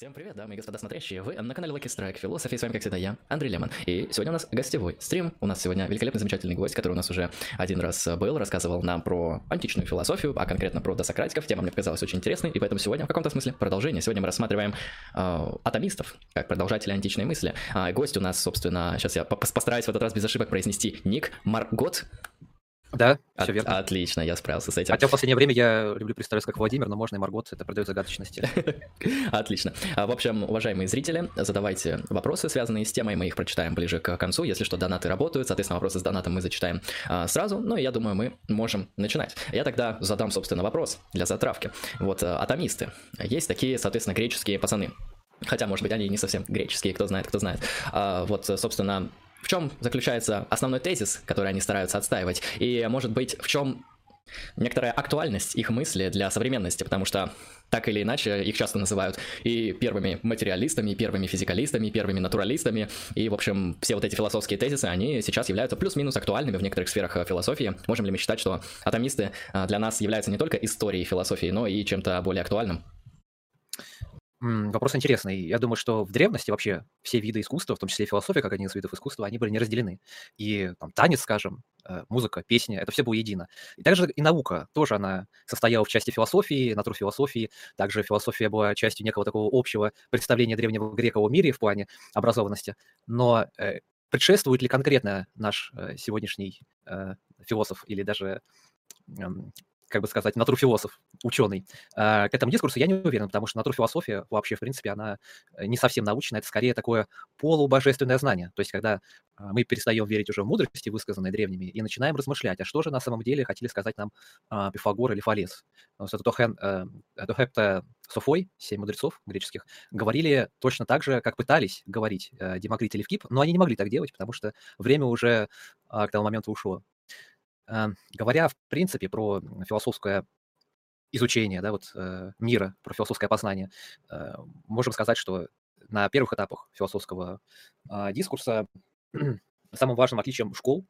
Всем привет, дамы и господа смотрящие, вы на канале Lucky Strike Philosophy, с вами как всегда я, Андрей Лемон, и сегодня у нас гостевой стрим, у нас сегодня великолепный замечательный гость, который у нас уже один раз был, рассказывал нам про античную философию, а конкретно про досократиков, тема мне показалась очень интересной, и поэтому сегодня в каком-то смысле продолжение, сегодня мы рассматриваем э, атомистов, как продолжателей античной мысли, а гость у нас, собственно, сейчас я постараюсь в этот раз без ошибок произнести ник Маргот, да, От, все верно. Отлично, я справился с этим. Хотя в последнее время я люблю представляться как Владимир, но можно и Маргот, это придает загадочности. Отлично. А, в общем, уважаемые зрители, задавайте вопросы, связанные с темой, мы их прочитаем ближе к концу. Если что, донаты работают, соответственно, вопросы с донатом мы зачитаем а, сразу. Ну и я думаю, мы можем начинать. Я тогда задам, собственно, вопрос для затравки. Вот а, атомисты. Есть такие, соответственно, греческие пацаны. Хотя, может быть, они не совсем греческие, кто знает, кто знает. А, вот, собственно, в чем заключается основной тезис, который они стараются отстаивать, и, может быть, в чем некоторая актуальность их мысли для современности, потому что так или иначе их часто называют и первыми материалистами, и первыми физикалистами, и первыми натуралистами, и, в общем, все вот эти философские тезисы, они сейчас являются плюс-минус актуальными в некоторых сферах э, философии. Можем ли мы считать, что атомисты э, для нас являются не только историей философии, но и чем-то более актуальным? Вопрос интересный. Я думаю, что в древности вообще все виды искусства, в том числе философия, как один из видов искусства, они были не разделены. И там, танец, скажем, э, музыка, песня, это все было едино. И также и наука тоже она состояла в части философии, натурфилософии. Также философия была частью некого такого общего представления древнего грека о мире в плане образованности. Но э, предшествует ли конкретно наш э, сегодняшний философ или даже как бы сказать, натурфилософ, ученый. А, к этому дискурсу я не уверен, потому что натурфилософия вообще, в принципе, она э, не совсем научная, это скорее такое полубожественное знание. То есть, когда а, мы перестаем верить уже в мудрости, высказанные древними, и начинаем размышлять, а что же на самом деле хотели сказать нам а, Пифагор или Фалес. Тохепта Софой, семь мудрецов греческих, говорили точно так же, как пытались говорить э, Демокрит или Евкип, но они не могли так делать, потому что время уже к тому моменту ушло. Э, говоря, в принципе, про философское изучение да, вот, э, мира, про философское познание, э, можем сказать, что на первых этапах философского а, дискурса самым важным отличием школ,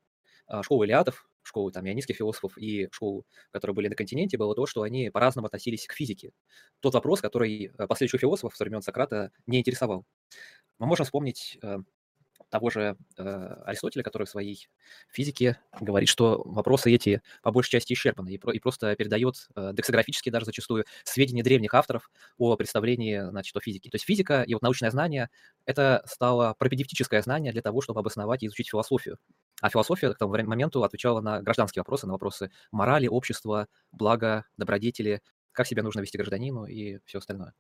а, школы Илиадов, школы там, ионистских философов и школ, которые были на континенте, было то, что они по-разному относились к физике. Тот вопрос, который последующих философов со времен Сократа не интересовал. Мы можем вспомнить того же э, Аристотеля, который в своей физике говорит, что вопросы эти по большей части исчерпаны и, про, и просто передает э, дексографически даже зачастую сведения древних авторов о представлении значит, о физике. То есть физика и вот научное знание — это стало пропедевтическое знание для того, чтобы обосновать и изучить философию. А философия к тому моменту отвечала на гражданские вопросы, на вопросы морали, общества, блага, добродетели, как себя нужно вести гражданину и все остальное.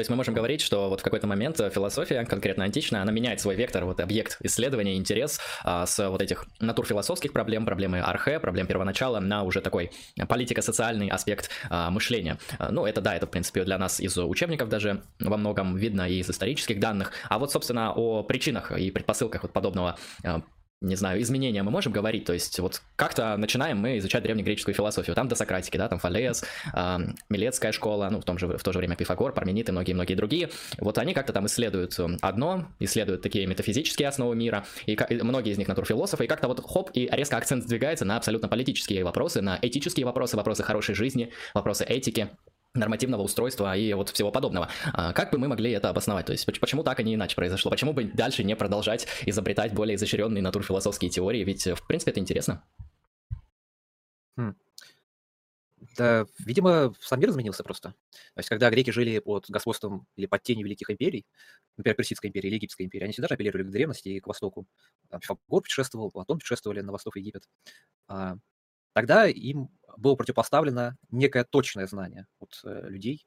То есть мы можем говорить, что вот в какой-то момент философия, конкретно античная, она меняет свой вектор, вот объект исследования, интерес а, с вот этих натурфилософских проблем, проблемы архе, проблем первоначала на уже такой политико-социальный аспект а, мышления. Ну, это да, это в принципе для нас из учебников даже во многом видно и из исторических данных. А вот, собственно, о причинах и предпосылках вот подобного а, не знаю, изменения мы можем говорить, то есть вот как-то начинаем мы изучать древнегреческую философию, там до Сократики, да, там Фалес, э, Милецкая школа, ну, в, том же, в то же время Пифагор, Парменид и многие-многие другие, вот они как-то там исследуют одно, исследуют такие метафизические основы мира, и, и многие из них натурфилософы, и как-то вот хоп, и резко акцент сдвигается на абсолютно политические вопросы, на этические вопросы, вопросы хорошей жизни, вопросы этики, нормативного устройства и вот всего подобного. А как бы мы могли это обосновать? То есть почему так, а не иначе произошло? Почему бы дальше не продолжать изобретать более изощренные натурфилософские теории? Ведь, в принципе, это интересно. Хм. Да, видимо, сам мир изменился просто. То есть, когда греки жили под господством или под тенью великих империй, например, Персидской империи или Египетской империи, они всегда же апеллировали к древности и к востоку. Пифагор путешествовал, Платон путешествовали на восток Египет. А, тогда им было противопоставлено некое точное знание от э, людей,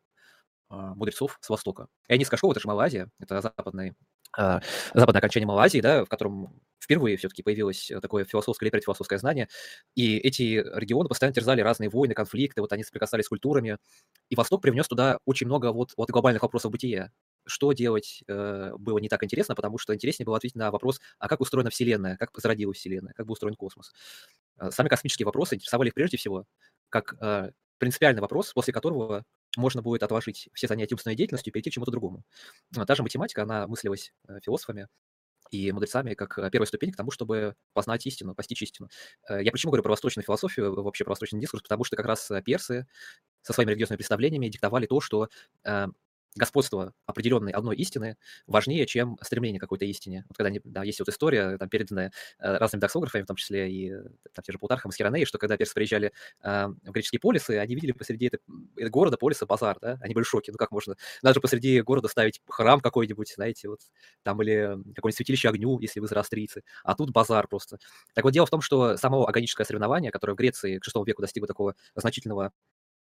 э, мудрецов с Востока. Ионистская школа — это же Малайзия, это западный, э, западное окончание Малайзии, да, в котором впервые все-таки появилось такое философское или предфилософское знание, и эти регионы постоянно терзали разные войны, конфликты, вот они соприкасались с культурами, и Восток привнес туда очень много вот, вот глобальных вопросов бытия. Что делать э, было не так интересно, потому что интереснее было ответить на вопрос, а как устроена Вселенная, как зародилась Вселенная, как был устроен космос. Э, сами космические вопросы интересовали их прежде всего как э, принципиальный вопрос, после которого можно будет отложить все занятия умственной деятельностью и перейти к чему-то другому. А та же математика, она мыслилась э, философами и мудрецами как э, первая ступень к тому, чтобы познать истину, постичь истину. Я почему говорю про восточную философию, вообще про восточный дискурс, потому что как раз персы со своими религиозными представлениями диктовали то, что господство определенной одной истины важнее, чем стремление к какой-то истине. Вот когда да, есть вот история, там, переданная э, разными доксографами, в том числе и э, там, те же Плутархом и Скиронеи, что когда персы приезжали э, в греческие полисы, они видели посреди этого города, полиса, базар, да, они были в шоке, ну как можно, даже посреди города ставить храм какой-нибудь, знаете, вот там или какое-нибудь святилище огню, если вы зороастрийцы, а тут базар просто. Так вот, дело в том, что само агоническое соревнование, которое в Греции к VI веку достигло такого значительного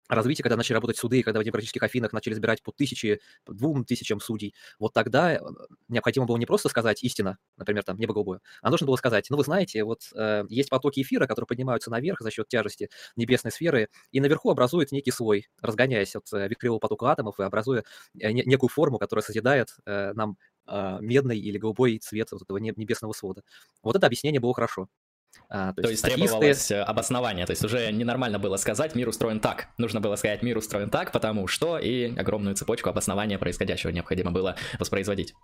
развитие, когда начали работать суды, когда в демократических Афинах начали избирать по тысяче, по двум тысячам судей, вот тогда э, необходимо было не просто сказать истина, например, там, небо голубое, а нужно было сказать, ну, вы знаете, вот э, есть потоки эфира, которые поднимаются наверх за счет тяжести небесной сферы, и наверху образует некий слой, разгоняясь от э, вихревого потока атомов и образуя э, не, некую форму, которая созидает э, нам э, медный или голубой цвет вот этого небесного свода. Вот это объяснение было хорошо. А, то, то есть, есть требовалось э, обоснование, то есть уже ненормально было сказать «мир устроен так», нужно было сказать «мир устроен так, потому что» и огромную цепочку обоснования происходящего необходимо было воспроизводить.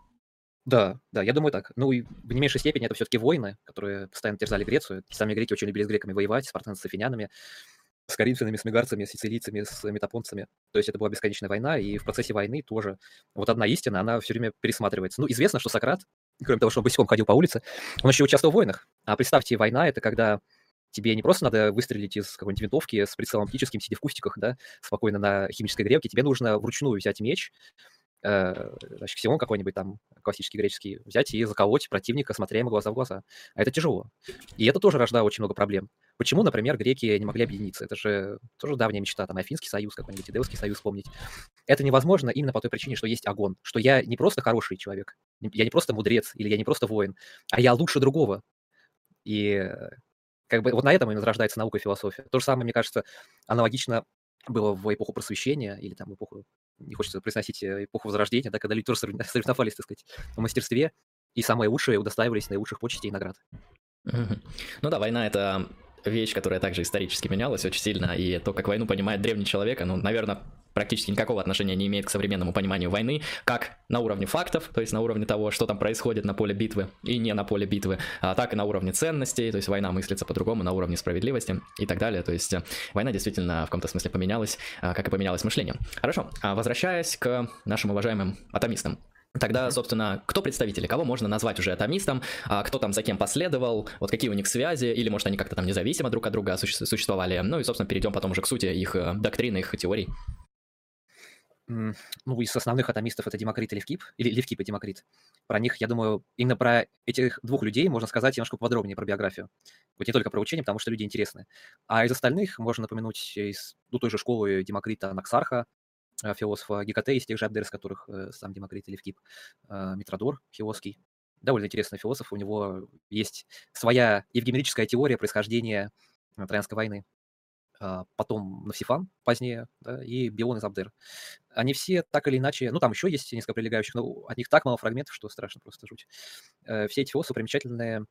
Да, да, я думаю так. Ну и в не меньшей степени это все-таки войны, которые постоянно терзали Грецию. Сами греки очень любили с греками воевать, спартанцы с афинянами, с коринфянами, с мегарцами, с сицилийцами, с метапонцами. То есть это была бесконечная война, и в процессе войны тоже вот одна истина, она все время пересматривается. Ну, известно, что Сократ кроме того, что он босиком ходил по улице, он еще участвовал в войнах. А представьте, война — это когда тебе не просто надо выстрелить из какой-нибудь винтовки с прицелом оптическим, сидя в кустиках, да, спокойно на химической грелке, тебе нужно вручную взять меч, значит, ксилон какой-нибудь там классический греческий, взять и заколоть противника, смотря ему глаза в глаза. А это тяжело. И это тоже рождало очень много проблем. Почему, например, греки не могли объединиться? Это же тоже давняя мечта, там, Афинский союз какой-нибудь, Идеовский союз вспомнить. Это невозможно именно по той причине, что есть огонь, что я не просто хороший человек, я не просто мудрец или я не просто воин, а я лучше другого. И как бы вот на этом именно зарождается наука и философия. То же самое, мне кажется, аналогично было в эпоху просвещения или там в эпоху, не хочется произносить э, эпоху Возрождения, да, когда люди тоже соревновались, так сказать, в мастерстве, и самые лучшие удостаивались наилучших почестей и наград. Ну да, война — это вещь, которая также исторически менялась очень сильно, и то, как войну понимает древний человек, ну, наверное, практически никакого отношения не имеет к современному пониманию войны, как на уровне фактов, то есть на уровне того, что там происходит на поле битвы и не на поле битвы, а так и на уровне ценностей, то есть война мыслится по-другому, на уровне справедливости и так далее. То есть э, война действительно в каком-то смысле поменялась, а, как и поменялось мышление. Хорошо, а возвращаясь к нашим уважаемым атомистам. Тогда, собственно, кто представители, кого можно назвать уже атомистом, а кто там за кем последовал, вот какие у них связи, или, может, они как-то там независимо друг от друга существовали. Ну и, собственно, перейдем потом уже к сути их э, доктрины, их теорий. Ну, из основных атомистов это Демокрит и Левкип, или Левкип и Демокрит. Про них, я думаю, именно про этих двух людей можно сказать немножко подробнее про биографию. Вот не только про учение, потому что люди интересны. А из остальных можно напомянуть из ну, той же школы Демокрита Наксарха, Э, философа Гекате, из тех же Абдер, из которых э, сам Демокрит или Вкип, э, Митродор Филосский. Довольно интересный философ, у него есть своя евгеменическая теория происхождения Троянской войны. А, потом Навсифан позднее, да, и Бион из Абдер. Они все так или иначе, ну там еще есть несколько прилегающих, но от них так мало фрагментов, что страшно просто жуть. Все эти философы примечательные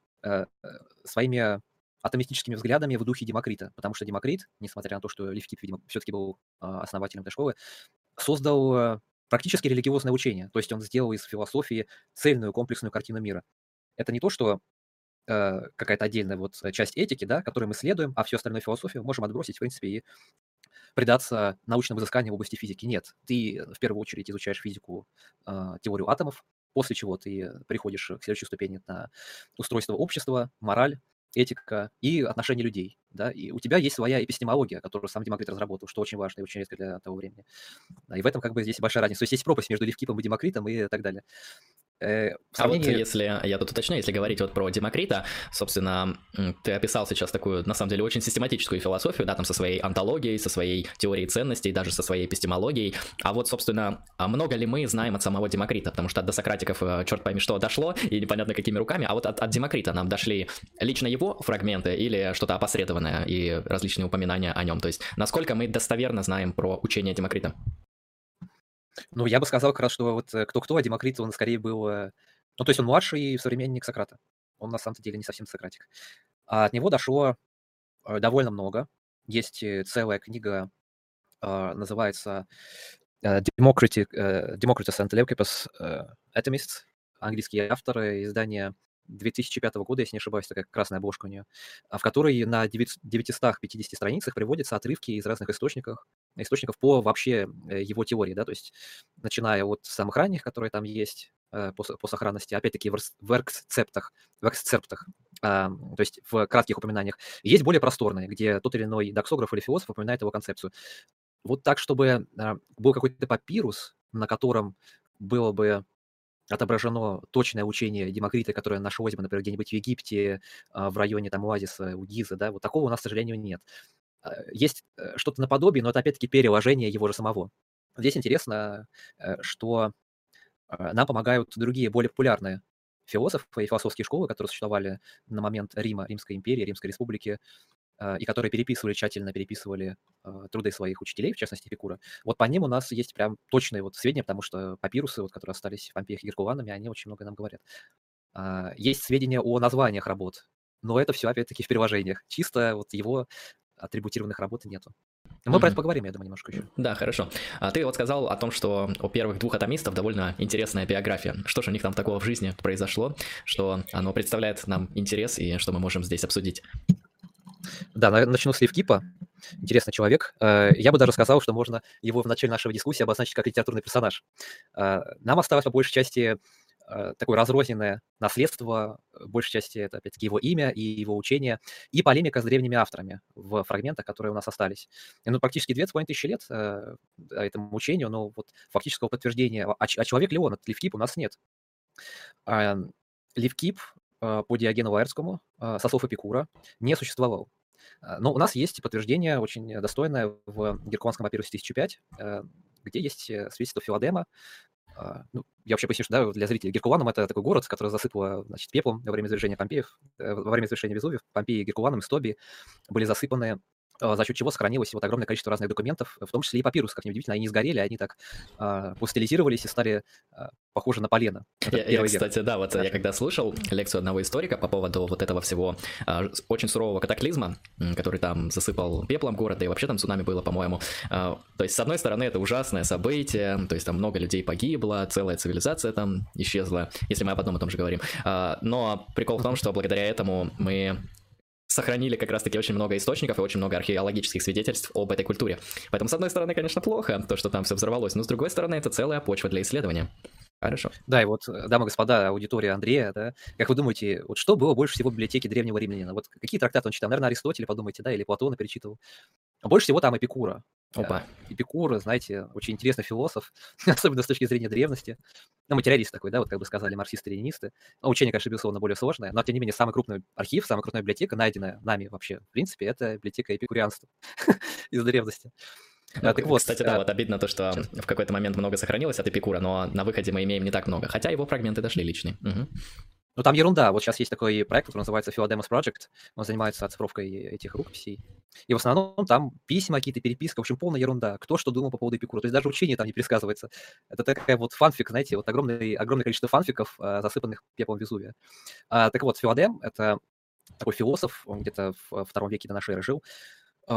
своими атомистическими взглядами в духе Демокрита, потому что Демокрит, несмотря на то, что Левкип, видимо, все-таки был а, основателем этой школы, создал э, практически религиозное учение, то есть он сделал из философии цельную комплексную картину мира. Это не то, что э, какая-то отдельная вот часть этики, да, которую мы следуем, а всю остальную философию можем отбросить, в принципе, и предаться научным изысканиям в области физики. Нет, ты в первую очередь изучаешь физику, э, теорию атомов, после чего ты приходишь к следующей ступени на устройство общества, мораль, этика и отношения людей, да, и у тебя есть своя эпистемология, которую сам Демокрит разработал, что очень важно и очень редко для того времени. И в этом как бы здесь большая разница. То есть есть пропасть между Левкипом и Демокритом и так далее. Э, сравнении... А вот если, я тут уточню, если говорить вот про Демокрита, собственно, ты описал сейчас такую, на самом деле, очень систематическую философию, да, там со своей антологией, со своей теорией ценностей, даже со своей эпистемологией. А вот, собственно, а много ли мы знаем от самого Демокрита? Потому что от досократиков, э, черт пойми, что дошло, и непонятно какими руками, а вот от, от Демокрита нам дошли лично его фрагменты или что-то опосредованное и различные упоминания о нем. То есть, насколько мы достоверно знаем про учение Демокрита? Ну, я бы сказал как раз, что вот э, кто-кто, а Демокрит, он скорее был... Э, ну, то есть он младший современник Сократа. Он на самом деле не совсем Сократик. А от него дошло э, довольно много. Есть целая книга, называется Democritus and Leucippus Atomists, английские авторы, издание 2005 года, если не ошибаюсь, такая красная обложка у нее, в которой на 950 страницах приводятся отрывки из разных источников, источников по вообще э, его теории, да, то есть начиная от самых ранних, которые там есть э, по, по сохранности, опять-таки в, в эксцептах, в эксцептах, а, то есть в кратких упоминаниях, есть более просторные, где тот или иной доксограф или философ упоминает его концепцию. Вот так, чтобы а, был какой-то папирус, на котором было бы отображено точное учение Демокрита, которое нашлось бы, например, где-нибудь в Египте, а, в районе там Оазиса, у Гизы, да, вот такого у нас, к сожалению, нет. А, есть э, что-то наподобие, но это опять-таки переложение его же самого. Здесь интересно, э, что нам помогают другие, более популярные философы и философские школы, которые существовали на момент Рима, Римской империи, Римской республики, и которые переписывали, тщательно переписывали труды своих учителей, в частности Эпикура. Вот по ним у нас есть прям точные вот сведения, потому что папирусы, вот, которые остались в Помпеях и Геркуланами, они очень много нам говорят. Есть сведения о названиях работ, но это все опять-таки в приложениях. Чисто вот его атрибутированных работ нету. Мы mm-hmm. про это поговорим, я думаю, немножко еще. Да, хорошо. А ты вот сказал о том, что у первых двух атомистов довольно интересная биография. Что же у них там такого в жизни произошло, что оно представляет нам интерес и что мы можем здесь обсудить? Да, начну с Левкипа. Интересный человек. Э, я бы даже сказал, что можно его в начале нашей дискуссии обозначить как литературный персонаж. Э, нам осталось по большей части такое разрозненное наследство, в большей части это, опять-таки, его имя и его учение, и полемика с древними авторами в фрагментах, которые у нас остались. И, ну, практически две с половиной тысячи лет э, этому учению, но вот фактического подтверждения, а, а человек ли он, этот Левкип, у нас нет. Э, Левкип а, по Диогену Лаэртскому а, со слов Эпикура не существовал. А, но у нас есть подтверждение очень достойное в Геркуланском папирусе 1005, где есть э, свидетельство Филадема. Ну, я вообще поясню, что да, для зрителей Геркуланум это такой город, который засыпало значит, пеплом во время завершения Помпеев, э, во время завершения Везувиев. Помпеи, Геркуланум и Стоби были засыпаны а, за счет чего сохранилось вот огромное количество разных документов, в том числе и папирус, как неудивительно, они не сгорели, они так а, постилизировались и стали а, похожи на полено. Я, я, кстати, да, вот да. я когда слушал лекцию одного историка по поводу вот этого всего а, очень сурового катаклизма, который там засыпал пеплом город, да и вообще там цунами было, по-моему. А, то есть, с одной стороны, это ужасное событие, то есть там много людей погибло, целая цивилизация там исчезла, если мы об одном и том же говорим. А, но прикол в том, что благодаря этому мы сохранили как раз-таки очень много источников и очень много археологических свидетельств об этой культуре. Поэтому, с одной стороны, конечно, плохо, то, что там все взорвалось, но с другой стороны, это целая почва для исследования. Хорошо. Да, и вот, дамы и господа, аудитория Андрея, да, как вы думаете, вот что было больше всего в библиотеке древнего римлянина? Вот какие трактаты он читал? Наверное, Аристотеля, подумайте, да, или Платона перечитывал. Больше всего там Эпикура. Опа. Эпикур, знаете, очень интересный философ, особенно с точки зрения древности. Ну, материалист такой, да, вот как бы сказали марксисты-ленинисты. Ну, учение, конечно, безусловно, более сложное, но, тем не менее, самый крупный архив, самая крупная библиотека, найденная нами вообще, в принципе, это библиотека эпикурианства из древности. Ну, а, так вот, кстати, да, а... вот обидно то, что Сейчас. в какой-то момент много сохранилось от Эпикура, но на выходе мы имеем не так много, хотя его фрагменты дошли личные. Угу. Ну, там ерунда. Вот сейчас есть такой проект, который называется Philodemus Project. Он занимается оцифровкой этих рукописей. И в основном там письма какие-то, переписка, в общем, полная ерунда. Кто что думал по поводу Эпикура. То есть даже учение там не пересказывается. Это такая вот фанфик, знаете, вот огромное, огромное количество фанфиков, а, засыпанных пеплом Везувия. А, так вот, Филадем — это такой философ, он где-то в втором веке до нашей эры жил,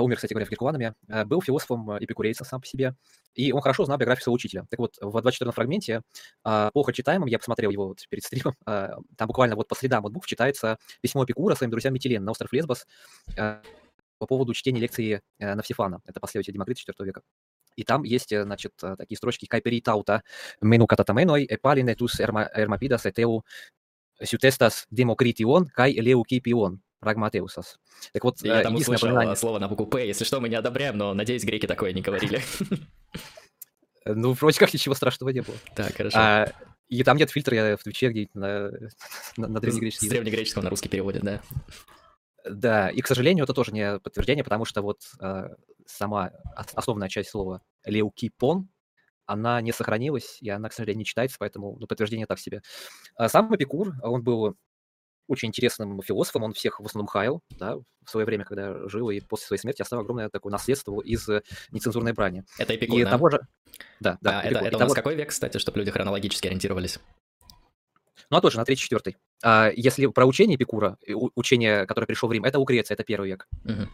умер, кстати говоря, в Геркуланами, а, был философом а, эпикурейцем сам по себе, и он хорошо знал биографию своего учителя. Так вот, в 24-м фрагменте, плохо читаемом, я посмотрел его вот перед стримом, там буквально вот по следам вот букв читается письмо Эпикура своим друзьям Метилен на остров Лесбос по поводу чтения лекции Навсифана, это последователь Демокрита IV века. И там есть, э, значит, такие строчки «Кайпери таута мену кататаменой эпалине тус эрмапидас этеу сютестас демокритион кай леукипион». Прагматеусас. Так вот, я там услышал слово на букву «П». Если что, мы не одобряем, но, надеюсь, греки такое не говорили. Ну, вроде как ничего страшного не было. Так, хорошо. А, и там нет фильтра, я в Твиче где на, на, на древнегреческий С древнегреческого на русский переводит, да. Да, и, к сожалению, это тоже не подтверждение, потому что вот э, сама основная часть слова «леукипон», она не сохранилась, и она, к сожалению, не читается, поэтому ну, подтверждение так себе. А сам Эпикур, он был очень интересным философом, он всех в основном хаял, да, в свое время, когда жил, и после своей смерти оставил огромное такое наследство из э, нецензурной брани. Это Эпикур, и да? того же... Да, да. А, это, это у нас какой век, кстати, чтобы люди хронологически ориентировались? Ну, а тоже на 3-4. А если про учение Эпикура, учение, которое пришло в Рим, это у Греции, это первый век. Угу.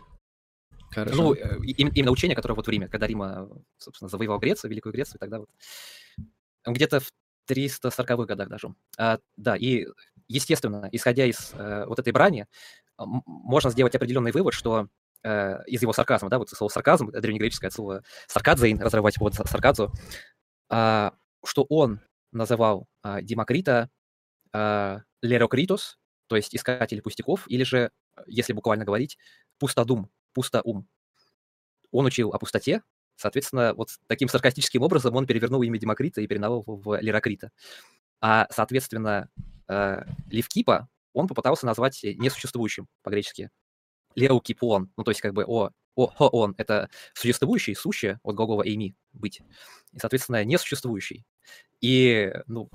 Хорошо. Ну, э, именно учение, которое вот в Риме, когда Рима, собственно, завоевал Грецию, Великую Грецию, тогда вот где-то в 340-х годах даже. А, да, и естественно, исходя из э, вот этой брани, можно сделать определенный вывод, что э, из его сарказма, да, вот слово сарказм, древнегреческое от слова саркадзейн, разрывать вот сарказу, э, что он называл э, Демокрита э, лерокритос, то есть искатель пустяков, или же, если буквально говорить, пустодум, пустоум. Он учил о пустоте, соответственно, вот таким саркастическим образом он перевернул имя Демокрита и его в Лерокрита. А, соответственно, э, Левкипа он попытался назвать несуществующим по-гречески. Леукипон, ну то есть как бы о, о, хо он, это существующий, сущее, от глагола эйми, быть. И, соответственно, несуществующий. И, ну,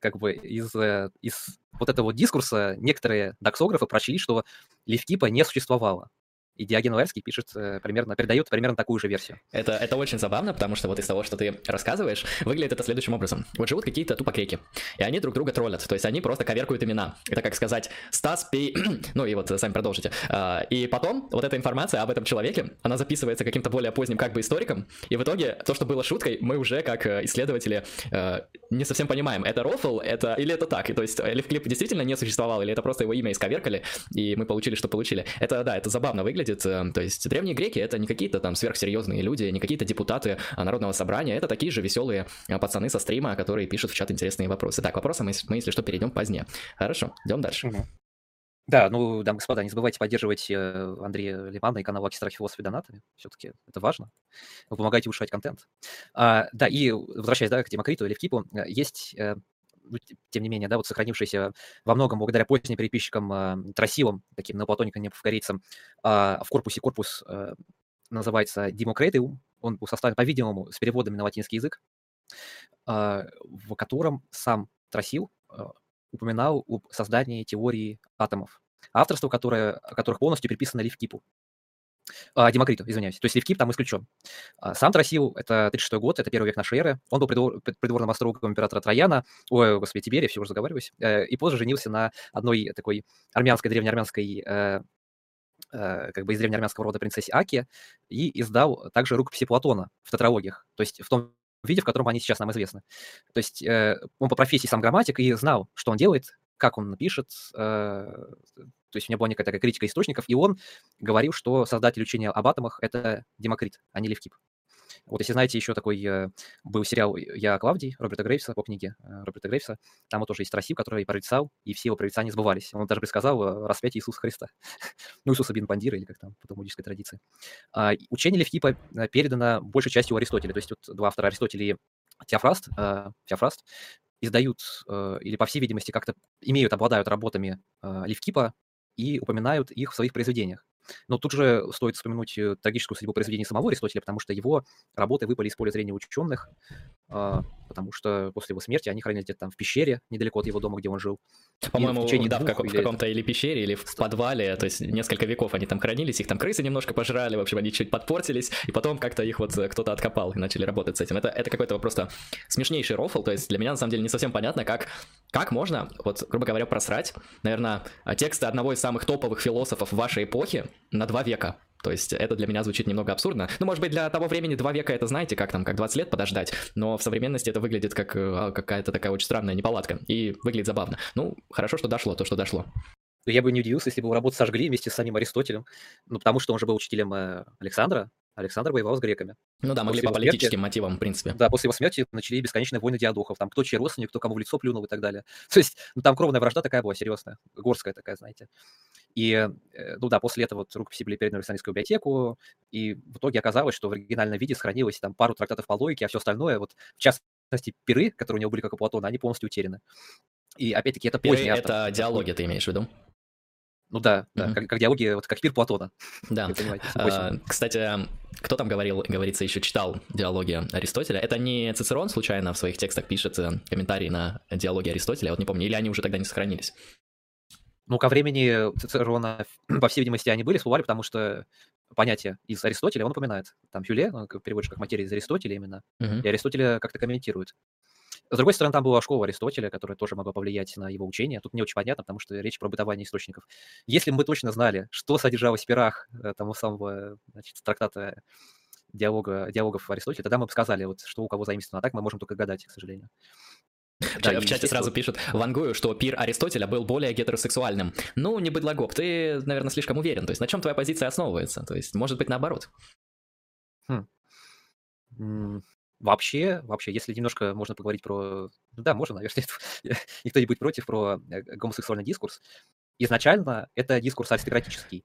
как бы из, э, из вот этого дискурса некоторые доксографы прочли, что Левкипа не существовало. И Диоген Лаэрский пишет э, примерно, передает примерно такую же версию. Это, это очень забавно, потому что вот из того, что ты рассказываешь, выглядит это следующим образом. Вот живут какие-то тупокреки, и они друг друга троллят, то есть они просто коверкуют имена. Это как сказать Стас Пей... ну и вот сами продолжите. А, и потом вот эта информация об этом человеке, она записывается каким-то более поздним как бы историком, и в итоге то, что было шуткой, мы уже как э, исследователи э, не совсем понимаем, это рофл, это или это так, и то есть Левклип действительно не существовал, или это просто его имя исковеркали, и мы получили, что получили. Это, да, это забавно выглядит, выглядит. Э, то есть древние греки это не какие-то там сверхсерьезные люди, не какие-то депутаты а, народного собрания, это такие же веселые э, пацаны со стрима, которые пишут в чат интересные вопросы. Так, вопросы мы, мы если что, перейдем позднее. Хорошо, идем дальше. Да, ну, дамы и господа, не забывайте поддерживать э, Андрея Лимана и канал Лаки Страх Философии донатами. Все-таки это важно. Вы помогаете улучшать контент. А, да, и возвращаясь да, к Демокриту или Евкипу, есть ну, тем не менее, да, вот сохранившийся во многом благодаря поздним переписчикам э, Тросилам, таким неоплатоникам, неоповкорейцам, э, в корпусе корпус э, называется Демократиум, он был составлен, по-видимому, с переводами на латинский язык, э, в котором сам Тросил э, упоминал об создании теории атомов, авторство которое, которых полностью приписано Ливкипу. А, Демокриту, извиняюсь. То есть Левкип там исключен. А, сам Тросил, это 36 год, это первый век нашей эры. Он был придвор, придворным острогом императора Трояна, ой, господи, Тиберия, все уже заговариваюсь, э, и позже женился на одной такой армянской, древнеармянской э, э, как бы из древнеармянского рода принцессе Аки, и издал также рукописи Платона в тетралогиях, то есть в том виде, в котором они сейчас нам известны. То есть он по профессии сам грамматик и знал, что он делает, как он напишет, то есть у меня была некая такая критика источников, и он говорил, что создатель учения об атомах — это Демокрит, а не Левкип. Вот если знаете, еще такой э, был сериал «Я Клавдий» Роберта Грейвса по книге э, Роберта Грейвса. Там вот тоже есть Расив, который прорицал, и все его прорицания сбывались. Он даже предсказал э, распятие Иисуса Христа. ну, Иисуса Бин Бандира, или как там по талмудической традиции. А, учение Левкипа передано большей частью Аристотеля. То есть вот два автора Аристотеля и Теофраст, Теофраст издают, или, по всей видимости, как-то имеют, обладают работами Левкипа, и упоминают их в своих произведениях. Но тут же стоит вспомянуть э, трагическую судьбу произведений самого Аристотеля, потому что его работы выпали из поля зрения ученых, потому что после его смерти они хранились где-то там в пещере, недалеко от его дома, где он жил. По-моему, да, в, как, в каком-то или пещере, или в подвале, то есть несколько веков они там хранились, их там крысы немножко пожрали, в общем, они чуть подпортились, и потом как-то их вот э, кто-то откопал и начали работать с этим. Это, это какой-то просто смешнейший рофл, то есть для меня на самом деле не совсем понятно, как, как можно, вот, грубо говоря, просрать, наверное, тексты одного из самых топовых философов вашей эпохи на два века. То есть это для меня звучит немного абсурдно. Ну, может быть, для того времени два века это, знаете, как там, как 20 лет подождать, но в современности это выглядит как э, какая-то такая очень странная неполадка, и выглядит забавно. Ну, хорошо, что дошло, то, что дошло. Я бы не удивился, если бы его работу сожгли вместе с самим Аристотелем, ну, потому что он же был учителем э, Александра, Александр воевал с греками. Ну да, могли после по политическим смерти, мотивам, в принципе. Да, после его смерти начали бесконечные войны диадухов. Там кто чей родственник, кто кому в лицо плюнул и так далее. То есть, ну, там кровная вражда такая была серьезная, горская такая, знаете. И, э, ну да, после этого вот рукописи были переданы в Александрийскую библиотеку, и в итоге оказалось, что в оригинальном виде сохранилось там пару трактатов по логике, а все остальное, вот в частности, пиры, которые у него были, как у Платона, они полностью утеряны. И опять-таки это поздний автор. это диалоги, ты имеешь в виду? Ну да, да mm-hmm. как, как диалоги, вот как пир Платона. Да. А, кстати, кто там говорил, говорится, еще читал диалоги Аристотеля? Это не Цицерон случайно в своих текстах пишет э, комментарии на диалоги Аристотеля? Вот не помню, или они уже тогда не сохранились? Ну, ко времени Цицерона, по всей видимости, они были, всплывали, потому что понятие из Аристотеля он упоминает. Там Фюле, он переводишь как материя из Аристотеля именно, uh-huh. и Аристотеля как-то комментирует. С другой стороны, там была школа Аристотеля, которая тоже могла повлиять на его учение. Тут не очень понятно, потому что речь про бытование источников. Если бы мы точно знали, что содержалось в пирах э, того самого значит, трактата диалога, диалогов Аристотеля, тогда мы бы сказали, вот, что у кого заимствовано. А так мы можем только гадать, к сожалению. Да, в чате сразу пишут, вангую, что пир Аристотеля был более гетеросексуальным. Ну, не быдлогоп, ты, наверное, слишком уверен. То есть на чем твоя позиция основывается? То есть, может быть, наоборот. Хм. Вообще, вообще, если немножко можно поговорить про... Ну да, можно, наверное, никто не будет против про э, гомосексуальный дискурс. Изначально это дискурс аристократический.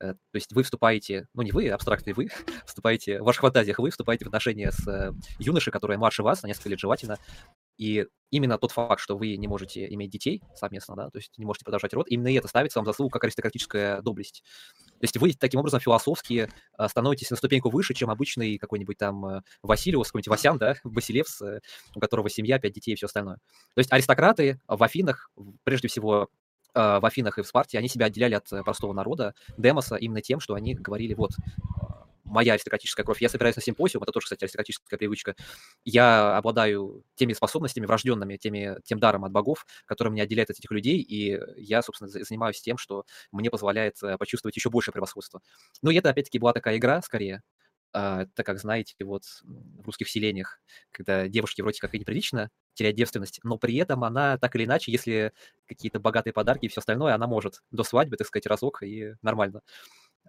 Э, то есть вы вступаете, ну не вы, абстрактные вы, вступаете, в ваших фантазиях вы вступаете в отношения с э, юношей, который младше вас на несколько лет желательно, и именно тот факт, что вы не можете иметь детей совместно, да, то есть не можете продолжать род, именно это ставится вам заслугу как аристократическая доблесть. То есть вы таким образом философски э, становитесь на ступеньку выше, чем обычный какой-нибудь там Василиус, какой-нибудь Васян, да, Басилевс, у которого семья, пять детей и все остальное. То есть аристократы в Афинах, прежде всего, Э, в Афинах и в Спарте, они себя отделяли от э, простого народа, Демоса, именно тем, что они говорили, вот, моя аристократическая кровь. Я собираюсь на симпозиум, это тоже, кстати, аристократическая привычка. Я обладаю теми способностями врожденными, теми, тем даром от богов, который меня отделяет от этих людей, и я, собственно, занимаюсь тем, что мне позволяет э, почувствовать еще больше превосходства. Но это, опять-таки, была такая игра, скорее, а, так как, знаете, вот в русских селениях, когда девушке вроде как и неприлично терять девственность, но при этом она так или иначе, если какие-то богатые подарки и все остальное, она может до свадьбы, так сказать, разок и нормально.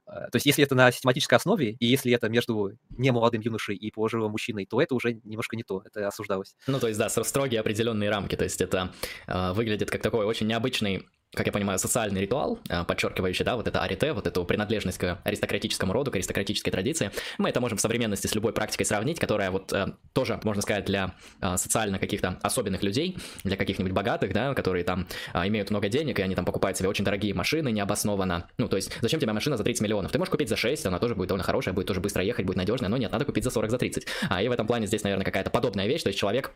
То есть если это на систематической основе, и если это между немолодым юношей и пожилым мужчиной, то это уже немножко не то, это осуждалось. Ну, то есть, да, строгие определенные рамки, то есть это э, выглядит как такой очень необычный как я понимаю, социальный ритуал, а, подчеркивающий, да, вот это арите, вот эту принадлежность к аристократическому роду, к аристократической традиции. Мы это можем в современности с любой практикой сравнить, которая вот э, тоже, можно сказать, для э, социально каких-то особенных людей, для каких-нибудь богатых, да, которые там имеют много денег, и они там покупают себе очень дорогие машины необоснованно. Ну, то есть, зачем тебе машина за 30 миллионов? Ты можешь купить за 6, она тоже будет довольно хорошая, будет тоже быстро ехать, будет надежная, но нет, надо купить за 40, за 30. А, и в этом плане здесь, наверное, какая-то подобная вещь, то есть человек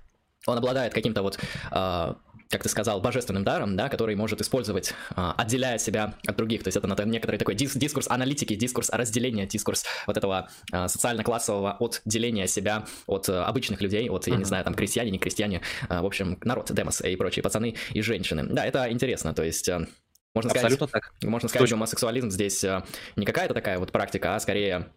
он обладает каким-то вот э, как ты сказал, божественным даром, да, который может использовать, а, отделяя себя от других. То есть это некоторый такой дис дискурс аналитики, дискурс разделения, дискурс вот этого а, социально-классового отделения себя от а, обычных людей, от, я не знаю, там, крестьяне, не крестьяне, в общем, народ, демос и прочие пацаны и женщины. Да, это интересно, то есть... Можно Абсолютно сказать, так. Можно сказать, что гомосексуализм здесь не какая-то такая вот практика, а скорее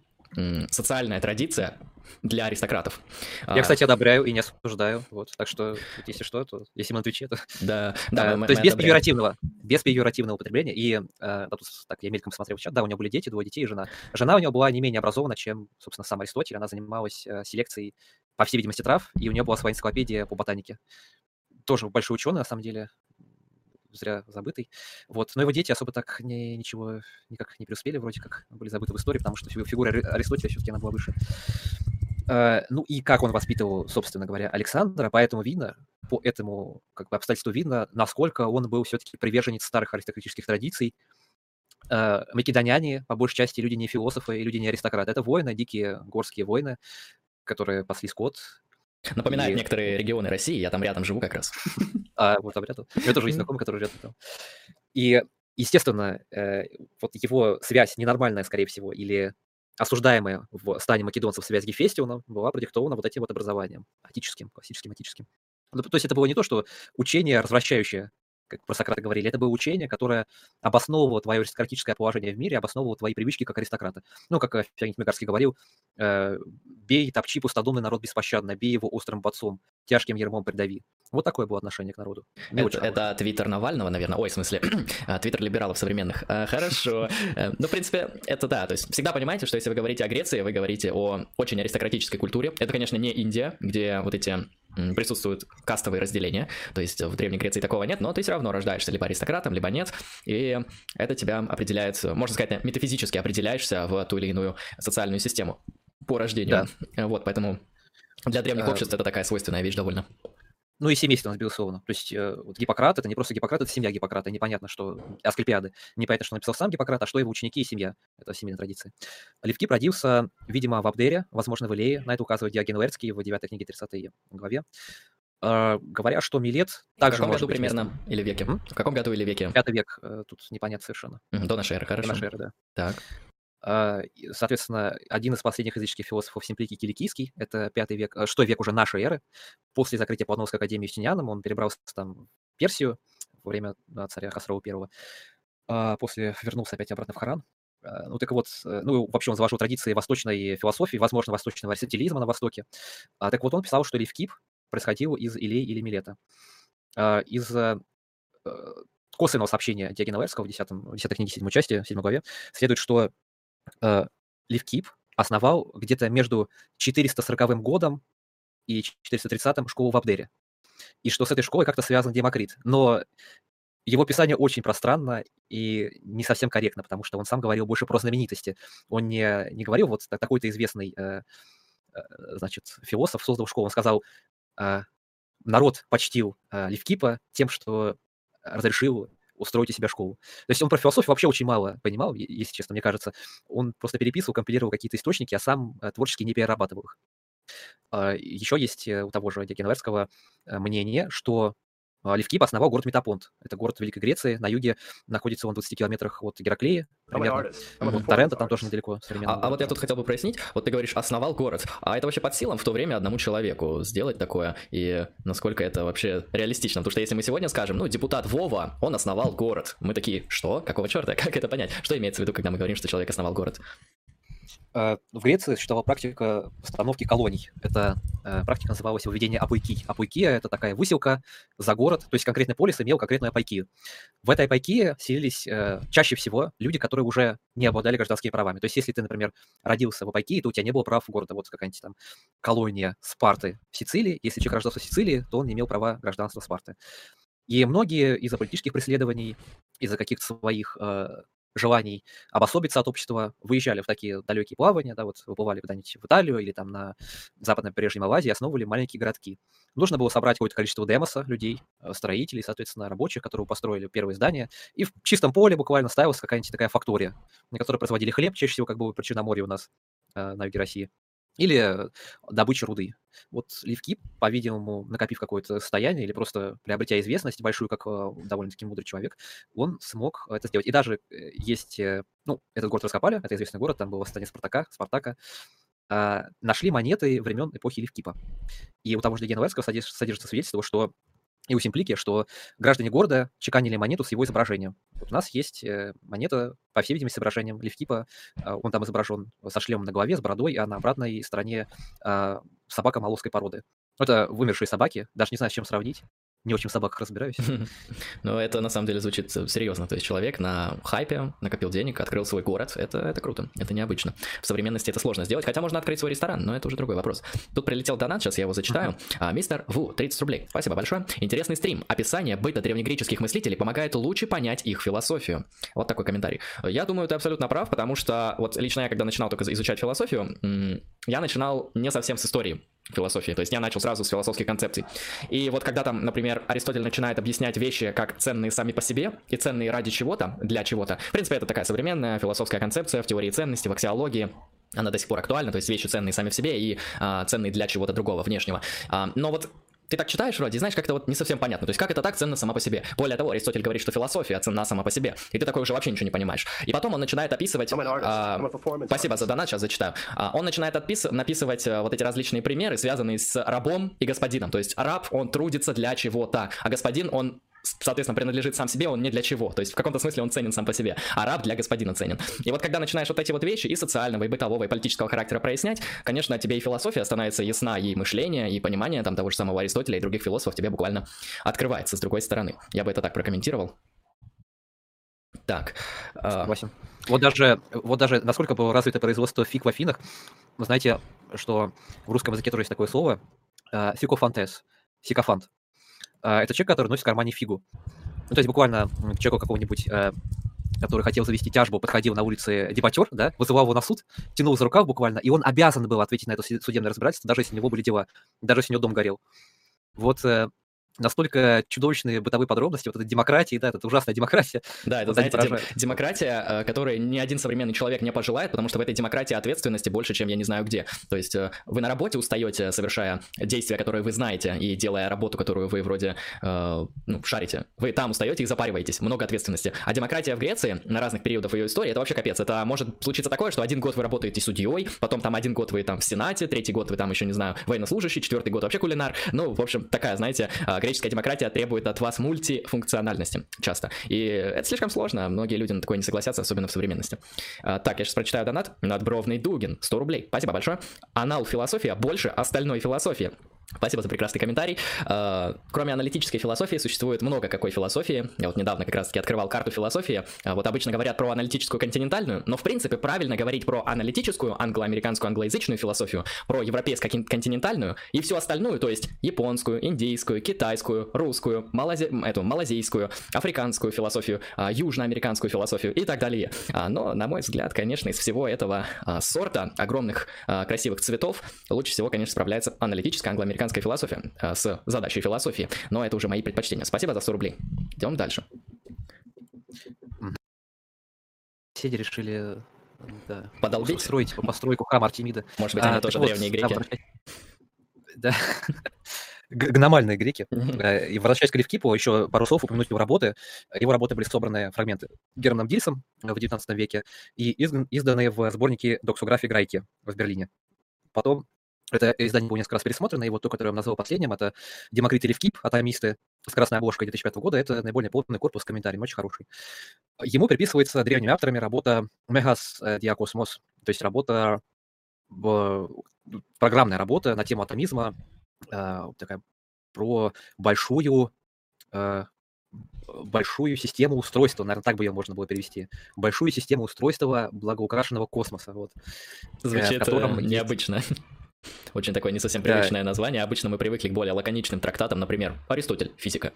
социальная традиция для аристократов. Я, а, кстати, одобряю и не осуждаю. Вот, так что, если что, то если мы на Твиче, то... Да, да, а, мы, То есть без пеjoративного, без пеjoративного употребления. И, а, тут, так, я мельком смотрел в чат, да, у него были дети, двое детей и жена. Жена у него была не менее образована, чем, собственно, сам Аристотель. Она занималась а, селекцией, по всей видимости, трав, и у нее была своя энциклопедия по ботанике. Тоже большой ученый, на самом деле, зря забытый. Вот. Но его дети особо так не, ничего никак не преуспели, вроде как были забыты в истории, потому что фигура Аристотеля все-таки она была выше. Uh, ну и как он воспитывал, собственно говоря, Александра, поэтому видно, по этому как бы, обстоятельству видно, насколько он был все-таки приверженец старых аристократических традиций. Uh, македоняне, по большей части, люди не философы и люди не аристократы. Это воины, дикие горские воины, которые пасли скот, Напоминает и... некоторые регионы России, я там рядом живу как раз. А, вот там рядом. У меня тоже есть знакомый, который рядом там. И, естественно, э, вот его связь ненормальная, скорее всего, или осуждаемая в стане македонцев связь с Гефестионом была продиктована вот этим вот образованием, атическим, классическим атическим. Ну, то есть это было не то, что учение развращающее как про Сократа говорили, это было учение, которое обосновывало твое аристократическое положение в мире, обосновывало твои привычки как аристократа. Ну, как э, Феонид Мигарский говорил, э, бей, топчи пустодумный народ беспощадно, бей его острым бацом, тяжким ермом придави. Вот такое было отношение к народу. Не это, это твиттер Навального, наверное. Ой, в смысле, а, твиттер либералов современных. А, хорошо. Э, ну, в принципе, это да. То есть всегда понимаете, что если вы говорите о Греции, вы говорите о очень аристократической культуре. Это, конечно, не Индия, где вот эти присутствуют кастовые разделения, то есть в Древней Греции такого нет, но ты все равно рождаешься либо аристократом, либо нет, и это тебя определяет, можно сказать, метафизически определяешься в ту или иную социальную систему по рождению. Да. Вот, поэтому для древних а... обществ это такая свойственная вещь довольно. Ну и семейственность, безусловно. То есть э, вот Гиппократ — это не просто Гиппократ, это семья Гиппократа. Непонятно, что... Асклепиады. Непонятно, что написал сам Гиппократ, а что его ученики и семья. Это семейная традиция. Левкип родился, видимо, в Абдере, возможно, в Илее. На это указывает Диоген Уэрский в 9 книге 30 главе. Uh, говоря, что Милет также В каком году примерно местом. или веке? М? В каком году или веке? Пятый век, uh, тут непонятно совершенно. До нашей эры, хорошо. До нашей эры, да. Так. А, соответственно, один из последних языческих философов Симпликий Киликийский, это пятый век, э, что век уже нашей эры. После закрытия Платоновской академии Юстинианом он перебрался там в Персию во время царя Хасрова I. А после вернулся опять обратно в Харан. А, ну, так вот, э, ну, вообще он заложил традиции восточной философии, возможно, восточного аристотелизма на Востоке. Так вот, он писал, что Левкип происходил из Илей или Милета. из косвенного сообщения Диогена Лаэрского в 10, в 10 книге 7 части, в 7 главе, следует, что Левкип основал где-то между 440 годом и 430 школу в Абдере. И что с этой школой как-то связан Демокрит. Но его писание очень пространно и не совсем корректно, потому что он сам говорил больше про знаменитости. Он не, не говорил, вот такой-то известный э, э, значит, философ создал школу. Он сказал, э, народ почтил э, Левкипа тем, что разрешил устроить у себя школу. То есть он про философию вообще очень мало понимал, если честно, мне кажется. Он просто переписывал, компилировал какие-то источники, а сам э, творчески не перерабатывал их. А, Еще есть э, у того же Декенверского э, мнение, что Левкип основал город Метапонт. Это город Великой Греции. На юге находится он в 20 километрах от Гераклеи, примерно. Вот Торрента там тоже недалеко. А, а вот я тут хотел бы прояснить. Вот ты говоришь, основал город. А это вообще под силам в то время одному человеку сделать такое? И насколько это вообще реалистично? Потому что если мы сегодня скажем, ну, депутат Вова, он основал город. Мы такие, что? Какого черта? Как это понять? Что имеется в виду, когда мы говорим, что человек основал город? Э, в Греции существовала практика постановки колоний. Эта э, практика называлась выведение апайки. Апайкия – это такая выселка за город, то есть конкретный полис имел конкретную апайкию. В этой апайкии селились э, чаще всего люди, которые уже не обладали гражданскими правами. То есть если ты, например, родился в апайкии, то у тебя не было прав города. Вот какая-нибудь там колония Спарты в Сицилии. Если человек рождался в Сицилии, то он не имел права гражданства Спарты. И многие из-за политических преследований, из-за каких-то своих желаний обособиться от общества, выезжали в такие далекие плавания, да, вот выплывали куда-нибудь в Италию или там на западном побережье Малайзии, основывали маленькие городки. Нужно было собрать какое-то количество демоса, людей, э, строителей, соответственно, рабочих, которые построили первые здания, и в чистом поле буквально ставилась какая-нибудь такая фактория, на которой производили хлеб, чаще всего как бы при Черноморье у нас э, на юге России или добыча руды. Вот Ливкип, по-видимому, накопив какое-то состояние или просто приобретя известность большую, как э, довольно-таки мудрый человек, он смог это сделать. И даже э, есть, э, ну, этот город раскопали, это известный город, там было восстание Спартака, Спартака, а, нашли монеты времен эпохи Ливкипа. И у того же Легена содержится свидетельство, что и у Симплики, что граждане города чеканили монету с его изображением. Вот у нас есть э, монета, по всей видимости, с изображением Левкипа. А, он там изображен со шлемом на голове, с бородой, а на обратной стороне а, собака молосской породы. Это вымершие собаки, даже не знаю, с чем сравнить не очень в собаках разбираюсь. Ну, это на самом деле звучит серьезно. То есть человек на хайпе накопил денег, открыл свой город. Это, это круто, это необычно. В современности это сложно сделать, хотя можно открыть свой ресторан, но это уже другой вопрос. Тут прилетел донат, сейчас я его зачитаю. А, мистер Ву, 30 рублей. Спасибо большое. Интересный стрим. Описание быта древнегреческих мыслителей помогает лучше понять их философию. Вот такой комментарий. Я думаю, ты абсолютно прав, потому что вот лично я, когда начинал только изучать философию, я начинал не совсем с истории философии. То есть я начал сразу с философских концепций. И вот когда там, например, Аристотель начинает объяснять вещи как ценные сами по себе и ценные ради чего-то, для чего-то. В принципе, это такая современная философская концепция в теории ценности, в аксиологии она до сих пор актуальна, то есть вещи ценные сами в себе и а, ценные для чего-то другого, внешнего. А, но вот ты так читаешь вроде, знаешь, как-то вот не совсем понятно. То есть как это так ценно сама по себе? Более того, Аристотель говорит, что философия ценна сама по себе. И ты такой уже вообще ничего не понимаешь. И потом он начинает описывать... А, спасибо за донат, сейчас зачитаю. А, он начинает отпис... написывать а, вот эти различные примеры, связанные с рабом и господином. То есть раб, он трудится для чего-то, а господин, он соответственно, принадлежит сам себе, он не для чего. То есть в каком-то смысле он ценен сам по себе, а раб для господина ценен. И вот когда начинаешь вот эти вот вещи и социального, и бытового, и политического характера прояснять, конечно, тебе и философия становится ясна, и мышление, и понимание там того же самого Аристотеля и других философов тебе буквально открывается с другой стороны. Я бы это так прокомментировал. Так. А, Согласен. Вот даже, вот даже насколько было развито производство фиг в Афинах, вы знаете, что в русском языке тоже есть такое слово, э, фикофантес, сикофант. А, это человек, который носит в кармане фигу. Ну, то есть буквально человеку какого-нибудь, э, который хотел завести тяжбу, подходил на улице дебатер, да, вызывал его на суд, тянул за рукав буквально, и он обязан был ответить на это судебное разбирательство, даже если у него были дела, даже если у него дом горел. Вот э, настолько чудовищные бытовые подробности, вот эта демократия, да, это ужасная демократия. Да, это, знаете, дем- демократия, э, которой ни один современный человек не пожелает, потому что в этой демократии ответственности больше, чем я не знаю где. То есть э, вы на работе устаете, совершая действия, которые вы знаете, и делая работу, которую вы вроде э, ну, шарите. Вы там устаете и запариваетесь, много ответственности. А демократия в Греции на разных периодах ее истории, это вообще капец. Это может случиться такое, что один год вы работаете судьей, потом там один год вы там в Сенате, третий год вы там еще, не знаю, военнослужащий, четвертый год вообще кулинар. Ну, в общем, такая, знаете, э, греческая демократия требует от вас мультифункциональности часто. И это слишком сложно, многие люди на такое не согласятся, особенно в современности. А, так, я сейчас прочитаю донат. Надбровный Дугин, 100 рублей. Спасибо большое. Анал философия больше остальной философии. Спасибо за прекрасный комментарий. А, кроме аналитической философии существует много какой философии. Я вот недавно как раз-таки открывал карту философии. А, вот обычно говорят про аналитическую континентальную, но в принципе правильно говорить про аналитическую англоамериканскую англоязычную философию, про европейскую континентальную и всю остальную, то есть японскую, индийскую, китайскую, русскую, малази... эту, малазийскую, африканскую философию, а, южноамериканскую философию и так далее. Но, на мой взгляд, конечно, из всего этого сорта огромных красивых цветов лучше всего, конечно, справляется аналитическая англоамериканская американская философия э, с задачей философии, но это уже мои предпочтения. Спасибо за 100 рублей. Идем дальше. Соседи решили да, Подолбить? строить постройку храма Артемида. Может быть, они а, тоже вот, древние греки. Да, гномальные греки. Э, и возвращаясь к Левкипу, еще пару слов упомянуть его работы. Его работы были собраны фрагменты Германом Дильсом в XIX веке и изданные в сборнике доксографии Грайки в Берлине. Потом это издание было несколько раз пересмотрено, и вот то, которое я назвал последним, это Демокрит или Вкип, атомисты с красной обложкой 2005 года, это наиболее плотный корпус с комментариями, очень хороший. Ему приписывается древними авторами работа Мегас Диакосмос, то есть работа, программная работа на тему атомизма, э, такая про большую э, большую систему устройства, наверное, так бы ее можно было перевести, большую систему устройства благоукрашенного космоса. Вот, Звучит в котором необычно. Есть... Очень такое не совсем привычное да. название. Обычно мы привыкли к более лаконичным трактатам, например, Аристотель, физика.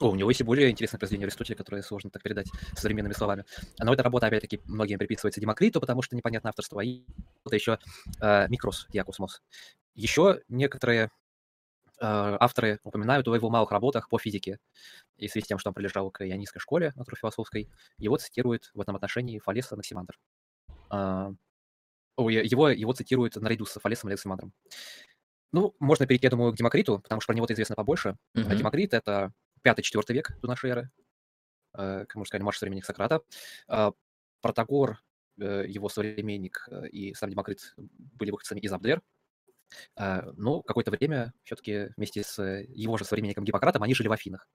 О, у него есть и более интересное произведение Аристотеля, которое сложно так передать современными словами. Но эта работа, опять-таки, многим приписывается Демокриту, потому что непонятно авторство. И это еще э, Микрос Диакосмос. Еще некоторые э, авторы упоминают о его малых работах по физике. И в связи с тем, что он прилежал к ионистской школе натурфилософской, его цитирует в этом отношении Фалеса Наксимандр. Э, его, его цитируют наряду с Фалесом Александром. Ну, можно перейти, я думаю, к Демокриту, потому что про него-то известно побольше. Mm-hmm. Демокрит — это 5-4 век до нашей эры, э, как можно сказать, марш современник Сократа. Э, Протагор, э, его современник и сам Демокрит были выходцами из Абдер, но какое-то время все-таки вместе с его же современником Гиппократом они жили в Афинах.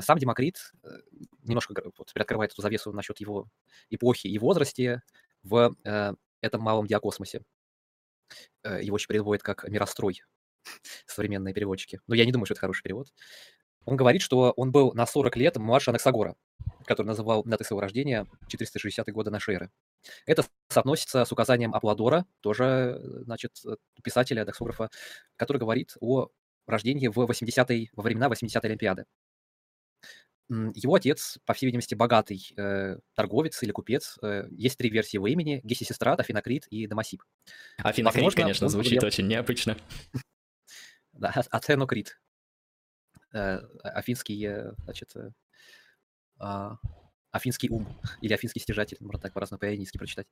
Сам Демокрит немножко вот, приоткрывает эту завесу насчет его эпохи и возрасте в этом малом диакосмосе. Э, его еще переводят как «мирострой» современные переводчики. Но я не думаю, что это хороший перевод. Он говорит, что он был на 40 лет младше Анаксагора, который называл датой своего рождения 460 года нашей эры. Это соотносится с указанием Апладора, тоже, значит, писателя, доксографа, который говорит о рождении в 80 во времена 80-й Олимпиады. Его отец, по всей видимости, богатый э, торговец или купец. Э, есть три версии его имени. Гесисестрат, Афинокрит и Дамасип. Афинокрит, Возможно, конечно, звучит был... очень необычно. Да, Атенокрит. Э, афинский, э, значит, э, э, афинский ум или афинский стяжатель, можно так по-разному по-ионийски прочитать.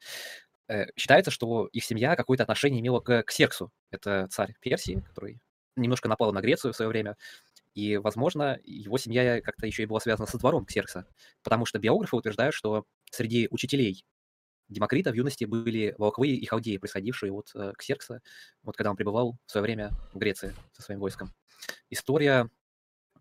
Э, считается, что их семья какое-то отношение имела к Ксерксу. Это царь Персии, который немножко напал на Грецию в свое время. И, возможно, его семья как-то еще и была связана со двором Ксеркса, потому что биографы утверждают, что среди учителей Демокрита в юности были волхвы и халдеи, происходившие от э, Ксеркса, вот когда он пребывал в свое время в Греции со своим войском. История,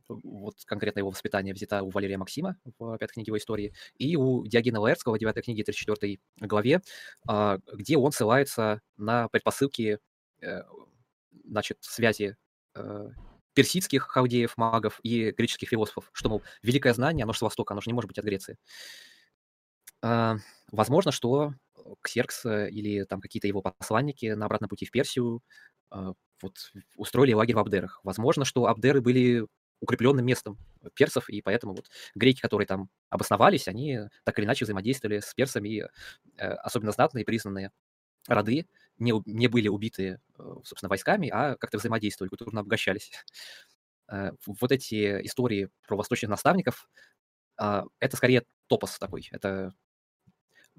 вот конкретно его воспитание взята у Валерия Максима в пятой книге его истории, и у Диогена Лаэртского в девятой книге 34 главе, э, где он ссылается на предпосылки э, значит, связи э, персидских халдеев, магов и греческих философов, что, мол, великое знание, оно же с Востока, оно же не может быть от Греции. А, возможно, что Ксеркс э, или там какие-то его посланники на обратном пути в Персию а, вот, устроили лагерь в Абдерах. Возможно, что Абдеры были укрепленным местом персов, и поэтому вот греки, которые там обосновались, они так или иначе взаимодействовали с персами, э, особенно знатные признанные роды не, не были убиты, э, собственно, войсками, а как-то взаимодействовали, культурно обогащались. Э, вот эти истории про восточных наставников, а, это скорее топос такой, это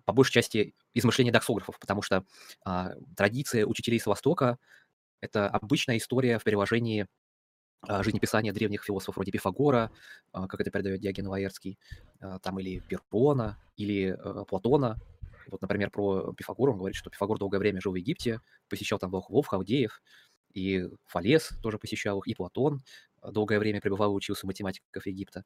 по большей части измышления доксографов, потому что а, традиция учителей с Востока — это обычная история в переложении а, жизнеписания древних философов вроде Пифагора, как это передает Диоген Лаерский, там или Перпона, или Платона, вот, например, про Пифагора он говорит, что Пифагор долгое время жил в Египте, посещал там волхвов, халдеев, и Фалес тоже посещал их, и Платон долгое время пребывал и учился математиков Египта.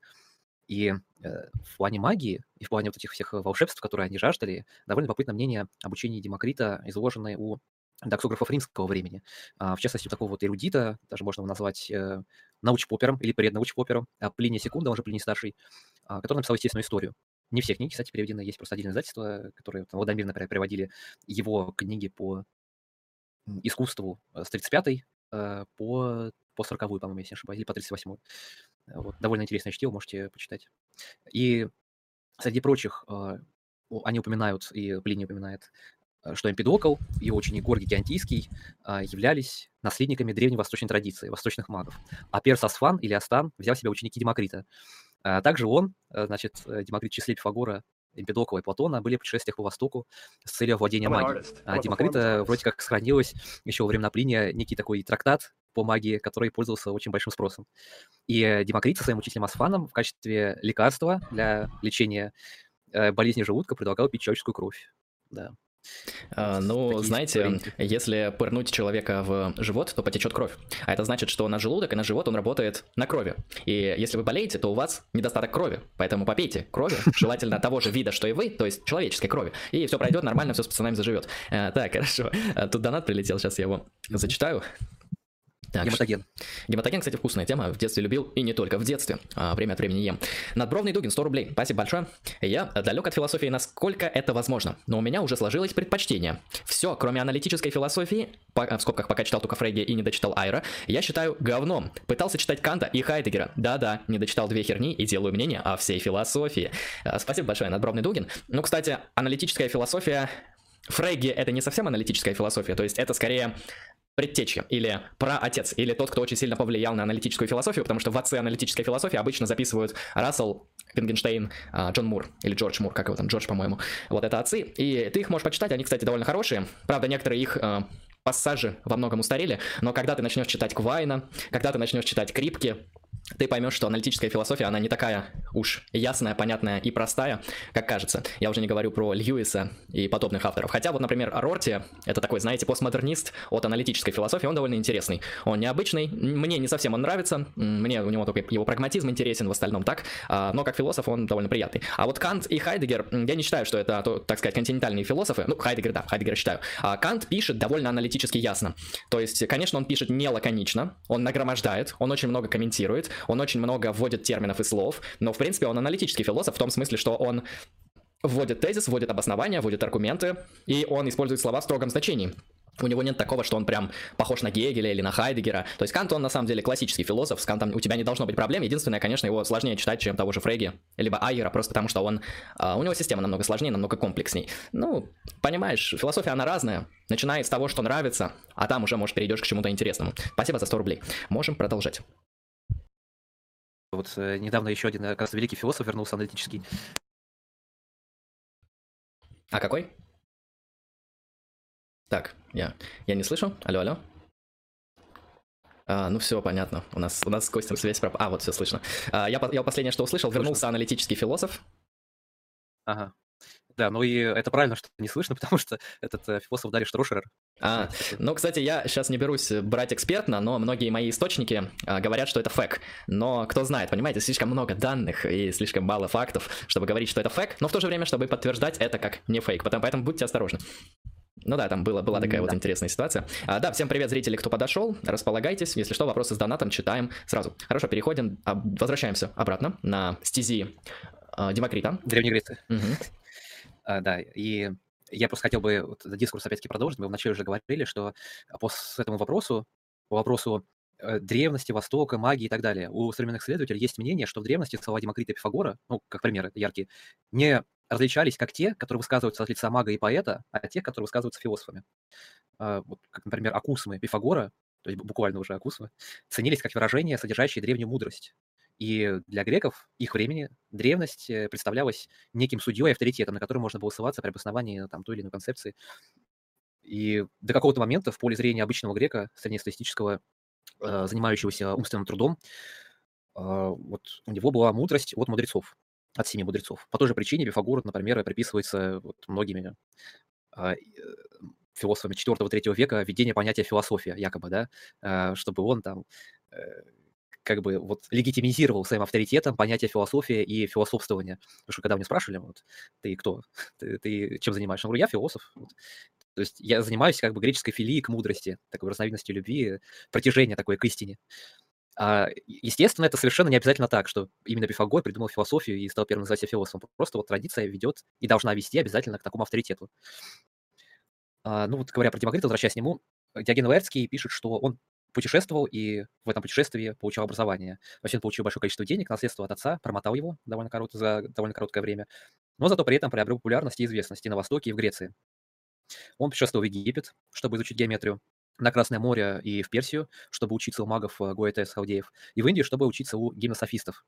И э, в плане магии и в плане вот этих всех волшебств, которые они жаждали, довольно любопытно мнение об учении Демокрита, изложенное у доксографов римского времени. А, в частности, такого вот эрудита, даже можно его назвать э, научпопером или преднаучпопером, а Плиния Секунда, он же Плиний Старший, а, который написал естественную историю. Не все книги, кстати, переведены, есть просто отдельные издательства, которые, там, Владимир, например, переводили его книги по искусству э, с 35-й э, по, по 40-ю, по-моему, если не ошибаюсь, или по 38-й. Вот, довольно интересное чтиво, можете почитать. И среди прочих э, они упоминают, и Плиний упоминает, что Эмпидокл и ученик Горгий Геонтийский являлись наследниками древней восточной традиции, восточных магов. А Перс Асфан или Астан взял себя ученики Демокрита. А также он, значит, Демокрит в числе Пифагора Эмпидокла и Платона были в путешествиях по Востоку с целью владения магией. А Демокрита вроде как сохранилось еще во времена Плиния некий такой трактат по магии, который пользовался очень большим спросом. И Демокрит со своим учителем Асфаном в качестве лекарства для лечения э, болезни желудка предлагал пить человеческую кровь. Да. А, ну, Такие знаете, истории. если пырнуть человека в живот, то потечет кровь. А это значит, что на желудок и на живот он работает на крови. И если вы болеете, то у вас недостаток крови. Поэтому попейте крови, желательно того же вида, что и вы, то есть человеческой крови. И все пройдет нормально, все с пацанами заживет. А, так, хорошо. А, тут донат прилетел, сейчас я его зачитаю. Так, Гематоген. Гематоген, кстати, вкусная тема. В детстве любил и не только в детстве. А, время от времени ем. Надбровный Дугин, 100 рублей. Спасибо большое. Я далек от философии, насколько это возможно. Но у меня уже сложилось предпочтение. Все, кроме аналитической философии, по, в скобках пока читал только Фрейги и не дочитал Айра, я считаю говном. Пытался читать Канта и Хайдегера. Да-да, не дочитал две херни и делаю мнение о всей философии. А, спасибо большое, Надбровный Дугин. Ну, кстати, аналитическая философия Фрейги это не совсем аналитическая философия, то есть это скорее предтечи или про отец или тот, кто очень сильно повлиял на аналитическую философию, потому что в отце аналитической философии обычно записывают Рассел, Пингенштейн, а, Джон Мур или Джордж Мур, как его там, Джордж, по-моему. Вот это отцы. И ты их можешь почитать, они, кстати, довольно хорошие. Правда, некоторые их а, пассажи во многом устарели, но когда ты начнешь читать Квайна, когда ты начнешь читать Крипки, ты поймешь, что аналитическая философия, она не такая уж ясная, понятная и простая, как кажется. Я уже не говорю про Льюиса и подобных авторов. Хотя вот, например, Рорти, это такой, знаете, постмодернист от аналитической философии, он довольно интересный. Он необычный, мне не совсем он нравится, мне у него только его прагматизм интересен, в остальном так, а, но как философ он довольно приятный. А вот Кант и Хайдегер, я не считаю, что это, так сказать, континентальные философы, ну, Хайдегер, да, Хайдегер считаю. А Кант пишет довольно аналитически ясно. То есть, конечно, он пишет не лаконично, он нагромождает, он очень много комментирует, он очень много вводит терминов и слов, но, в принципе, он аналитический философ в том смысле, что он вводит тезис, вводит обоснования, вводит аргументы, и он использует слова в строгом значении. У него нет такого, что он прям похож на Гегеля или на Хайдегера. То есть Кант, он на самом деле классический философ, с Кантом у тебя не должно быть проблем. Единственное, конечно, его сложнее читать, чем того же Фрейги, либо Айера, просто потому что он, uh, у него система намного сложнее, намного комплексней. Ну, понимаешь, философия, она разная. Начиная с того, что нравится, а там уже, может, перейдешь к чему-то интересному. Спасибо за 100 рублей. Можем продолжать. Вот э, недавно еще один, оказывается, великий философ вернулся аналитический. А какой? Так, я, я не слышу. Алло, алло. А, ну все, понятно. У нас, у нас с Костем связь пропала. А, вот все слышно. А, я, я последнее, что услышал, вернулся аналитический философ. Ага. Да, ну и это правильно, что не слышно, потому что этот э, философ Дарья Штрушерер. А, ну, кстати, я сейчас не берусь брать экспертно, но многие мои источники а, говорят, что это фэк. Но кто знает, понимаете, слишком много данных и слишком мало фактов, чтобы говорить, что это фэк, но в то же время, чтобы подтверждать это как не фейк. Поэтому, поэтому будьте осторожны. Ну да, там была, была такая да. вот интересная ситуация. А, да, всем привет, зрители, кто подошел. Располагайтесь. Если что, вопросы с донатом читаем сразу. Хорошо, переходим, а, возвращаемся обратно на стези а, Демокрита. Древней Греции. Угу. А, да, и я просто хотел бы вот, дискурс опять-таки продолжить. Мы вначале уже говорили, что по этому вопросу, по вопросу э, древности, Востока, магии и так далее, у современных исследователей есть мнение, что в древности слова Демокрита и Пифагора, ну, как примеры яркие, не различались как те, которые высказываются от лица мага и поэта, а те, которые высказываются философами. А, вот, как, например, акусмы Пифагора, то есть буквально уже акусмы, ценились как выражения, содержащие древнюю мудрость. И для греков их времени древность э, представлялась неким судьей авторитетом, на который можно было ссылаться при обосновании там, той или иной концепции. И до какого-то момента в поле зрения обычного грека, среднестатистического, э, занимающегося умственным трудом, э, вот у него была мудрость от мудрецов, от семи мудрецов. По той же причине Пифагор, например, приписывается вот многими э, философами 4-3 века введение понятия философия, якобы, да, э, чтобы он там э, как бы вот легитимизировал своим авторитетом понятие философия и философствования. Потому что когда меня спрашивали, вот, ты кто, ты, ты чем занимаешься? Я говорю, я философ. Вот. То есть я занимаюсь как бы греческой филией к мудрости, такой разновидностью любви, протяжение такое к истине. А, естественно, это совершенно не обязательно так, что именно Пифагор придумал философию и стал первым называть себя философом. Просто вот традиция ведет и должна вести обязательно к такому авторитету. А, ну вот говоря про Демокрита, возвращаясь к нему, Диоген Лаэртский пишет, что он путешествовал и в этом путешествии получил образование. Вообще он получил большое количество денег, наследство от отца, промотал его довольно корот, за довольно короткое время, но зато при этом приобрел популярность и известность и на Востоке, и в Греции. Он путешествовал в Египет, чтобы изучить геометрию, на Красное море и в Персию, чтобы учиться у магов э, Гуэтес Халдеев, и в Индию, чтобы учиться у гимнософистов.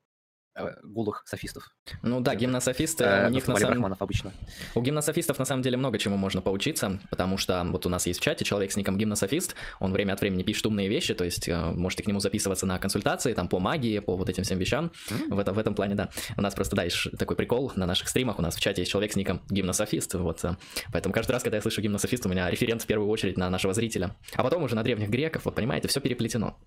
Э, гулых софистов. Ну да, гимнософисты, э, у них на самом... обычно. У гимнософистов на самом деле много чему можно поучиться, потому что вот у нас есть в чате человек с ником гимнософист, он время от времени пишет умные вещи, то есть э, можете к нему записываться на консультации, там по магии, по вот этим всем вещам. Mm-hmm. В, этом, в этом плане, да. У нас просто, да, есть такой прикол на наших стримах, у нас в чате есть человек с ником гимнософист, вот. Поэтому каждый раз, когда я слышу гимнософист, у меня референт в первую очередь на нашего зрителя. А потом уже на древних греков, вот понимаете, все переплетено.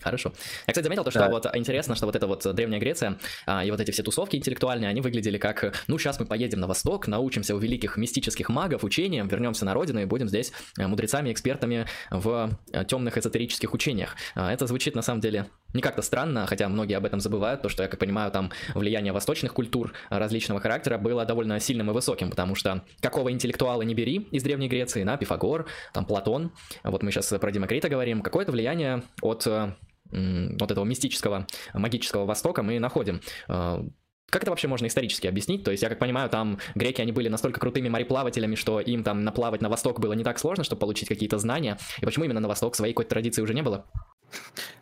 Хорошо. Я, кстати, заметил то, что да. вот интересно, что вот эта вот Древняя Греция а, и вот эти все тусовки интеллектуальные, они выглядели как, ну, сейчас мы поедем на восток, научимся у великих мистических магов учениям, вернемся на родину и будем здесь э, мудрецами, экспертами в э, темных эзотерических учениях. А, это звучит, на самом деле, не как-то странно, хотя многие об этом забывают, то, что, я как понимаю, там влияние восточных культур различного характера было довольно сильным и высоким, потому что какого интеллектуала не бери из Древней Греции, на, Пифагор, там, Платон, вот мы сейчас про Демокрита говорим, какое-то влияние от э, вот этого мистического, магического Востока мы находим. А, как это вообще можно исторически объяснить? То есть, я как понимаю, там греки, они были настолько крутыми мореплавателями, что им там наплавать на восток было не так сложно, чтобы получить какие-то знания. И почему именно на восток своей какой-то традиции уже не было?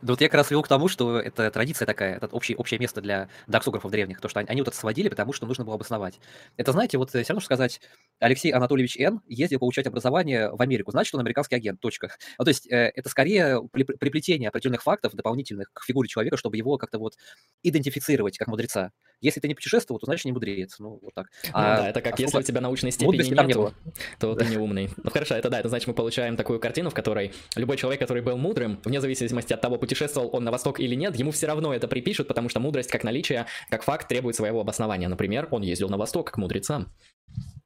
Да вот я как раз вел к тому, что это традиция такая, это общее, общее место для доксографов древних, то, что они, они вот это сводили, потому что нужно было обосновать. Это, знаете, вот э, все равно, что сказать, Алексей Анатольевич Н. ездил получать образование в Америку, значит, он американский агент, точка. Ну, то есть э, это скорее приплетение определенных фактов дополнительных к фигуре человека, чтобы его как-то вот идентифицировать как мудреца. Если ты не путешествовал, то значит не мудрец. Ну, вот так. Ну, а, да, это как а если у тебя научной степени нет, не было. то ты не умный. Ну хорошо, это да, это значит мы получаем такую картину, в которой любой человек, который был мудрым, вне зависимости от того, путешествовал он на восток или нет, ему все равно это припишут, потому что мудрость как наличие, как факт требует своего обоснования. Например, он ездил на восток как мудрецам.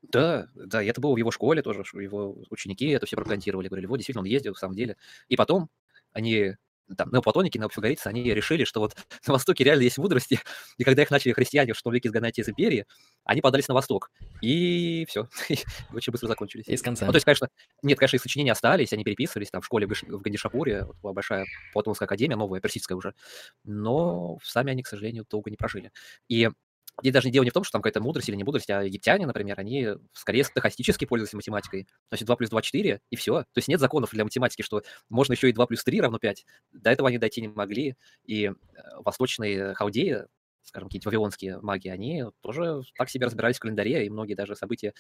Да, да, это было в его школе тоже, его ученики это все пропагандировали, говорили, вот действительно он ездил, в самом деле. И потом они там, неоплатоники, неопифагорейцы, они решили, что вот на Востоке реально есть мудрости, и когда их начали христиане что веке изгонять из империи, они подались на Восток, и все, очень быстро закончились. Из конца. Ну, то есть, конечно, нет, конечно, и сочинения остались, они переписывались там в школе в Гандишапуре, вот была большая Платоновская академия, новая, персидская уже, но сами они, к сожалению, долго не прожили. И Здесь даже дело не в том, что там какая-то мудрость или не мудрость, а египтяне, например, они скорее стохастически пользовались математикой. То есть 2 плюс 2 – 4, и все. То есть нет законов для математики, что можно еще и 2 плюс 3 равно 5. До этого они дойти не могли. И э, восточные халдеи, скажем, какие-то вавилонские маги, они тоже так себе разбирались в календаре, и многие даже события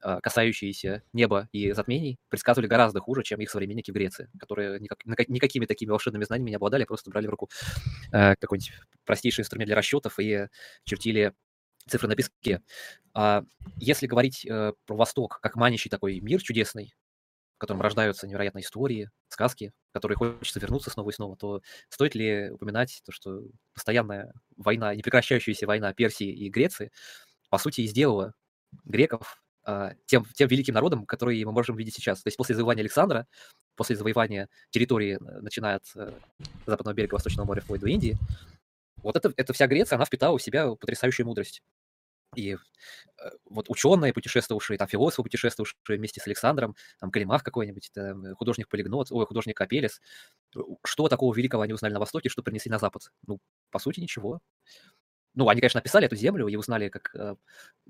касающиеся неба и затмений, предсказывали гораздо хуже, чем их современники в Греции, которые никак, никакими такими волшебными знаниями не обладали, просто брали в руку э, какой-нибудь простейший инструмент для расчетов и чертили цифры на песке. А если говорить э, про Восток как манящий такой мир чудесный, в котором рождаются невероятные истории, сказки, в которые хочется вернуться снова и снова, то стоит ли упоминать то, что постоянная война, непрекращающаяся война Персии и Греции, по сути, и сделала греков а, тем, тем великим народом, который мы можем видеть сейчас. То есть после завоевания Александра, после завоевания территории, э, начиная от э, западного берега Восточного моря вплоть до Индии, вот это, эта вся Греция, она впитала в себя потрясающую мудрость. И э, вот ученые, путешествовавшие, там, философы, путешествовавшие вместе с Александром, там, Калимах какой-нибудь, художник Полигнот, ой, художник Капелес, что такого великого они узнали на Востоке, что принесли на Запад? Ну, по сути, ничего ну, они, конечно, написали эту землю и узнали, как э,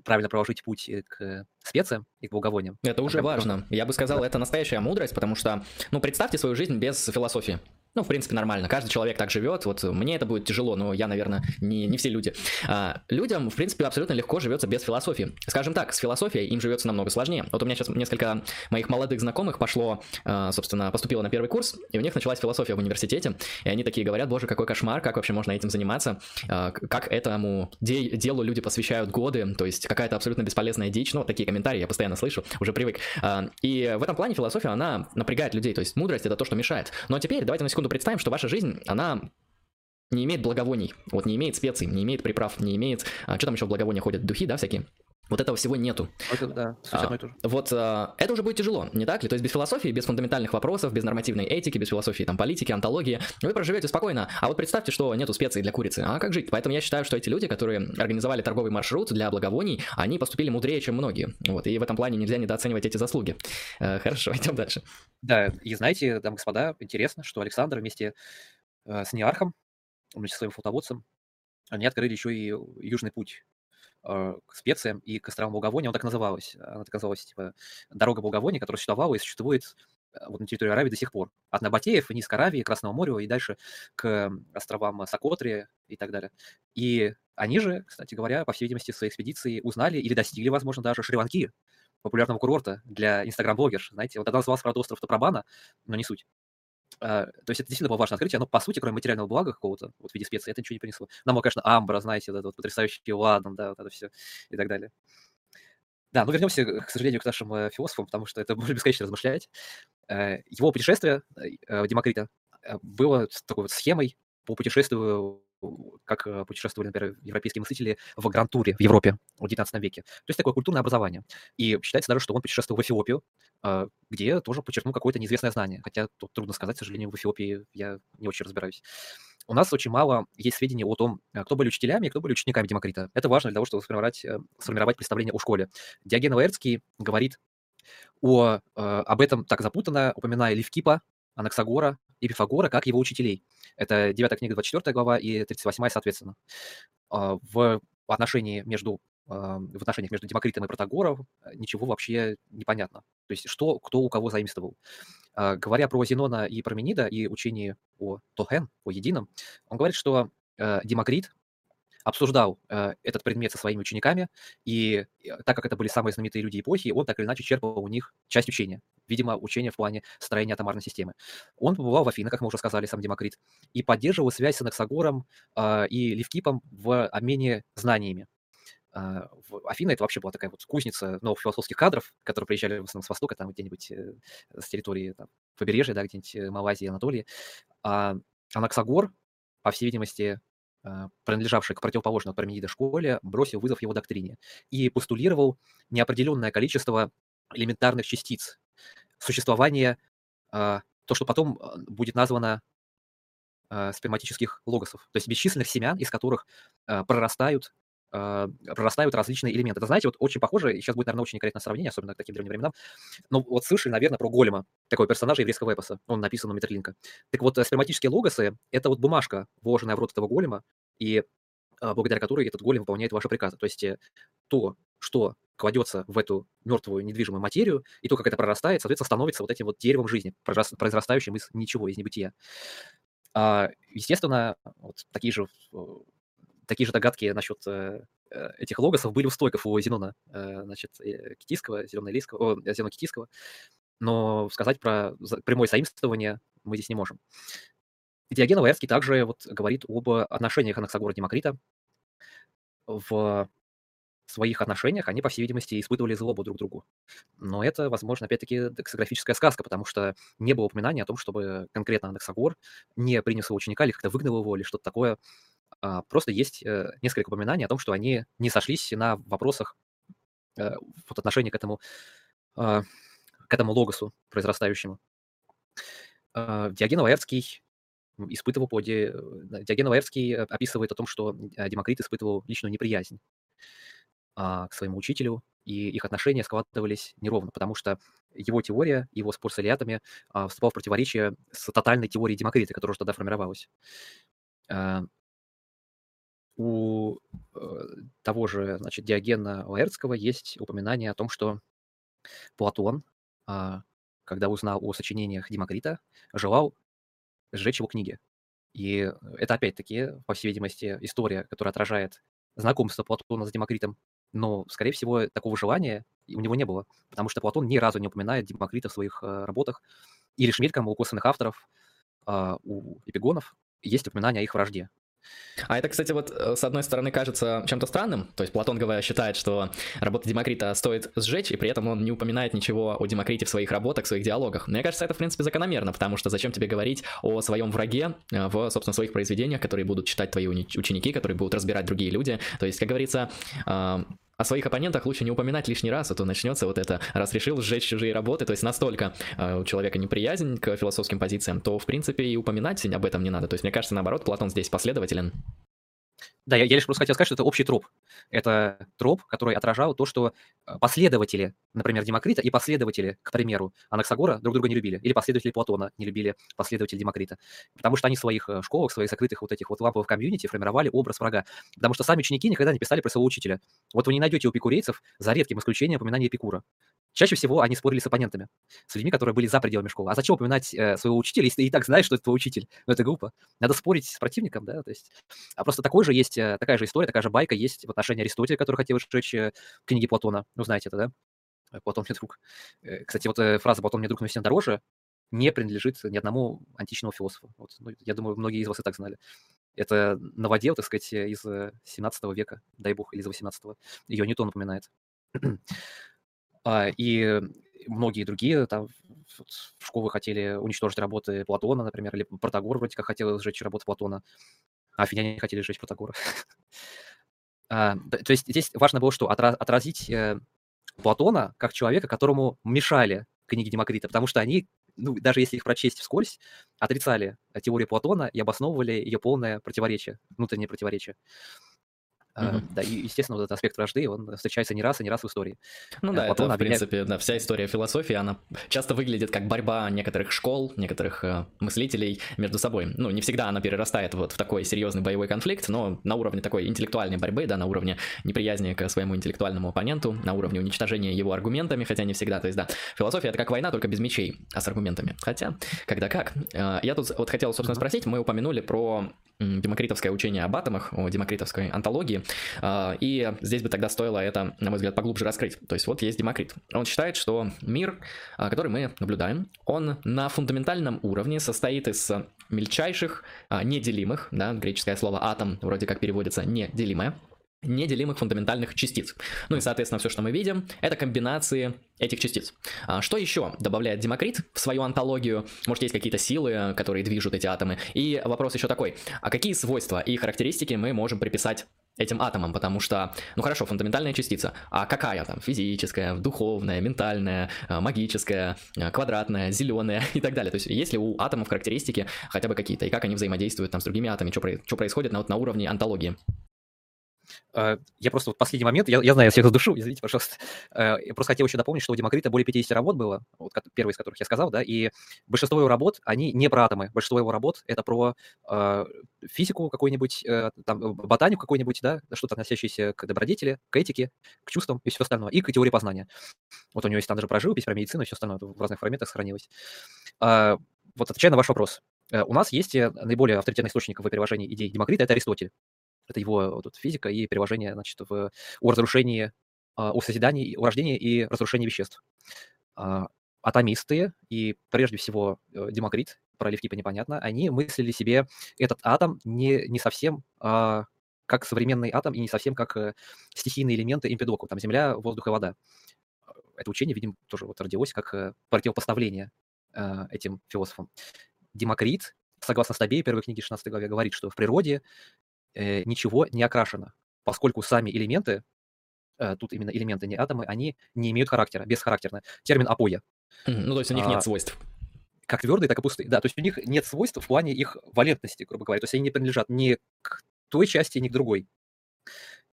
правильно проложить путь э, к специям и к благовониям. Это уже важно. Я бы сказал, это настоящая мудрость, потому что, ну, представьте свою жизнь без философии. Ну, в принципе, нормально. Каждый человек так живет. Вот мне это будет тяжело, но я, наверное, не, не все люди. А, людям, в принципе, абсолютно легко живется без философии. Скажем так, с философией им живется намного сложнее. Вот у меня сейчас несколько моих молодых знакомых пошло, а, собственно, поступило на первый курс, и у них началась философия в университете. И они такие говорят, боже, какой кошмар, как вообще можно этим заниматься, а, как этому де- делу люди посвящают годы, то есть какая-то абсолютно бесполезная дичь. Ну, такие комментарии я постоянно слышу, уже привык. А, и в этом плане философия, она напрягает людей, то есть мудрость это то, что мешает. Но теперь давайте на секунду секунду представим, что ваша жизнь, она не имеет благовоний, вот не имеет специй, не имеет приправ, не имеет... А, что там еще в благовония ходят? Духи, да, всякие? Вот этого всего нету. Это, да, а, Вот а, это уже будет тяжело, не так ли? То есть без философии, без фундаментальных вопросов, без нормативной этики, без философии там политики, антологии, вы проживете спокойно. А вот представьте, что нету специй для курицы. А как жить? Поэтому я считаю, что эти люди, которые организовали торговый маршрут для благовоний, они поступили мудрее, чем многие. Вот, и в этом плане нельзя недооценивать эти заслуги. Э, хорошо, идем дальше. Да, и знаете, там, господа, интересно, что Александр вместе э, с Неархом, вместе со своим флотоводцем, они открыли еще и Южный путь к специям и к островам Благовония, он так называлась. Она так называлась, типа, дорога Благовония, которая существовала и существует э, вот на территории Аравии до сих пор. От Набатеев, вниз к Аравии, Красного моря и дальше к островам Сокотри и так далее. И они же, кстати говоря, по всей видимости, своей экспедиции узнали или достигли, возможно, даже Шри-Ланки, популярного курорта для инстаграм-блогерш. Знаете, вот тогда назывался, правда, остров Топрабана, но не суть. А, то есть это действительно было важное открытие, но по сути, кроме материального блага какого-то, вот в виде специй, это ничего не принесло. Нам, конечно, амбра, знаете, вот это вот потрясающий ладан, да, вот это все и так далее. Да, ну вернемся, к сожалению, к нашим э, философам, потому что это можно бесконечно размышлять. Э, его путешествие э, Демокрита было такой вот схемой по путешествию как э, путешествовали, например, европейские мыслители в Грантуре в Европе в 19 веке. То есть такое культурное образование. И считается даже, что он путешествовал в Эфиопию, а, где тоже подчеркнул какое-то неизвестное знание. Хотя тут трудно сказать, к сожалению, в Эфиопии я не очень разбираюсь. У нас очень мало есть сведений о том, э, кто были учителями и кто были учениками Демокрита. Это важно для того, чтобы сформировать, э, сформировать представление о школе. Диоген Лаэртский говорит о, об этом так запутанно, упоминая Левкипа, Анаксагора и Пифагора как его учителей. Это 9 книга, 24 глава и 38 соответственно. А, в отношении между а, в отношениях между Демокритом и Протагором э, ничего вообще не понятно. То есть что, кто у кого заимствовал. А, говоря про Зенона и Парменида и учение о Тохен, о едином, он говорит, что э, Демокрит обсуждал э, этот предмет со своими учениками, и э, так как это были самые знаменитые люди эпохи, он так или иначе черпал у них часть учения, видимо, учение в плане строения атомарной системы. Он побывал в Афинах, как мы уже сказали, сам Демокрит, и поддерживал связь с Анаксагором э, и Левкипом в обмене знаниями. Uh, Афина это вообще была такая вот кузница новых философских кадров, которые приезжали в основном с востока, там где-нибудь э, с территории там, побережья, да, где-нибудь э, Малайзии, Анатолии. А Анаксагор, по всей видимости, принадлежавший к противоположной от Парменида школе, бросил вызов его доктрине и постулировал неопределенное количество элементарных частиц существования, а, то, что потом а, будет названо сперматических логосов, то есть бесчисленных семян, из которых прорастают прорастают различные элементы. Это, знаете, вот очень похоже, сейчас будет, наверное, очень некорректное сравнение, особенно к таким древним временам, но вот слышали, наверное, про Голема, такого персонажа еврейского эпоса, он написан у Метерлинка. Так вот, э, сперматические логосы — это вот бумажка, вложенная в рот этого голема, и а, благодаря которой этот голем выполняет ваши приказы. То есть э, то, что кладется в эту мертвую недвижимую материю, и то, как это прорастает, соответственно, становится вот этим вот деревом жизни, произрастающим из ничего, из небытия. А, естественно, вот такие же, такие же догадки насчет э, э, этих логосов были у стойков у Зенона, значит, китийского, зелено-китийского, зелено-китийского, но сказать про прямое заимствование мы здесь не можем. Диоген Лаэртский также вот говорит об отношениях Анаксагора Демокрита. В своих отношениях они, по всей видимости, испытывали злобу друг другу. Но это, возможно, опять-таки дексографическая сказка, потому что не было упоминания о том, чтобы конкретно Анаксагор не принял своего ученика или как-то выгнал его, или что-то такое. А просто есть э, несколько упоминаний о том, что они не сошлись на вопросах э, вот отношения к этому, э, к этому логосу произрастающему. Э, Диоген Лаэртский испытывал по. Э, Диоген Лаэртский описывает о том, что Демокрит испытывал личную неприязнь а, к своему учителю, и их отношения складывались неровно, потому что его теория, его спор с алиатами а, вступал в противоречие с тотальной теорией Демокрита, которая уже тогда формировалась. А, у того же значит, Диогена Лаэртского есть упоминание о том, что Платон, когда узнал о сочинениях Демокрита, желал сжечь его книги. И это, опять-таки, по всей видимости, история, которая отражает знакомство Платона с Демокритом. Но, скорее всего, такого желания у него не было, потому что Платон ни разу не упоминает Демокрита в своих э, работах. И лишь мельком у косвенных авторов, э, у эпигонов, есть упоминание о их вражде. А это, кстати, вот э, с одной стороны кажется чем-то странным. То есть Платон, говоря, считает, что работа Демокрита стоит сжечь, и при этом он не упоминает ничего о Демокрите в своих работах, в своих диалогах. Мне кажется, это, в принципе, закономерно, потому что зачем тебе говорить о своем враге э, в, собственно, своих произведениях, которые будут читать твои ученики, которые будут разбирать другие люди. То есть, как говорится, э, о своих оппонентах лучше не упоминать лишний раз, а то начнется вот это, раз решил сжечь чужие работы, то есть настолько э, у человека неприязнь к философским позициям, то, в принципе, и упоминать об этом не надо. То есть, мне кажется, наоборот, Платон здесь последователен. Да, я, я лишь просто хотел сказать, что это общий троп. Это троп, который отражал то, что э, последователи, например, Демокрита и последователи, к примеру, Анаксагора друг друга не любили. Или последователи Платона не любили последователей Демокрита. Потому что они в своих э, школах, в своих закрытых вот этих вот ламповых комьюнити формировали образ врага. Потому что сами ученики никогда не писали про своего учителя. Вот вы не найдете у пикурейцев, за редким исключением, упоминания Эпикура. Чаще всего они спорили с оппонентами, с людьми, которые были за пределами школы. А зачем упоминать э, своего учителя, если ты и так знаешь, что это твой учитель? Ну, это глупо. Надо спорить с противником, да, то есть... А просто такой же есть, э, такая же история, такая же байка есть в отношении Аристотеля, который хотел сжечь э, книги Платона. Ну, знаете это, да? Э, Платон мне друг. Кстати, вот фраза «Платон мне друг, но всем дороже» не принадлежит ни одному античному философу. Вот, ну, я думаю, многие из вас и так знали. Это новодел, так сказать, из 17 века, дай бог, или из 18 -го. Ее Ньютон упоминает. А, и многие другие там школы хотели уничтожить работы Платона, например, или Протагор вроде как хотел сжечь работы Платона, а афиняне хотели сжечь Протагора. а, то есть здесь важно было что? Отразить э, Платона как человека, которому мешали книги Демокрита, потому что они, ну, даже если их прочесть вскользь, отрицали теорию Платона и обосновывали ее полное противоречие, внутреннее противоречие. Uh-huh. Да, и, естественно, вот этот аспект вражды, он встречается не раз и не раз в истории. Ну да, Платон это, в принципе, да, вся история философии, она часто выглядит как борьба некоторых школ, некоторых э, мыслителей между собой. Ну, не всегда она перерастает вот в такой серьезный боевой конфликт, но на уровне такой интеллектуальной борьбы, да, на уровне неприязни к своему интеллектуальному оппоненту, на уровне уничтожения его аргументами, хотя не всегда. То есть, да, философия — это как война, только без мечей, а с аргументами. Хотя, когда как. Э, я тут вот хотел, собственно, спросить, мы упомянули про демокритовское учение об атомах, о демокритовской антологии, и здесь бы тогда стоило это, на мой взгляд, поглубже раскрыть. То есть вот есть Демокрит. Он считает, что мир, а, который мы наблюдаем, он на фундаментальном уровне состоит из мельчайших, а, неделимых, да, греческое слово атом вроде как переводится неделимое, неделимых фундаментальных частиц. Ну и, соответственно, все, что мы видим, это комбинации этих частиц. А что еще добавляет Демокрит в свою антологию? Может, есть какие-то силы, которые движут эти атомы? И вопрос еще такой, а какие свойства и характеристики мы можем приписать этим атомам, потому что, ну хорошо, фундаментальная частица, а какая там? Физическая, духовная, ментальная, а, магическая, а, квадратная, зеленая и так далее. То есть есть ли у атомов характеристики хотя бы какие-то, и как они взаимодействуют там с другими атомами, что, что происходит на, вот, на уровне антологии? Э, я просто вот последний момент, я, я знаю, я всех задушу, извините, пожалуйста. Э, я просто хотел еще дополнить, что у Демокрита более 50 работ было, вот первый из которых я сказал, да, и большинство его работ, они не про атомы, большинство его работ это про э, физику какую-нибудь, э, там, ботанику какую-нибудь, да, что-то относящееся к добродетели, к этике, к чувствам и все остальное, и к теории познания. Вот у него есть там даже про живопись, про медицину и все остальное, в разных форматах сохранилось. Э, вот отвечая на ваш вопрос, у нас есть наиболее авторитетный источник в перевожении идей Демокрита, это Аристотель. Это его вот, физика и переложение значит, в, о разрушении, а, о созидании, о рождении и разрушении веществ. А, атомисты и прежде всего э, Демокрит, про Левкипа непонятно, они мыслили себе этот атом не, не совсем а, как современный атом и не совсем как э, стихийные элементы импедоку, там земля, воздух и вода. Это учение, видимо, тоже вот родилось как э, противопоставление этим философам. Демокрит, согласно Стабее, первой книге 16 главе, говорит, что в природе э, ничего не окрашено, поскольку сами элементы, э, тут именно элементы, не атомы, они не имеют характера, бесхарактерно. Термин апоя. Ну, то есть у них а, нет свойств. Как твердые, так и пустые. Да, то есть у них нет свойств в плане их валентности, грубо говоря. То есть они не принадлежат ни к той части, ни к другой.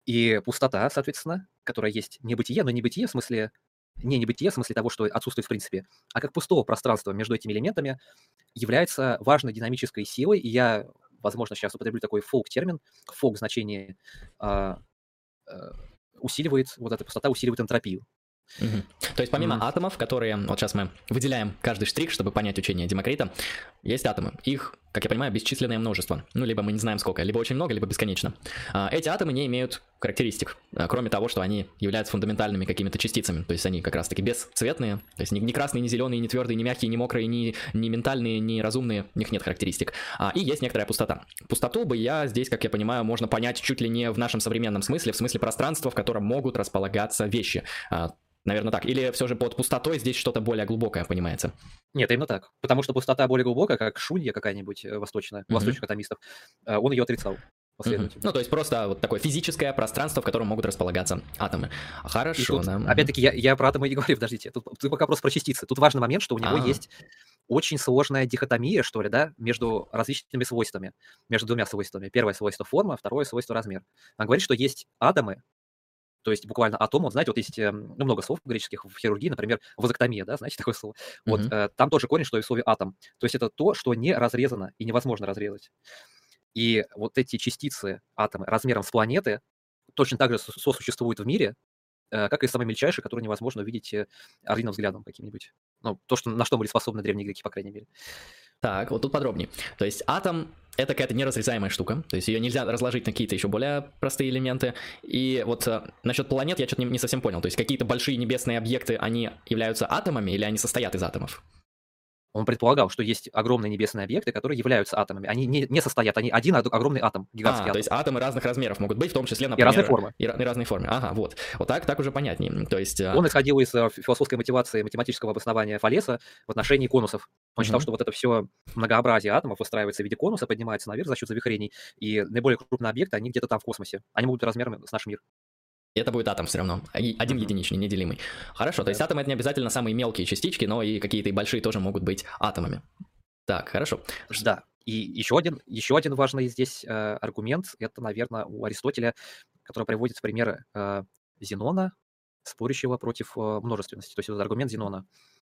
И пустота, соответственно, которая есть небытие, но небытие в смысле не небытие, в смысле того, что отсутствует в принципе, а как пустого пространства между этими элементами является важной динамической силой. И я возможно, сейчас употреблю такой фолк-термин, фолк значение а, а, усиливает, вот эта пустота усиливает энтропию. Угу. То есть помимо mm. атомов, которые, вот сейчас мы выделяем каждый штрих, чтобы понять учение Демокрита, есть атомы. Их, как я понимаю, бесчисленное множество. Ну, либо мы не знаем сколько, либо очень много, либо бесконечно. А, эти атомы не имеют характеристик, а, кроме того, что они являются фундаментальными какими-то частицами. То есть они как раз-таки бесцветные, то есть ни, красные, ни зеленые, ни твердые, ни мягкие, ни мокрые, ни, ни ментальные, ни разумные, у них нет характеристик. А, и есть некоторая пустота. Пустоту бы я здесь, как я понимаю, можно понять чуть ли не в нашем современном смысле, в смысле пространства, в котором могут располагаться вещи Наверное, так. Или все же под пустотой здесь что-то более глубокое понимается? Нет, именно так. Потому что пустота более глубокая, как шунья какая-нибудь э, восточная, mm-hmm. восточных атомистов, э, он ее отрицал. Последовательно. Ну, то есть просто вот такое физическое пространство, в котором могут располагаться атомы. Хорошо, тут, да. Опять-таки, я, я про атомы не говорю, подождите. Тут, тут пока просто про частицы. Тут важный момент, что у него А. есть очень сложная дихотомия, что ли, да, между различными свойствами, между двумя свойствами. Первое свойство форма, второе свойство размер. Он говорит, что есть атомы, то есть буквально атом, вот знаете, вот есть эм, ну, много слов греческих в хирургии, например, вазоктомия, да, знаете такое слово? Вот Мгм. э, там тоже корень, что и в слове атом. То есть это то, что не разрезано и невозможно разрезать. И вот эти частицы, атомы размером с планеты точно так же со- сосуществуют в мире, э, как и самые мельчайшие, которые невозможно увидеть э, орлиным взглядом каким-нибудь. Ну, то, что, на что были способны древние греки, по крайней мере. Так, вот тут подробнее. То есть атом это какая-то неразрезаемая штука, то есть ее нельзя разложить на какие-то еще более простые элементы. И вот э, насчет планет я что-то не, не совсем понял. То есть какие-то большие небесные объекты, они являются атомами или они состоят из атомов? Он предполагал, что есть огромные небесные объекты, которые являются атомами. Они не, не состоят, они один ог- огромный атом, гигантский А, атом. то есть атомы разных размеров могут быть, в том числе, И например... разной формы. И, и разной формы. Ага, вот. Вот так, так уже понятнее. То есть... э, Он исходил из э, фи- философской мотивации математического обоснования Фалеса в отношении конусов. Он считал, что вот это все многообразие атомов выстраивается в виде конуса, поднимается наверх за счет завихрений, и наиболее крупные объекты, они где-то там в космосе. Они будут размером с наш мир. Это будет атом все равно. Один единичный, неделимый. Хорошо, то есть атомы это не обязательно самые мелкие частички, но и какие-то и большие тоже могут быть атомами. Так, хорошо. Да. И еще один, еще один важный здесь э, аргумент, это, наверное, у Аристотеля, который приводит в пример э, Зенона, спорящего против э, множественности. То есть это аргумент Зенона,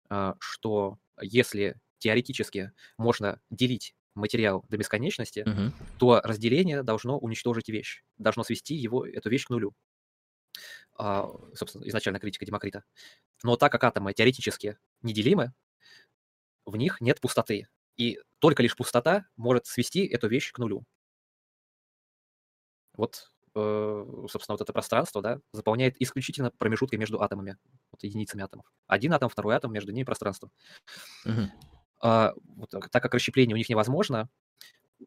э, что если теоретически можно делить материал до бесконечности, Мгм. то разделение должно уничтожить вещь, должно свести его, эту вещь к нулю. А, собственно, изначально критика Демокрита. Но так как атомы теоретически неделимы, в них нет пустоты. И только лишь пустота может свести эту вещь к нулю. Вот, э, собственно, вот это пространство, да, заполняет исключительно промежутки между атомами, вот единицами атомов. Один атом, второй атом, между ними пространство. А, вот так как расщепление у них невозможно,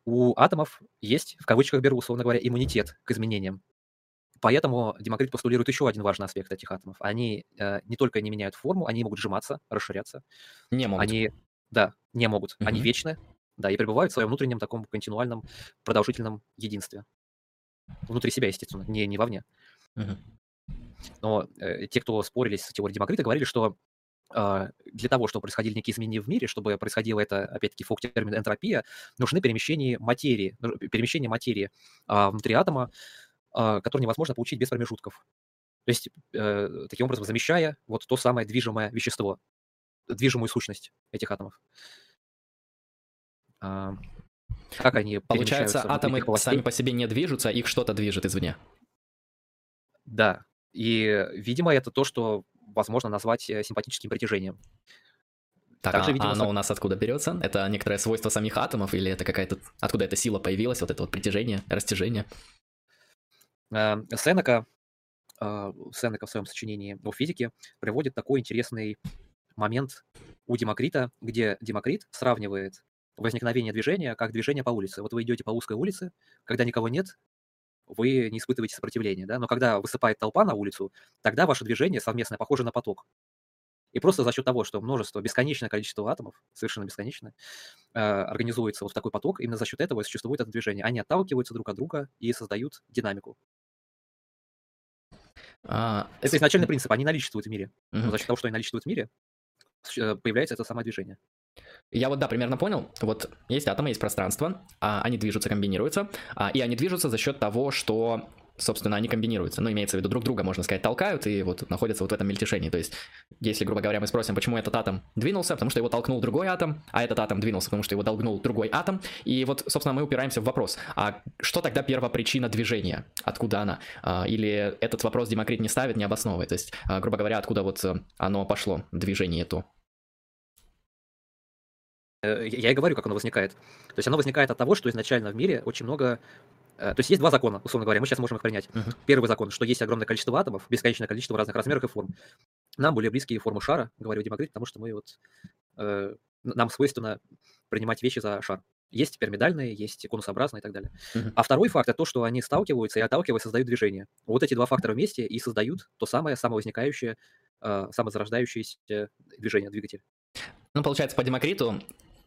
у атомов есть, в кавычках беру, условно говоря, иммунитет к изменениям. Поэтому Демокрит постулирует еще один важный аспект этих атомов. Они э, не только не меняют форму, они могут сжиматься, расширяться. Не могут. Они, да, не могут. Они Мгм. вечны, да, и пребывают в своем внутреннем таком континуальном продолжительном единстве. Внутри себя, естественно, не, не вовне. Мгм. Но э, те, кто спорили с теорией Демокрита, говорили, что а, для того, чтобы происходили некие изменения в мире, чтобы происходило это, опять-таки, фок термин энтропия, нужны перемещения материи, перемещение материи а, внутри атома, который невозможно получить без промежутков. То есть, э, таким образом, замещая вот то самое движимое вещество, движимую сущность этих атомов. А, Как они Получается, атомы сами по себе не движутся, их что-то движет извне. Да. И, видимо, это то, что возможно назвать э, симпатическим притяжением. Так, Также, а, видимо, а оно у нас откуда берется? Это некоторое свойство самих атомов или это какая-то... Откуда эта сила появилась, вот это вот притяжение, растяжение? Э, Сенека, э, Сенека в своем сочинении о физике приводит такой интересный момент у Демокрита, где Демокрит сравнивает возникновение движения как движение по улице. Вот вы идете по узкой улице, когда никого нет, вы не испытываете сопротивления, да? но когда высыпает толпа на улицу, тогда ваше движение совместное похоже на поток. И просто за счет того, что множество, бесконечное количество атомов, совершенно бесконечное, э, организуется вот в такой поток, именно за счет этого существует это движение. Они отталкиваются друг от друга и создают динамику. А, Это изначальный принцип, они наличествуют в мире. мгм. Но за счет того, что они наличествуют в мире, э, появляется это самое движение. Я вот, да, примерно понял. Вот есть атомы, есть пространство, а, они движутся, комбинируются, а, и они движутся за счет того, что, собственно, они комбинируются. Ну, имеется в виду, друг друга, можно сказать, толкают и вот находятся вот в этом мельтешении. То есть, если, грубо говоря, мы спросим, почему этот атом двинулся, потому что его толкнул другой атом, а этот атом двинулся, потому что его толкнул другой атом. И вот, собственно, мы упираемся в вопрос, а что тогда первопричина движения? Откуда она? А, Или этот вопрос Демокрит не ставит, не обосновывает? То есть, а, грубо говоря, откуда вот э, оно пошло, движение то? Э, Я я и говорю, как оно возникает. То есть оно возникает от того, что изначально в мире очень много... э, То есть есть два закона, условно говоря, мы сейчас можем их принять. Мгм. Первый закон, что есть огромное количество атомов, бесконечное количество разных размеров и форм. Нам более близкие формы шара, говорю Демокрит, потому что мы вот... э, Нам свойственно принимать вещи за шар. Есть пирамидальные, есть конусообразные и так далее. Мгм. А второй факт это то, что они сталкиваются и отталкиваясь создают движение. Вот эти два фактора вместе и создают то самое самовозникающее, э, самозарождающееся движение, двигатель. Ну, получается, по Демокриту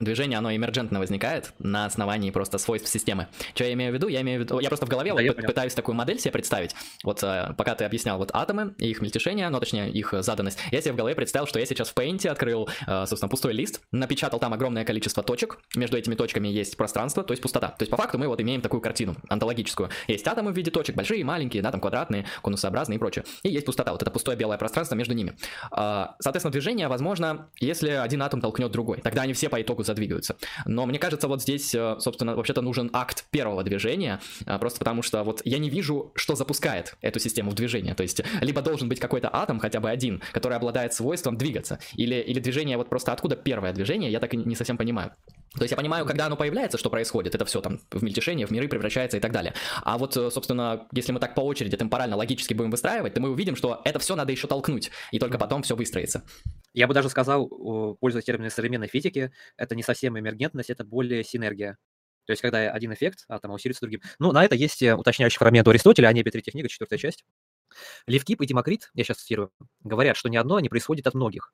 движение, оно эмерджентно возникает на основании просто свойств системы. Что я имею в виду? Я имею в виду, я просто в голове Да, вот я понял. пытаюсь такую модель себе представить. Вот э, пока ты объяснял вот атомы и их мельтешение, ну точнее их заданность, я себе в голове представил, что я сейчас в Paint открыл, э, собственно, пустой лист, напечатал там огромное количество точек, между этими точками есть пространство, то есть пустота. То есть по факту мы вот имеем такую картину онтологическую. Есть атомы в виде точек, большие, маленькие, да, там квадратные, конусообразные и прочее. И есть пустота, вот это пустое белое пространство между ними. А, Соответственно, движение возможно, если один атом толкнет другой. Тогда они все по итогу задвигаются. Но мне кажется, вот здесь, э, собственно, вообще-то нужен акт первого движения, а, просто потому что вот я не вижу, что запускает эту систему в движение. То есть либо должен быть какой-то атом, хотя бы один, который обладает свойством двигаться, или, или движение вот просто откуда первое движение, я так и не совсем понимаю. То есть я понимаю, когда оно появляется, что происходит, это все там в мельтешение, в миры превращается и так далее. А вот, э, собственно, если мы так по очереди темпорально, логически будем выстраивать, то мы увидим, что это все надо еще толкнуть, и только потом все выстроится. Я бы даже сказал, пользуясь термином современной физики, это не совсем эмергентность, это более синергия. То есть, когда один эффект атома усиливается другим. Ну, на это есть э, уточняющий фрагмент у Аристотеля, Анебе, третья книга, четвертая часть. Левкип и Демокрит, я сейчас цитирую, говорят, что ни одно не происходит от многих.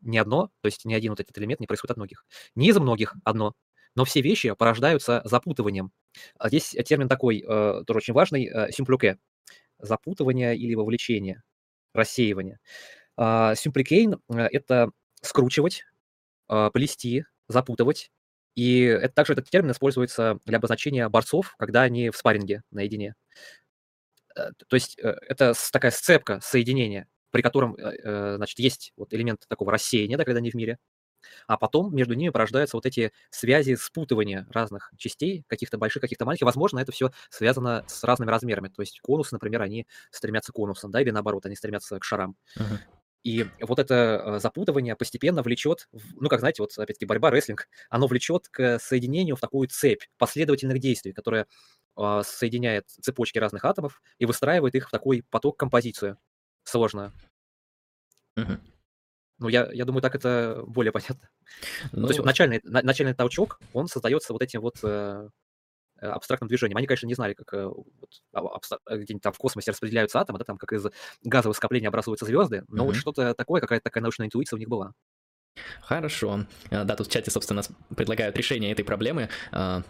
Ни одно, то есть ни один вот этот элемент не происходит от многих. Не из многих одно, но все вещи порождаются запутыванием. А Здесь термин такой, э, тоже очень важный, э, симплюке. Запутывание или вовлечение, рассеивание. А, Симпликейн э, – это скручивать, а, плести, запутывать. И это также этот термин используется для обозначения борцов, когда они в спарринге наедине. Э, То есть э, это такая сцепка, соединение, при котором э, значит, есть вот элемент такого рассеяния, да, когда они в мире, а потом между ними порождаются вот эти связи спутывания разных частей, каких-то больших, каких-то маленьких. Возможно, это все связано с разными размерами. То есть конусы, например, они стремятся к конусам, да, или наоборот, они стремятся к шарам. Мгм. И вот это э, запутывание постепенно влечет, ну, как знаете, вот опять-таки борьба, рестлинг, оно влечет к соединению в такую цепь последовательных действий, которая а, соединяет цепочки разных атомов и выстраивает их в такой поток, композицию сложную. Мгм. Ну, я, я думаю, так это более понятно. Ну, То есть вот начальный, на- начальный толчок, он создается вот этим вот э, э, абстрактным движением. Они, конечно, не знали, как э, вот, а- абстра- э, где-нибудь там в космосе распределяются атомы, да, там как из газовых скоплений образуются звезды, но вот Мгм. что-то такое, какая-то такая научная интуиция у них была. Хорошо. А, Да, тут в чате, собственно, предлагают решение этой проблемы. А,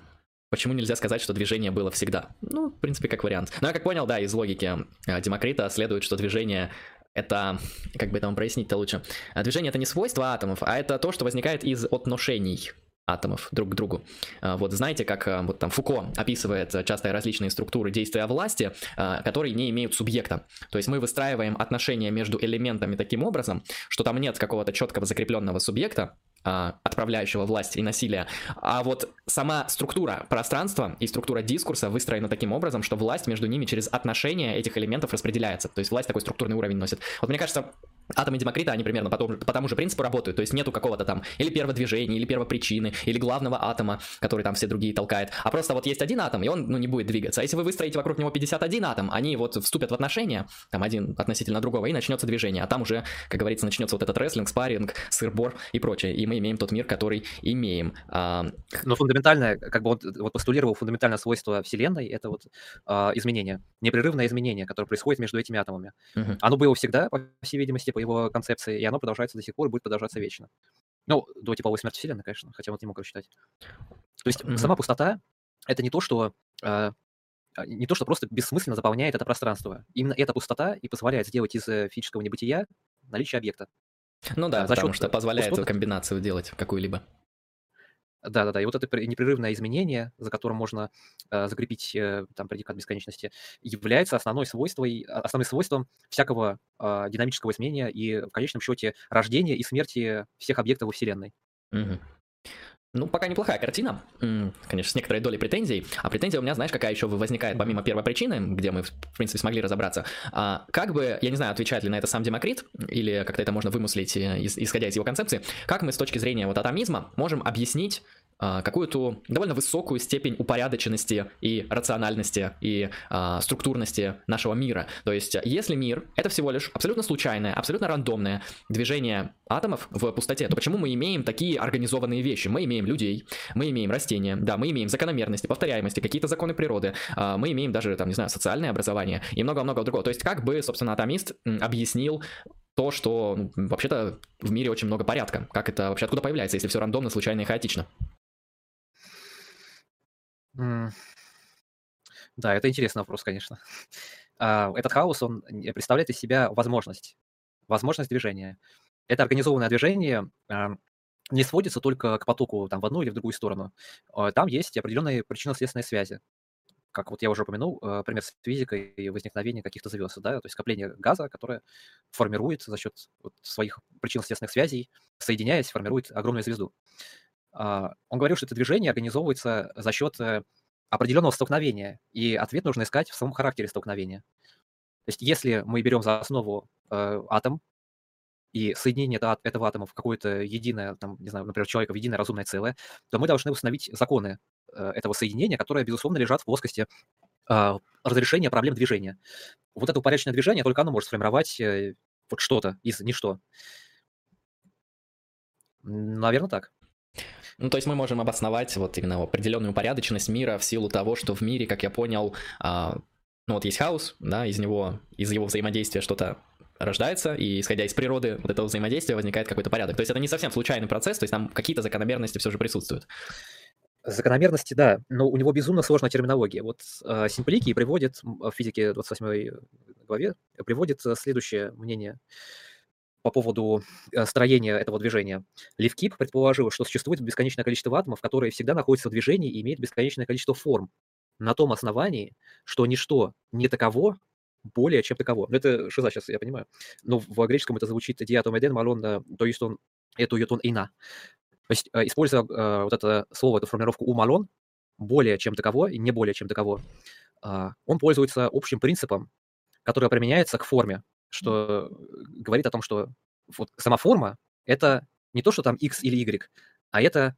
Почему нельзя сказать, что движение было всегда? Ну, в принципе, как вариант. Но я как понял, да, из логики а, Демокрита следует, что движение это, как бы это вам прояснить-то лучше, А движение это не свойство атомов, а это то, что возникает из отношений атомов друг к другу. А, Вот знаете, как а, вот там Фуко описывает часто различные структуры действия власти, а, которые не имеют субъекта. То есть мы выстраиваем отношения между элементами таким образом, что там нет какого-то четкого закрепленного субъекта, отправляющего власть и насилие, а вот сама структура пространства и структура дискурса выстроена таким образом, что власть между ними через отношения этих элементов распределяется. То есть власть такой структурный уровень носит. Вот мне кажется, атомы Демокрита, они примерно по тому, по тому же принципу работают. То есть нету какого-то там или первого движения, или первопричины, или главного атома, который там все другие толкает. А просто вот есть один атом, и он ну, не будет двигаться. А если вы выстроите вокруг него 51 атом, они вот вступят в отношения, там один относительно другого, и начнется движение. А там уже, как говорится, начнется вот этот рестлинг, спарринг, сыр-бор и прочее. И мы имеем тот мир, который имеем. А, Но фундаментальное, как бы он вот постулировал фундаментальное свойство Вселенной, это вот а, изменение, непрерывное изменение, которое происходит между этими атомами. мгм. Оно было всегда, по всей видимости, по его концепции, и оно продолжается до сих пор и будет продолжаться вечно. Ну, до типовой смерти Вселенной, конечно, хотя вот не мог рассчитать. То есть Мгм. сама пустота — это не то, что а, а, не то, что просто бессмысленно заполняет это пространство. Именно эта пустота и позволяет сделать из э, физического небытия наличие объекта. Ну да, за потому счет, что э, позволяет пустотных- комбинацию делать какую-либо. Да-да-да, и вот это пр- непрерывное изменение, за которым можно э, закрепить э, там предикат бесконечности, является основной свойствой, а- основным свойством всякого а, динамического изменения и в конечном счете рождения и смерти всех объектов во Вселенной. Мгм. Ну, пока неплохая картина, конечно, с некоторой долей претензий. А претензия у меня, знаешь, какая еще возникает, помимо первой причины, где мы, в принципе, смогли разобраться. А, как бы, я не знаю, отвечает ли на это сам Демокрит, или как-то это можно вымыслить, э, ис- исходя из его концепции, как мы с точки зрения вот атомизма можем объяснить какую-то довольно высокую степень упорядоченности и рациональности и а, структурности нашего мира. То есть, если мир это всего лишь абсолютно случайное, абсолютно рандомное движение атомов в пустоте, то почему мы имеем такие организованные вещи? Мы имеем людей, мы имеем растения, да, мы имеем закономерности, повторяемости, какие-то законы природы, а, мы имеем даже, там, не знаю, социальное образование и много-много другого. То есть, как бы, собственно, атомист объяснил то, что ну, вообще-то в мире очень много порядка. Как это вообще откуда появляется, если все рандомно, случайно и хаотично? Да, это интересный вопрос, конечно. А, этот хаос, он представляет из себя возможность, возможность движения. Это организованное движение не сводится только к потоку там, в одну или в другую сторону. А, там есть определенные причинно-следственные связи. Как вот я уже упомянул, пример с физикой и возникновения каких-то звезд, да, то есть скопление газа, которое формирует за счет вот своих причинно-следственных связей, соединяясь, формирует огромную звезду. Он говорил, что это движение организовывается за счет э, определенного столкновения, и ответ нужно искать в самом характере столкновения. То есть если мы берем за основу э, атом и соединение это, этого атома в какое-то единое, там, не знаю, например, человека в единое разумное целое, то мы должны установить законы э, этого соединения, которые, безусловно, лежат в плоскости э, разрешения проблем движения. Вот это упорядоченное движение, только оно может сформировать вот что-то из ничто. Наверное, так. Ну, то есть мы можем обосновать вот именно определенную упорядоченность мира в силу того, что в мире, как я понял, а, ну вот есть хаос, да, из него, из его взаимодействия что-то рождается, и исходя из природы вот этого взаимодействия возникает какой-то порядок. То есть это не совсем случайный процесс, то есть там какие-то закономерности все же присутствуют. Закономерности, да, но у него безумно сложная терминология. Вот э, Симплики приводит в физике 28 главе приводит следующее мнение по поводу э, строения этого движения. Левкип предположил, что существует бесконечное количество атомов, которые всегда находятся в движении и имеют бесконечное количество форм на том основании, что ничто не таково более, чем таково. Ну, это шиза сейчас, я понимаю. Но в греческом это звучит «диатом эден малон», то есть он эту ютон ина. То есть, э, используя э, вот это слово, эту формулировку «умалон», более чем таково и не более чем таково, э, он пользуется общим принципом, который применяется к форме что говорит о том, что вот сама форма — это не то, что там x или y, а это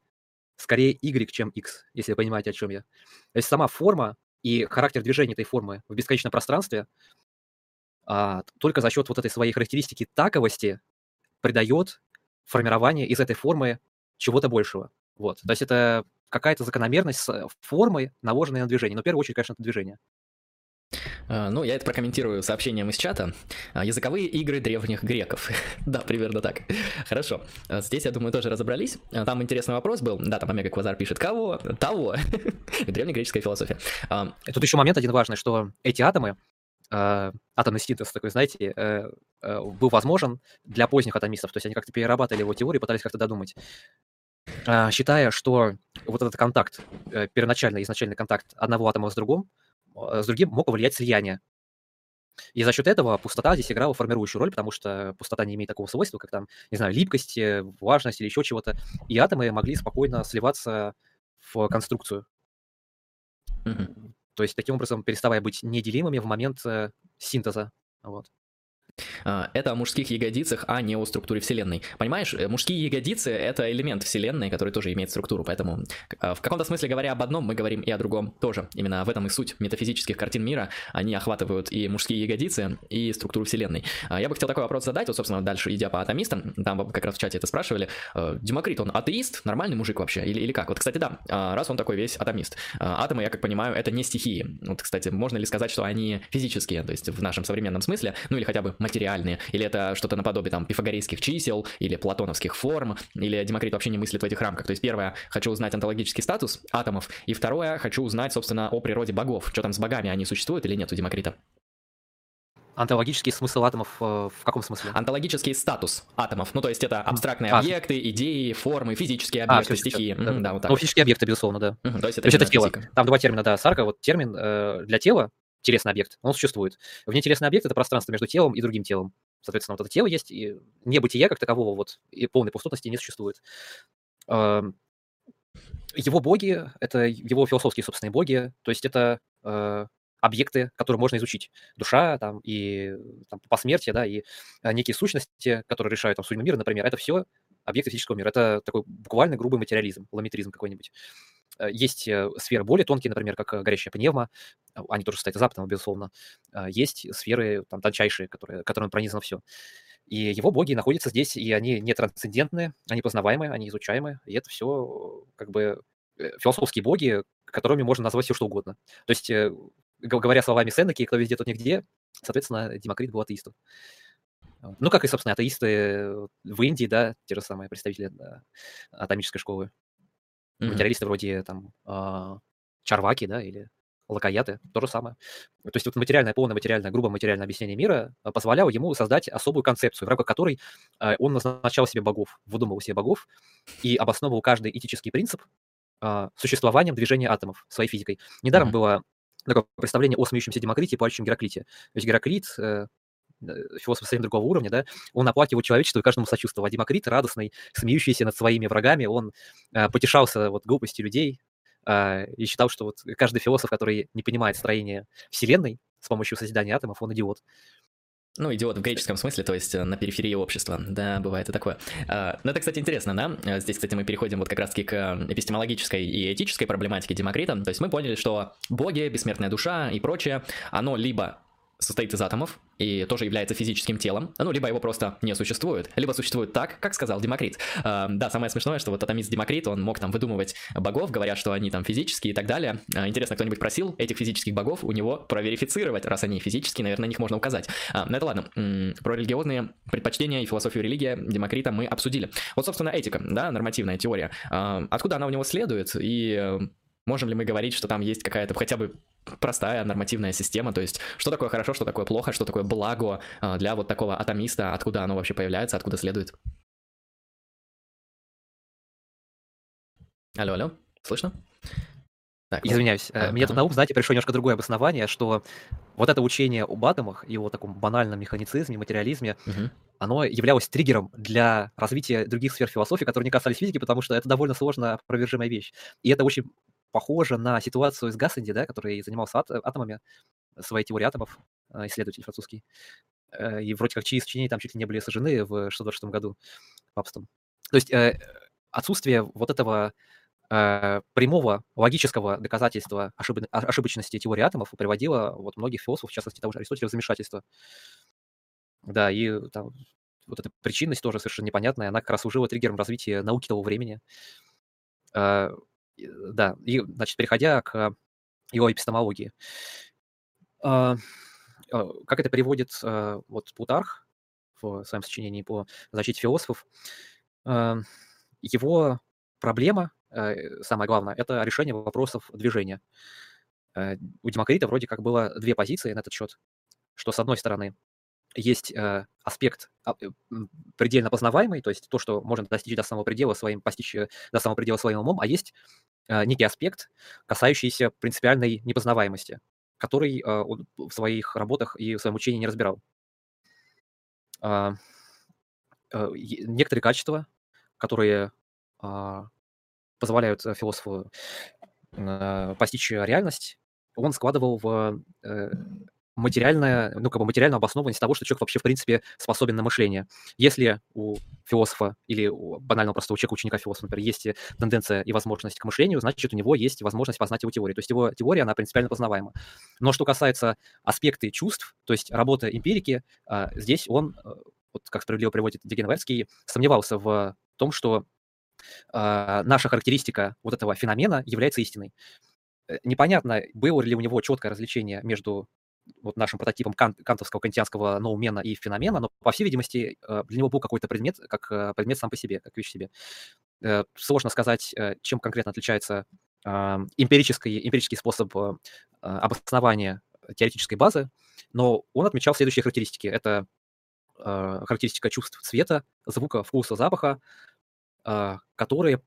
скорее y, чем x, если вы понимаете, о чем я. То есть сама форма и характер движения этой формы в бесконечном пространстве а, только за счет вот этой своей характеристики таковости придает формирование из этой формы чего-то большего. Вот. То есть это какая-то закономерность с формой, наложенной на движение. Но в первую очередь, конечно, это движение. А, ну, я это прокомментирую сообщением из чата. А, языковые игры древних греков. да, примерно так. Хорошо. А, здесь, я думаю, тоже разобрались. Там интересный вопрос был. Да, там Омега Квазар пишет. Кого? Того. Древнегреческая философия. Тут еще момент один важный, что эти атомы, атомный синтез такой, знаете, э, э, был возможен для поздних атомистов. То есть они как-то перерабатывали его теорию, пытались как-то додумать. Считая, что вот этот контакт, э, первоначальный, изначальный контакт одного атома с другим, Э, с другим мог повлиять слияние. И за счет этого пустота здесь играла формирующую роль, потому что пустота не имеет такого свойства, как там, не знаю, липкость, влажность или еще чего-то. И атомы могли спокойно сливаться в конструкцию. Mm-hmm. То есть таким образом переставая быть неделимыми в момент э, синтеза. Вот. А, это о мужских ягодицах, а не о структуре Вселенной. Понимаешь, э, мужские ягодицы — это элемент Вселенной, который тоже имеет структуру, поэтому а, в каком-то смысле говоря об одном, мы говорим и о другом тоже. Именно в этом и суть метафизических картин мира. Они охватывают и мужские ягодицы, и структуру Вселенной. А, я бы хотел такой вопрос задать, вот, собственно, дальше идя по атомистам, там как раз в чате это спрашивали. Демокрит, он атеист, нормальный мужик вообще, или, или как? Вот, кстати, да, раз он такой весь атомист. Атомы, я как понимаю, это не стихии. Вот, кстати, можно ли сказать, что они физические, то есть в нашем современном смысле, ну или хотя бы материальные, или это что-то наподобие там пифагорейских чисел, или платоновских форм, или Демокрит вообще не мыслит в этих рамках. То есть первое, хочу узнать онтологический статус атомов, и второе, хочу узнать, собственно, о природе богов. Что там с богами, они существуют или нет у Демокрита? Онтологический смысл атомов э, в каком смысле? Онтологический статус атомов. Ну, то есть это абстрактные а, объекты, идеи, формы, физические а, объекты, а, стихии. Да, угу, да, вот так. Ну, физические объекты, безусловно, да. Угу, то есть это, то есть это тело. Физика. Там два термина, да. Сарка, вот термин э, для тела, телесный объект, он существует. Внетелесный объект — это пространство между телом и другим телом. Соответственно, вот это тело есть, и небытия как такового вот и полной пустотности не существует. Его боги — это его философские собственные боги, то есть это э, объекты, которые можно изучить. Душа там, и там, посмертие, да, и а, некие сущности, которые решают там, судьбу мира, например, это все объекты физического мира. Это такой буквально грубый материализм, ламетризм какой-нибудь. Э, есть э, сферы более тонкие, например, как э, горящая пневма, они тоже из атомов, безусловно. Есть сферы там, тончайшие, которые, которыми пронизано все. И его боги находятся здесь, и они не трансцендентные, они познаваемые, они изучаемые, и это все как бы философские боги, которыми можно назвать все что угодно. То есть, говоря словами Сенеки, кто везде, тот нигде, соответственно, Демокрит был атеистом. Ну, как и, собственно, атеисты в Индии, да, те же самые представители атомической школы. Mm-hmm. Материалисты вроде там э, Чарваки, да, или Лакаяты, то же самое. То есть вот материальное, полное материальное, грубо материальное объяснение мира а, позволяло ему создать особую концепцию, в рамках которой э, он назначал себе богов, выдумывал себе богов и обосновывал каждый этический принцип э, существованием движения атомов своей физикой. Недаром mm-hmm. было такое представление о смеющемся Демокрите и плачущем Гераклите. То есть Гераклит, э, философ совсем другого уровня, да, он оплакивал человечество и каждому сочувствовал. А Демокрит, радостный, смеющийся над своими врагами, он э, потешался вот глупостью людей э, и считал, что вот каждый философ, который не понимает строение Вселенной с помощью созидания атомов, он идиот. Ну, идиот в греческом смысле, то есть э, на периферии общества. Да, бывает и такое. А, ну, это, кстати, интересно, да? Э, здесь, кстати, мы переходим вот как раз-таки к эпистемологической и этической проблематике Демокрита. То есть мы поняли, что боги, бессмертная душа и прочее, оно либо состоит из атомов и тоже является физическим телом, ну, либо его просто не существует, либо существует так, как сказал Демокрит. Э, да, самое смешное, что вот атомист Демокрит, он мог там выдумывать богов, говорят, что они там физические и так далее. Э, интересно, кто-нибудь просил этих физических богов у него проверифицировать, раз они физические, наверное, на них можно указать. Э, ну, это ладно. Про религиозные предпочтения и философию религии Демокрита мы обсудили. Вот, собственно, этика, да, нормативная теория. Э, откуда она у него следует и э, можем ли мы говорить, что там есть какая-то хотя бы простая нормативная система, то есть что такое хорошо, что такое плохо, что такое благо а, для вот такого атомиста, откуда оно вообще появляется, откуда следует. Алло, алло, слышно? Так, Извиняюсь, а, мне тут на ум, знаете, пришло немножко другое обоснование, что вот это учение об атомах и о таком банальном механицизме, материализме, угу. оно являлось триггером для развития других сфер философии, которые не касались физики, потому что это довольно сложно опровержимая вещь. И это очень похоже на ситуацию с Гассенди, да, который занимался ат- атомами, своей теорией атомов, э, исследователь французский. Э, и вроде как чьи сочинения там чуть ли не были сожжены в 626 году папством. То есть э, отсутствие вот этого прямого логического доказательства ошиб... ошибочности теории атомов приводило вот многих философов, в частности того же Аристотеля, в замешательство. Да, и там, вот эта причинность тоже совершенно непонятная, она как раз служила триггером развития науки того времени да, и, значит, переходя к его эпистемологии. А, а, как это переводит а, вот Плутарх в своем сочинении по защите философов, его проблема, э, самое главное, это решение вопросов движения. У Демокрита вроде как было две позиции на этот счет, что с одной стороны есть э, аспект а, э, предельно познаваемый, то есть то, что можно достичь до самого предела своим, постичь э, до самого предела своим умом, а есть э, некий аспект, касающийся принципиальной непознаваемости, который э, он в своих работах и в своем учении не разбирал. Э, э, некоторые качества, которые э, позволяют э, философу постичь реальность, он складывал в э, материальная, ну, как бы материальная обоснованность того, что человек вообще, в принципе, способен на мышление. Если у философа или у банального простого человека, ученика философа, например, есть тенденция и возможность к мышлению, значит, у него есть возможность познать его теорию. То есть его теория, она принципиально познаваема. Но что касается аспекты чувств, то есть работы эмпирики, а, здесь он, э, вот как справедливо приводит Дегенверский, сомневался в том, что а, наша характеристика вот этого феномена является истиной э, непонятно, было ли у него четкое развлечение между вот нашим прототипом кан- кантовского кантианского ноумена и феномена, но, по всей видимости, э, для него был какой-то предмет, как э, предмет сам по себе, как вещь себе. Э, сложно сказать, чем конкретно отличается эмпирический, эмпирический способ обоснования теоретической базы, но он отмечал следующие характеристики. Это характеристика чувств цвета, звука, вкуса, запаха, которые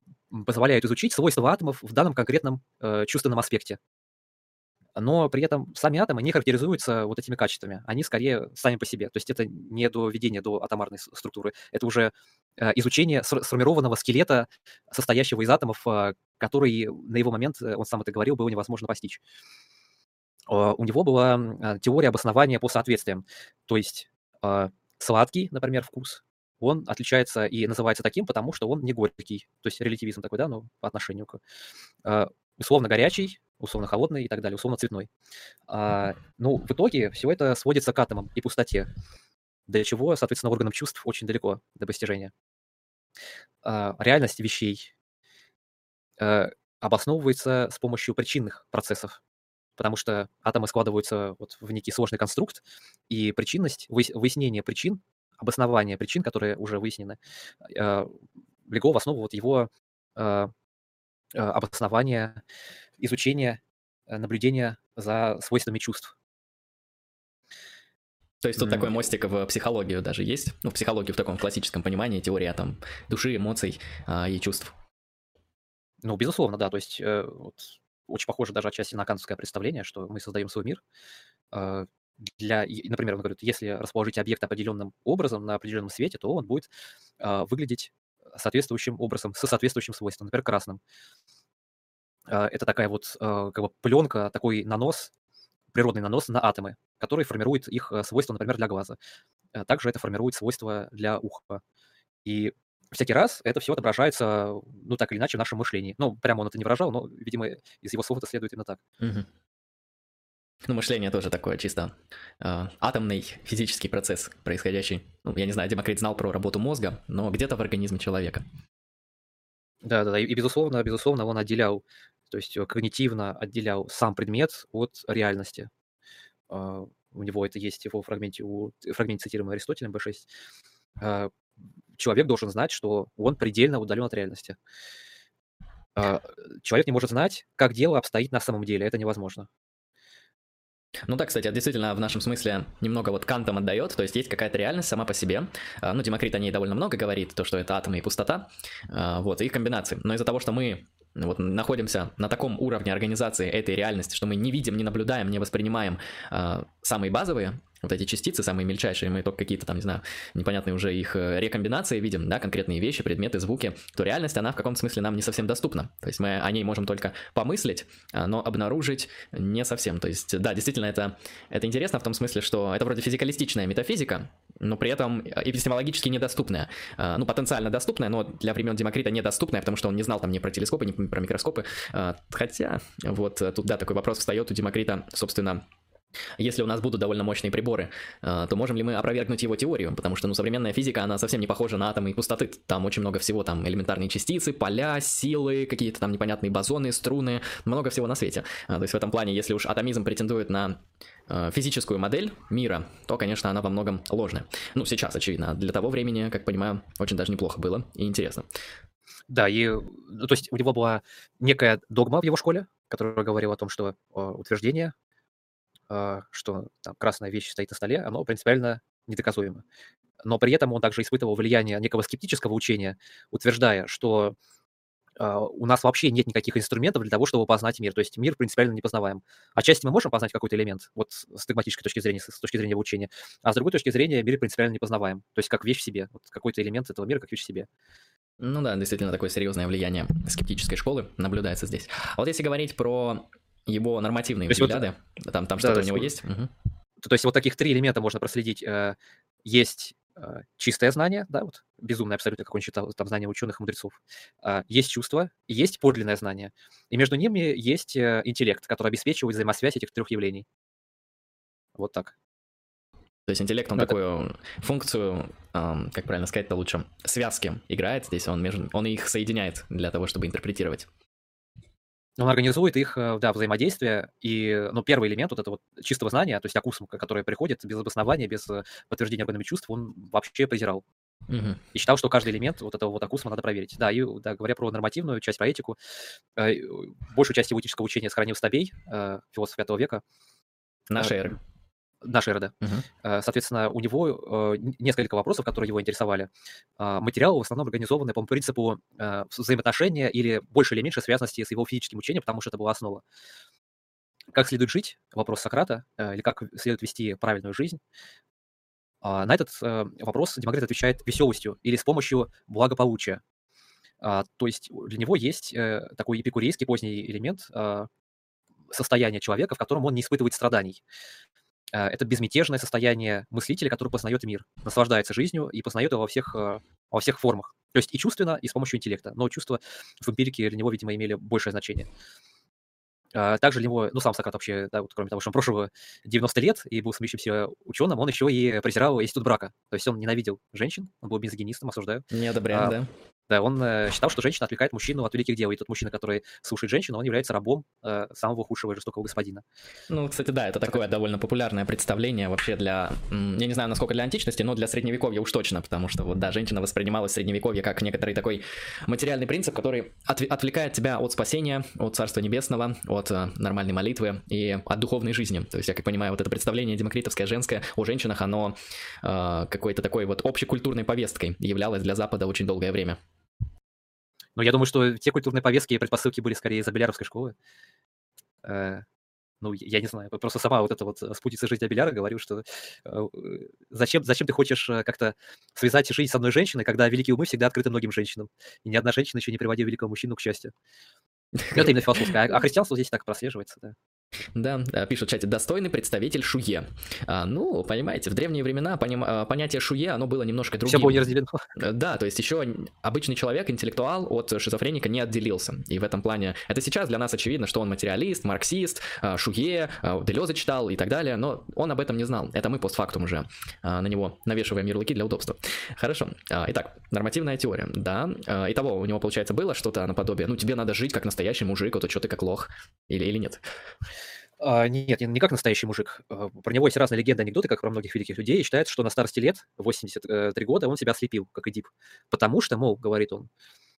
позволяют изучить свойства атомов в данном конкретном чувственном аспекте но при этом сами атомы не характеризуются вот этими качествами. Они скорее сами по себе. То есть это не доведение до атомарной структуры, это уже э, изучение сформированного скелета, состоящего из атомов, а, который на его момент, э, он сам это говорил, было невозможно постичь. А, у него была теория обоснования по соответствиям. То есть сладкий, например, вкус, он отличается и называется таким, потому что он не горький. То есть релятивизм такой, да, ну, по отношению к... Условно горячий, условно холодный и так далее, условно цветной. А, ну, в итоге все это сводится к атомам и пустоте, для чего, соответственно, органам чувств очень далеко до постижения. А, реальность вещей а, обосновывается с помощью причинных процессов, потому что атомы складываются вот в некий сложный конструкт, и причинность, выяснение причин обоснование причин, которые уже выяснены, э, легло в основу вот его э, обоснования, изучения, э, наблюдения за свойствами чувств. То есть тут mm. такой мостик в психологию даже есть? Ну, психологию в таком классическом понимании, теория там души, эмоций а, и чувств. Ну, безусловно, да. То есть э, вот, очень похоже даже отчасти на кантовское представление, что мы создаем свой мир. Э, для, например, он говорит, если расположить объект определенным образом на определенном свете, то он будет э, выглядеть соответствующим образом, со соответствующим свойством, например, красным. Э, это такая вот э, как бы пленка, такой нанос, природный нанос на атомы, который формирует их э, свойства, например, для глаза. Также это формирует свойства для уха. И всякий раз это все отображается, ну, так или иначе, в нашем мышлении. Ну, прямо он это не выражал, но, видимо, из его слов это следует именно так. Угу. Ну, мышление тоже такое чисто э, атомный физический процесс, происходящий. Ну, я не знаю, Демокрит знал про работу мозга, но где-то в организме человека. Да, да, да. И, безусловно, безусловно, он отделял то есть э, когнитивно отделял сам предмет от реальности. А, у него это есть его фрагменте, у фрагменте цитируемого Аристотелем B6. А, человек должен знать, что он предельно удален от реальности. А, человек не может знать, как дело обстоит на самом деле. Это невозможно. Ну да, кстати, это действительно в нашем смысле немного вот кантом отдает, то есть есть какая-то реальность сама по себе. Ну, Демокрит о ней довольно много говорит, то, что это атомы и пустота, вот, и их комбинации. Но из-за того, что мы вот находимся на таком уровне организации этой реальности, что мы не видим, не наблюдаем, не воспринимаем э, самые базовые вот эти частицы, самые мельчайшие, мы только какие-то там, не знаю, непонятные уже их э, рекомбинации видим, да, конкретные вещи, предметы, звуки, то реальность, она в каком-то смысле нам не совсем доступна. То есть мы о ней можем только помыслить, а, но обнаружить не совсем. То есть, да, действительно, это, это интересно в том смысле, что это вроде физикалистичная метафизика, но при этом эпистемологически недоступная. А, ну, потенциально доступная, но для времен Демокрита недоступная, потому что он не знал там ни про телескопы, ни про микроскопы. Хотя, вот тут, да, такой вопрос встает у Демокрита, собственно, если у нас будут довольно мощные приборы, э, то можем ли мы опровергнуть его теорию? Потому что ну, современная физика, она совсем не похожа на атомы и пустоты. Там очень много всего, там элементарные частицы, поля, силы, какие-то там непонятные бозоны, струны, много всего на свете. Э, то есть в этом плане, если уж атомизм претендует на э, физическую модель мира, то, конечно, она во многом ложная. Ну, сейчас, очевидно. Для того времени, как понимаю, очень даже неплохо было и интересно. Да, и ну, то есть у него была некая догма в его школе, которая говорила о том, что утверждение а, что там красная вещь стоит на столе, оно принципиально недоказуемо. Но при этом он также испытывал влияние некого скептического учения, утверждая, что Uh, у нас вообще нет никаких инструментов для того, чтобы познать мир. То есть мир принципиально непознаваем. Отчасти мы можем познать какой-то элемент, вот с догматической точки зрения, с точки зрения учения, а с другой точки зрения мир принципиально непознаваем. То есть как вещь в себе, вот какой-то элемент этого мира как вещь в себе. Ну да, действительно такое серьезное влияние скептической школы наблюдается здесь. А вот если говорить про его нормативные взгляды. Вот, там, там что-то да, у него есть. Угу. То есть вот таких три элемента можно проследить. Э, есть э, чистое знание, да, вот безумное абсолютно, как он считал, там знание ученых мудрецов. А, есть чувство, есть подлинное знание. И между ними есть э, интеллект, который обеспечивает взаимосвязь этих трех явлений. Вот так. То есть интеллект, он ну, такую это... функцию, как правильно сказать-то лучше, связки играет здесь, он, между, он их соединяет для того, чтобы интерпретировать. Он организует их, э, да, взаимодействие, и, ну, первый элемент вот этого вот чистого знания, то есть акусм, который приходит без обоснования, без э, подтверждения органами чувств, он вообще презирал. Угу. И считал, что каждый элемент вот этого вот акусма надо проверить. Да, и да, говоря про нормативную часть, про этику, э, большую часть его этического учения сохранил Стабей, э, философ V века. Нашей эры нашей РД. Uh-huh. Соответственно, у него э, несколько вопросов, которые его интересовали. А, материалы в основном организованы по принципу э, взаимоотношения или больше или меньше связанности с его физическим учением, потому что это была основа. Как следует жить? Вопрос Сократа. Э, или как следует вести правильную жизнь? А, на этот вопрос Демокрит отвечает веселостью или с помощью благополучия. То есть для него есть такой эпикурейский поздний элемент состояния человека, в котором он не испытывает страданий. А, это безмятежное состояние мыслителя, который познает мир, наслаждается жизнью и познает его во всех, а, во всех формах. То есть и чувственно, и с помощью интеллекта. Но чувства в эмпирике для него, видимо, имели большее значение. А, также для него, ну, сам Сократ вообще, да, вот, кроме того, что он прожил 90 лет и был смеющимся ученым, он еще и презирал институт брака. То есть он ненавидел женщин, он был мизогинистом, осуждаю. Не одобряем, а, да. Да, он э, считал, что женщина отвлекает мужчину от великих дел, и тот мужчина, который слушает женщину, он является рабом э, самого худшего и жестокого господина. Ну, кстати, да, это такое довольно популярное представление вообще для, я не знаю, насколько для античности, но для средневековья уж точно, потому что вот, да, женщина воспринималась в средневековье как некоторый такой материальный принцип, который от, отвлекает тебя от спасения, от Царства Небесного, от э, нормальной молитвы и от духовной жизни. То есть, я как понимаю, вот это представление демокритовское, женское о женщинах, оно э, какой-то такой вот общекультурной повесткой являлось для Запада очень долгое время. Но я думаю, что те культурные повестки и предпосылки были скорее из Абеляровской школы. Э, ну, я не знаю, просто сама вот эта вот э, спутница жизни Абеляра говорю, что э, зачем, зачем ты хочешь как-то связать жизнь с одной женщиной, когда великие умы всегда открыты многим женщинам, и ни одна женщина еще не приводила великого мужчину к счастью. Это именно философское. А, а христианство здесь так прослеживается, да. Да, пишут в чате, достойный представитель шуе. А, ну, понимаете, в древние времена поним, а, понятие шуе, оно было немножко другим. Все было не разделено. Э, да, то есть еще обычный человек, интеллектуал от шизофреника не отделился. И в этом плане, это сейчас для нас очевидно, что он материалист, марксист, а, шуе, Делеза читал и так далее, но он об этом не знал. Это мы постфактум уже на него навешиваем ярлыки для удобства. Хорошо. Итак, нормативная теория, да. Итого, у него, получается, было что-то наподобие, ну, тебе надо жить как настоящий мужик, а то что ты как лох, или, или нет? А, нет, не как настоящий мужик. А, про него есть разные легенды, анекдоты, как про многих великих людей. И считается, что на старости лет, 83 года, он себя слепил, как Эдип. Потому что, мол, говорит он,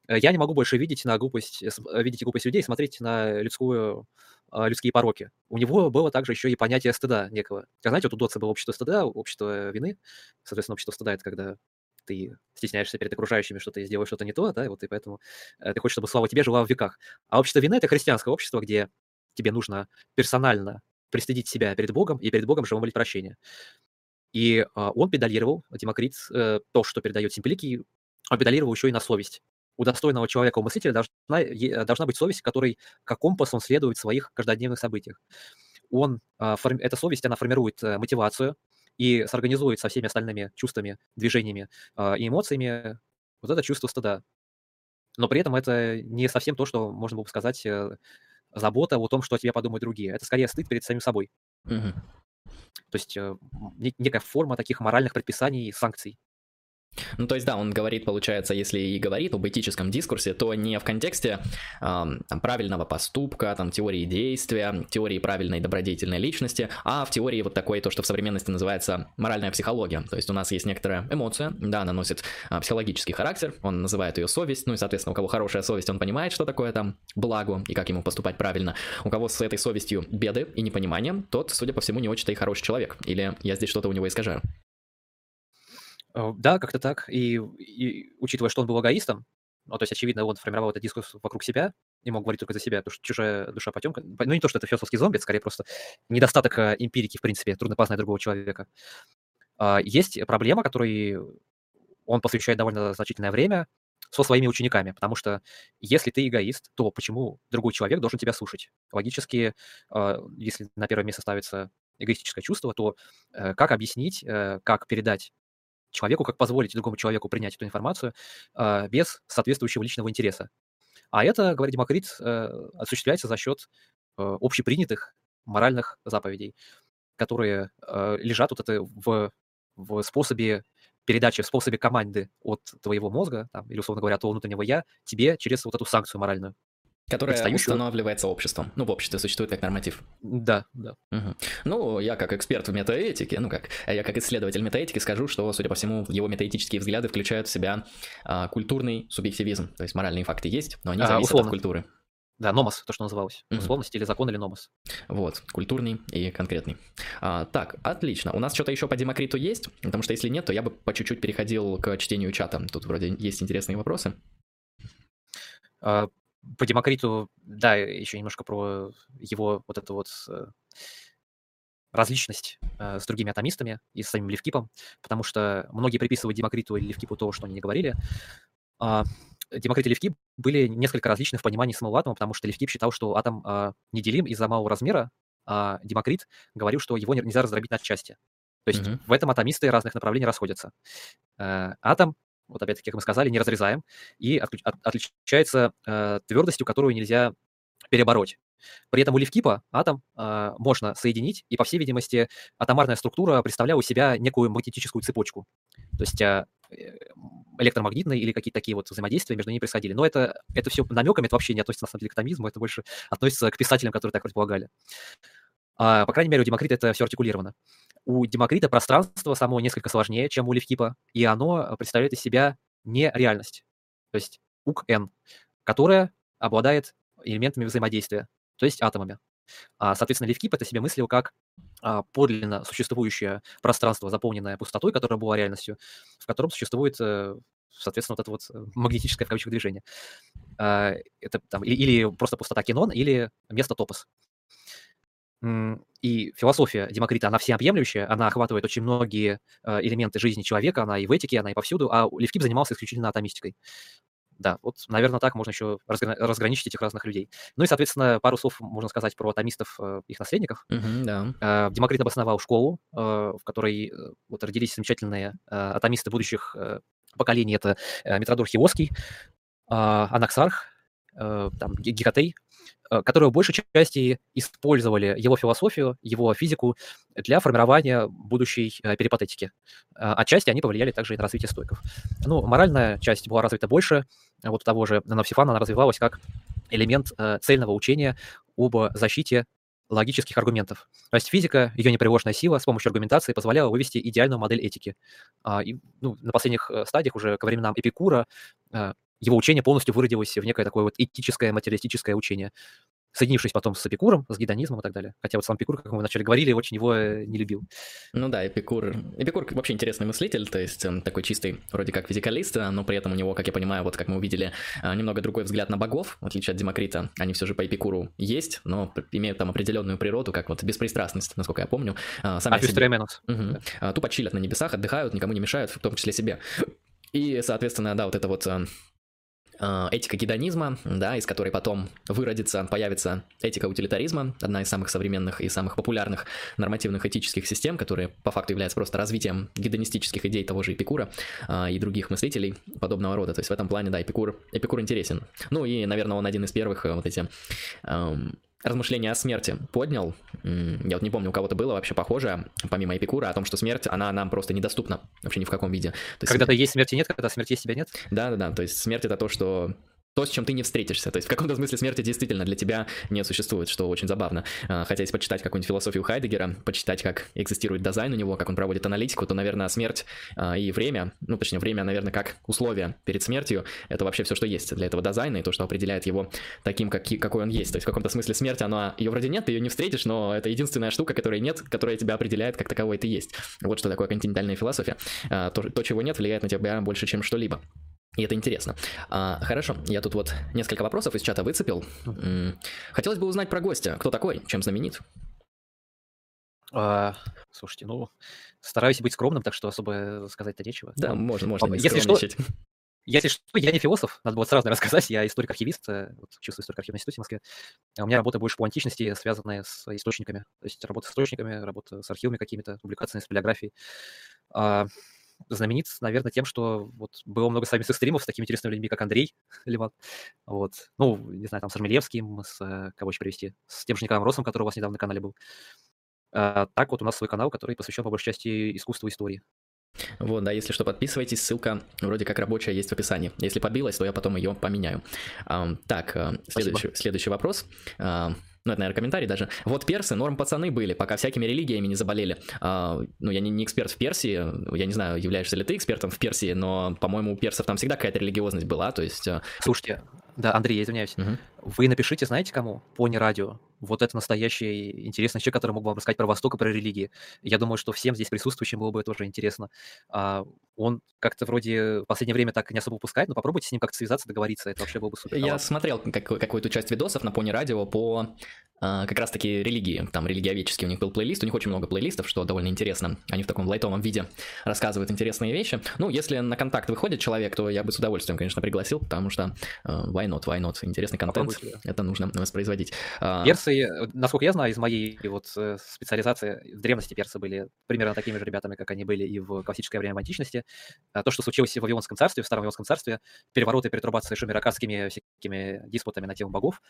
«Э, я не могу больше видеть на глупость, э, видеть глупость людей, смотреть на людскую, а, людские пороки. У него было также еще и понятие стыда некого. Как знаете, вот у Дотса было общество стыда, общество вины. Соответственно, общество стыда — это когда ты стесняешься перед окружающими, что ты сделаешь что-то не то, да, и вот и поэтому э, ты хочешь, чтобы слава тебе жила в веках. А общество вины — это христианское общество, где тебе нужно персонально пристыдить себя перед Богом, и перед Богом же молить прощения. И а, он педалировал, Демокрит, э, то, что передает Симпликий, он педалировал еще и на совесть. У достойного человека-мыслителя должна, должна быть совесть, которой как компас он следует в своих каждодневных событиях. Он, а, форми, эта совесть, она формирует а, мотивацию и сорганизует со всеми остальными чувствами, движениями а, и эмоциями вот это чувство стыда. Но при этом это не совсем то, что можно было бы сказать э, забота о том, что о тебе подумают другие. Это скорее стыд перед самим собой. Угу. То есть э, некая форма таких моральных предписаний и санкций. Ну, то есть, да, он говорит, получается, если и говорит об этическом дискурсе, то не в контексте э, там, правильного поступка, там, теории действия, теории правильной добродетельной личности, а в теории вот такой, то, что в современности называется моральная психология. То есть у нас есть некоторая эмоция, да, она носит э, психологический характер, он называет ее совесть, ну и, соответственно, у кого хорошая совесть, он понимает, что такое там благо и как ему поступать правильно. У кого с этой совестью беды и непонимание, тот, судя по всему, не очень-то и хороший человек. Или я здесь что-то у него искажаю. Э, да, как-то так. И, и учитывая, что он был эгоистом, ну, то есть, очевидно, он формировал этот дискурс вокруг себя и мог говорить только за себя, потому что чужая душа потемка. Ну, не то, что это философский зомби, это скорее просто недостаток э, эмпирики, в принципе, трудно познать другого человека. А, есть проблема, которой он посвящает довольно значительное время со своими учениками, потому что если ты эгоист, то почему другой человек должен тебя слушать? Логически, а, если на первое место ставится эгоистическое чувство, то э, как объяснить, как передать человеку, как позволить другому человеку принять эту информацию э, без соответствующего личного интереса. А это, говорит Демокрит, э, осуществляется за счет э, общепринятых моральных заповедей, которые э, лежат вот это в, в способе передачи, в способе команды от твоего мозга, там, или, условно говоря, от твоего внутреннего «я» тебе через вот эту санкцию моральную. Которая Отстающую. устанавливается обществом. Ну, в обществе существует как норматив. Да, да. Угу. Ну, я как эксперт в метаэтике, ну как, я как исследователь метаэтики скажу, что, судя по всему, его метаэтические взгляды включают в себя а, культурный субъективизм. То есть моральные факты есть, но они а, зависят условно. от культуры. Да, номос, то, что называлось. Угу. Условность или закон, или номос. Вот, культурный и конкретный. А, так, отлично. У нас что-то еще по Демокриту есть? Потому что если нет, то я бы по чуть-чуть переходил к чтению чата. Тут вроде есть интересные вопросы. А, по Демокриту, да, еще немножко про его вот эту вот э, различность э, с другими атомистами и с самим Левкипом, потому что многие приписывают Демокриту или Левкипу то, что они не говорили. А, Демокрит и Левкип были несколько различны в понимании самого атома, потому что Левкип считал, что атом а, неделим из-за малого размера, а Демокрит говорил, что его нельзя раздробить на части. То есть mm-hmm. в этом атомисты разных направлений расходятся. Э, атом вот опять-таки, как мы сказали, не разрезаем, и от, от, отличается э, твердостью, которую нельзя перебороть. При этом у Левкипа атом э, можно соединить, и, по всей видимости, атомарная структура представляла у себя некую магнетическую цепочку. То есть э, электромагнитные или какие-то такие вот взаимодействия между ними происходили. Но это, это все намеками, это вообще не относится, на самом деле, к томизму, это больше относится к писателям, которые так предполагали. А, по крайней мере, у Демокрита это все артикулировано. У Демокрита пространство само несколько сложнее, чем у Левкипа, и оно представляет из себя не реальность, то есть УК-Н, которая обладает элементами взаимодействия, то есть атомами. А, соответственно, Левкип это себе мыслил как а, подлинно существующее пространство, заполненное пустотой, которое было реальностью, в котором существует, э, соответственно, вот это вот э, магнетическое в кавычках движение. А, это там или, просто пустота кинон, или место топос. И философия Демокрита, она всеобъемлющая, она охватывает очень многие э, элементы жизни человека, она и в этике, она и повсюду, а Левкип занимался исключительно атомистикой. Да, вот, наверное, так можно еще разгра- разграничить этих разных людей. Ну и, соответственно, пару слов можно сказать про атомистов, э, их наследников. Мгм, да. Э, Демокрит обосновал школу, в которой вот родились замечательные атомисты будущих поколений. Это Метродор Хиоский, Анаксарх, там, э, которые в большей части использовали его философию, его физику для формирования будущей э, перипатетики. А Отчасти они повлияли также и на развитие стойков. Ну, моральная часть была развита больше. Вот у того же Навсифана она развивалась как элемент э, цельного учения об защите логических аргументов. То есть физика, ее непреложная сила с помощью аргументации позволяла вывести идеальную модель этики. А, и, ну, на последних э, стадиях, уже ко временам Эпикура, э, его учение полностью выродилось в некое такое вот этическое, материалистическое учение соединившись потом с Эпикуром, с гедонизмом и так далее. Хотя вот сам Эпикур, как мы вначале говорили, очень его э, не любил. Ну да, Эпикур. Эпикур вообще интересный мыслитель, то есть он такой чистый, вроде как физикалист, но при этом у него, как я понимаю, вот как мы увидели, а, немного другой взгляд на богов, в отличие от Демокрита. Они все же по Эпикуру есть, но имеют там определенную природу, как вот беспристрастность, насколько я помню. А, сами а себе... Угу. Тупо чилят на небесах, отдыхают, никому не мешают, в том числе себе. И, соответственно, да, вот это вот этика гедонизма, да, из которой потом выродится, появится этика утилитаризма, одна из самых современных и самых популярных нормативных этических систем, которые по факту являются просто развитием гедонистических идей того же Эпикура и других мыслителей подобного рода. То есть в этом плане, да, Эпикур, Эпикур интересен. Ну и, наверное, он один из первых э, вот эти эм, размышления о смерти поднял. Я вот не помню, у кого-то было вообще похожее, помимо Эпикура, о том, что смерть, она нам просто недоступна вообще ни в каком виде. когда-то есть смерти нет, когда смерти есть, тебя нет? Да-да-да, то есть смерть это то, что то, с чем ты не встретишься. То есть в каком-то смысле смерти действительно для тебя не существует, что очень забавно. А, хотя если почитать какую-нибудь философию Хайдегера, почитать, как экзистирует дизайн у него, как он проводит аналитику, то, наверное, смерть а, и время, ну, точнее, время, наверное, как условие перед смертью, это вообще все, что есть для этого дизайна, и то, что определяет его таким, как, какой он есть. То есть в каком-то смысле смерть, она, ее вроде нет, ты ее не встретишь, но это единственная штука, которой нет, которая тебя определяет, как таковой ты есть. Вот что такое континентальная философия. А, то, то, чего нет, влияет на тебя больше, чем что-либо. И это интересно. А, хорошо, я тут вот несколько вопросов из чата выцепил. Хотелось бы узнать про гостя. Кто такой? Чем знаменит? А, слушайте, ну, стараюсь быть скромным, так что особо сказать-то нечего. Да, ну, можно, можно Если что, если что, я не философ, надо было сразу рассказать, я историк-архивист, э, вот, учился в историко-архивном институте в Москве. А у меня работа больше по античности, связанная с источниками, то есть работа с источниками, работа с архивами какими-то, публикациями, с библиографией. А, знаменит, наверное, тем, что вот было много самих стримов с такими интересными людьми, как Андрей Леван. Вот. Ну, не знаю, там с Армелевским, с э, кого еще привести, с тем же Николаем Росом, который у вас недавно на канале был. А, так вот у нас свой канал, который посвящен по большей части искусству и истории. Вот, да, если что, подписывайтесь, ссылка вроде как рабочая есть в описании. Если побилась, то я потом ее поменяю. А, так, следующий, следующий вопрос. А, ну, это, наверное, комментарий даже. Вот персы, норм пацаны были, пока всякими религиями не заболели. А, ну, я не, не эксперт в Персии, я не знаю, являешься ли ты экспертом в Персии, но, по-моему, у персов там всегда какая-то религиозность была, то есть... А, Слушайте, да, Андрей, я извиняюсь. Угу. Вы напишите, знаете кому? По не радио. Вот это настоящий интересный человек, который мог бы вам рассказать про Восток и про религии. Я думаю, что всем здесь присутствующим было бы тоже интересно. А, он как-то вроде в последнее время так не особо выпускает, но попробуйте с ним как-то связаться, договориться, это вообще было бы супер. Я смотрел как, какую-то часть видосов на Пони Радио по а, как раз-таки религии, там религиоведческий у них был плейлист, у них очень много плейлистов, что довольно интересно. Они в таком лайтовом виде рассказывают интересные вещи. Ну, если на контакт выходит человек, то я бы с удовольствием, конечно, пригласил, потому что uh, why not, why not, интересный контент, Попробуйте. это нужно воспроизводить. Uh, персы, насколько я знаю, из моей вот э, специализации, в древности персы были примерно такими же ребятами, как они были и в классическое время античности. А то, что случилось в Вавилонском царстве, в Старом Вавилонском царстве, перевороты перетрубации шумеракадскими всякими диспутами на тему богов,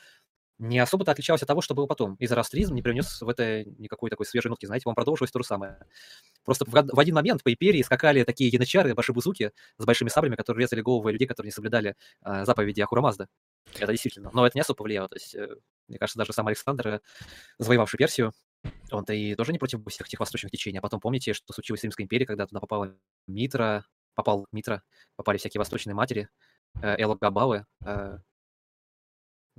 не особо-то отличалось от того, что было потом. И зороастризм не привнес в это никакой такой свежей нотки, знаете, он продолжилось то же самое. Просто в, в один момент по империи скакали такие янычары, башибузуки с большими саблями, которые резали головы людей, которые не соблюдали э, заповеди Ахура Мазда. Это действительно. Но это не особо повлияло. То есть, э, мне кажется, даже сам Александр, завоевавший Персию, он-то и тоже не против всех этих восточных течений. А потом помните, что случилось в Римской империи, когда туда попала Митра, попал Митра, попали всякие восточные матери, э, Элла Габалы, э,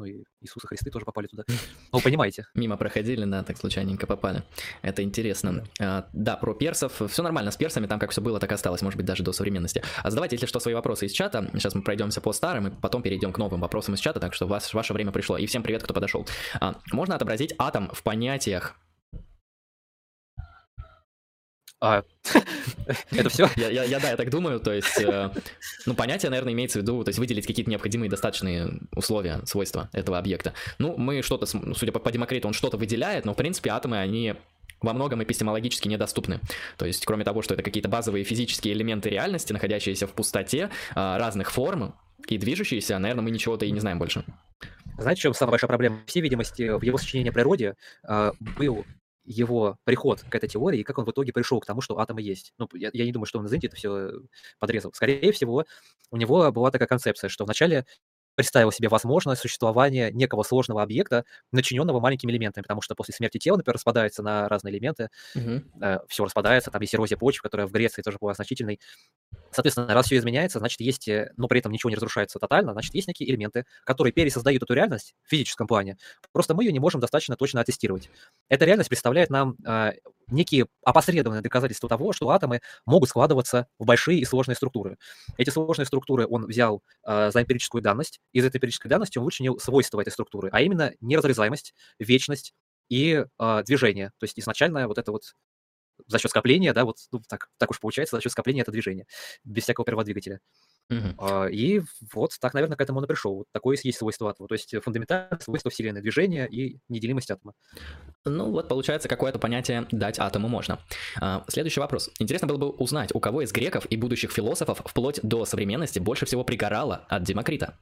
ну и Иисуса Христы тоже попали туда. Ну, понимаете. Мимо проходили, да, так случайненько попали. Это интересно. Да. А, да, про персов. Все нормально с персами, там как все было, так и осталось, может быть, даже до современности. А задавайте, если что, свои вопросы из чата. Сейчас мы пройдемся по старым и потом перейдем к новым вопросам из чата, так что вас, ваше время пришло. И всем привет, кто подошел. А, можно отобразить атом в понятиях а, это все? Я, я, я, да, я так думаю, то есть, э, ну, понятие, наверное, имеется в виду, то есть выделить какие-то необходимые достаточные условия, свойства этого объекта. Ну, мы что-то, судя по, по Демокриту, он что-то выделяет, но, в принципе, атомы, они во многом эпистемологически недоступны. То есть, кроме того, что это какие-то базовые физические элементы реальности, находящиеся в пустоте, а, разных форм и движущиеся, наверное, мы ничего-то и не знаем больше. Знаете, в чем самая большая проблема? Всей видимости, в его сочинении о природе э, был его приход к этой теории и как он в итоге пришел к тому, что атомы есть. Ну, я, я не думаю, что он, извините, это все подрезал. Скорее всего, у него была такая концепция, что вначале представил себе возможность существования некого сложного объекта, начиненного маленькими элементами, потому что после смерти тела, например, распадается на разные элементы, угу. э, все распадается, там есть эрозия почвы, которая в Греции тоже была значительной. Соответственно, раз все изменяется, значит, есть, э, но при этом ничего не разрушается тотально, значит, есть некие элементы, которые пересоздают эту реальность в физическом плане. Просто мы ее не можем достаточно точно оттестировать. Эта реальность представляет нам э, некие опосредованные доказательства того, что атомы могут складываться в большие и сложные структуры. Эти сложные структуры он взял э, за эмпирическую данность, из этой эмпирической данности он вычленил свойства этой структуры, а именно неразрезаемость, вечность и э, движение. То есть изначально вот это вот за счет скопления, да, вот ну, так, так уж получается, за счет скопления это движение, без всякого перводвигателя. Uh-huh. И вот так, наверное, к этому он и пришел. Вот такое есть свойство атома. То есть фундаментальное свойство Вселенной, движения и неделимость атома. Ну вот, получается, какое-то понятие дать атому можно. А, следующий вопрос. Интересно было бы узнать, у кого из греков и будущих философов вплоть до современности больше всего пригорало от Демокрита?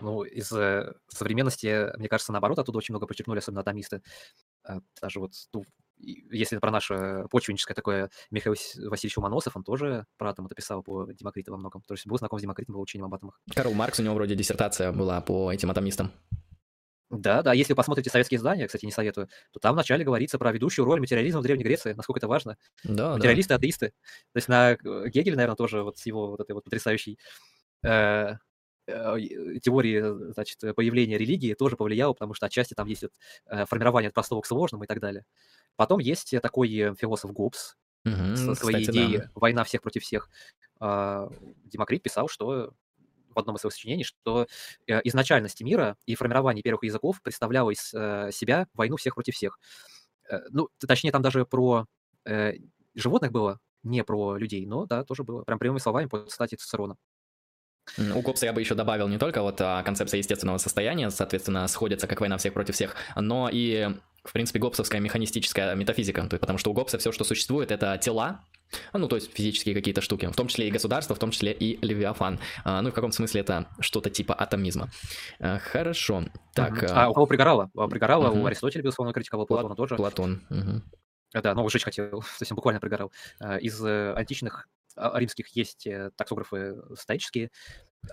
Ну, из э, современности, мне кажется, наоборот, оттуда очень много почерпнули, особенно атомисты. А, даже вот, ну, если про наше почвенническое такое, Михаил Васильевич Уманосов, он тоже про атом это писал по Демокриту во многом. То есть был знаком с Демокритом, был учением об атомах. Карл Маркс, у него вроде диссертация была по этим атомистам. Да, да, если вы посмотрите советские издания, кстати, не советую, то там вначале говорится про ведущую роль материализма в Древней Греции, насколько это важно. Да, Материалисты, да. атеисты. То есть на э, Гегель, наверное, тоже вот с его вот этой вот потрясающей э, Э, теории, значит, появления религии тоже повлияло, потому что отчасти там есть вот, э, формирование от простого к сложному и так далее. Потом есть такой философ Гоббс угу, со своей кстати, идеей да. «Война всех против всех». А, Демокрит писал, что в одном из своих сочинений, что э, изначальность мира и формирование первых языков представляло из себя войну всех против всех. Ну, точнее, там даже про животных было, не про людей, но да, тоже было. Прям прямыми словами по статье Цицерона. У Копса я бы еще добавил не только вот а, концепция естественного состояния, соответственно, сходится как война всех против всех, но и, в принципе, гопсовская механистическая метафизика, то есть, потому что у Гопса все, что существует, это тела, ну, то есть физические какие-то штуки, в том числе и государство, в том числе и Левиафан. А, ну, в каком смысле это что-то типа атомизма. А, хорошо. Так. Uh-huh. А у кого пригорало? Пригорало uh-huh. у Аристотеля, безусловно, критиковал Платона тоже. Платон. Uh-huh. Да, но уже хотел, то есть он буквально пригорал. Из э, античных римских есть э, таксографы стоические,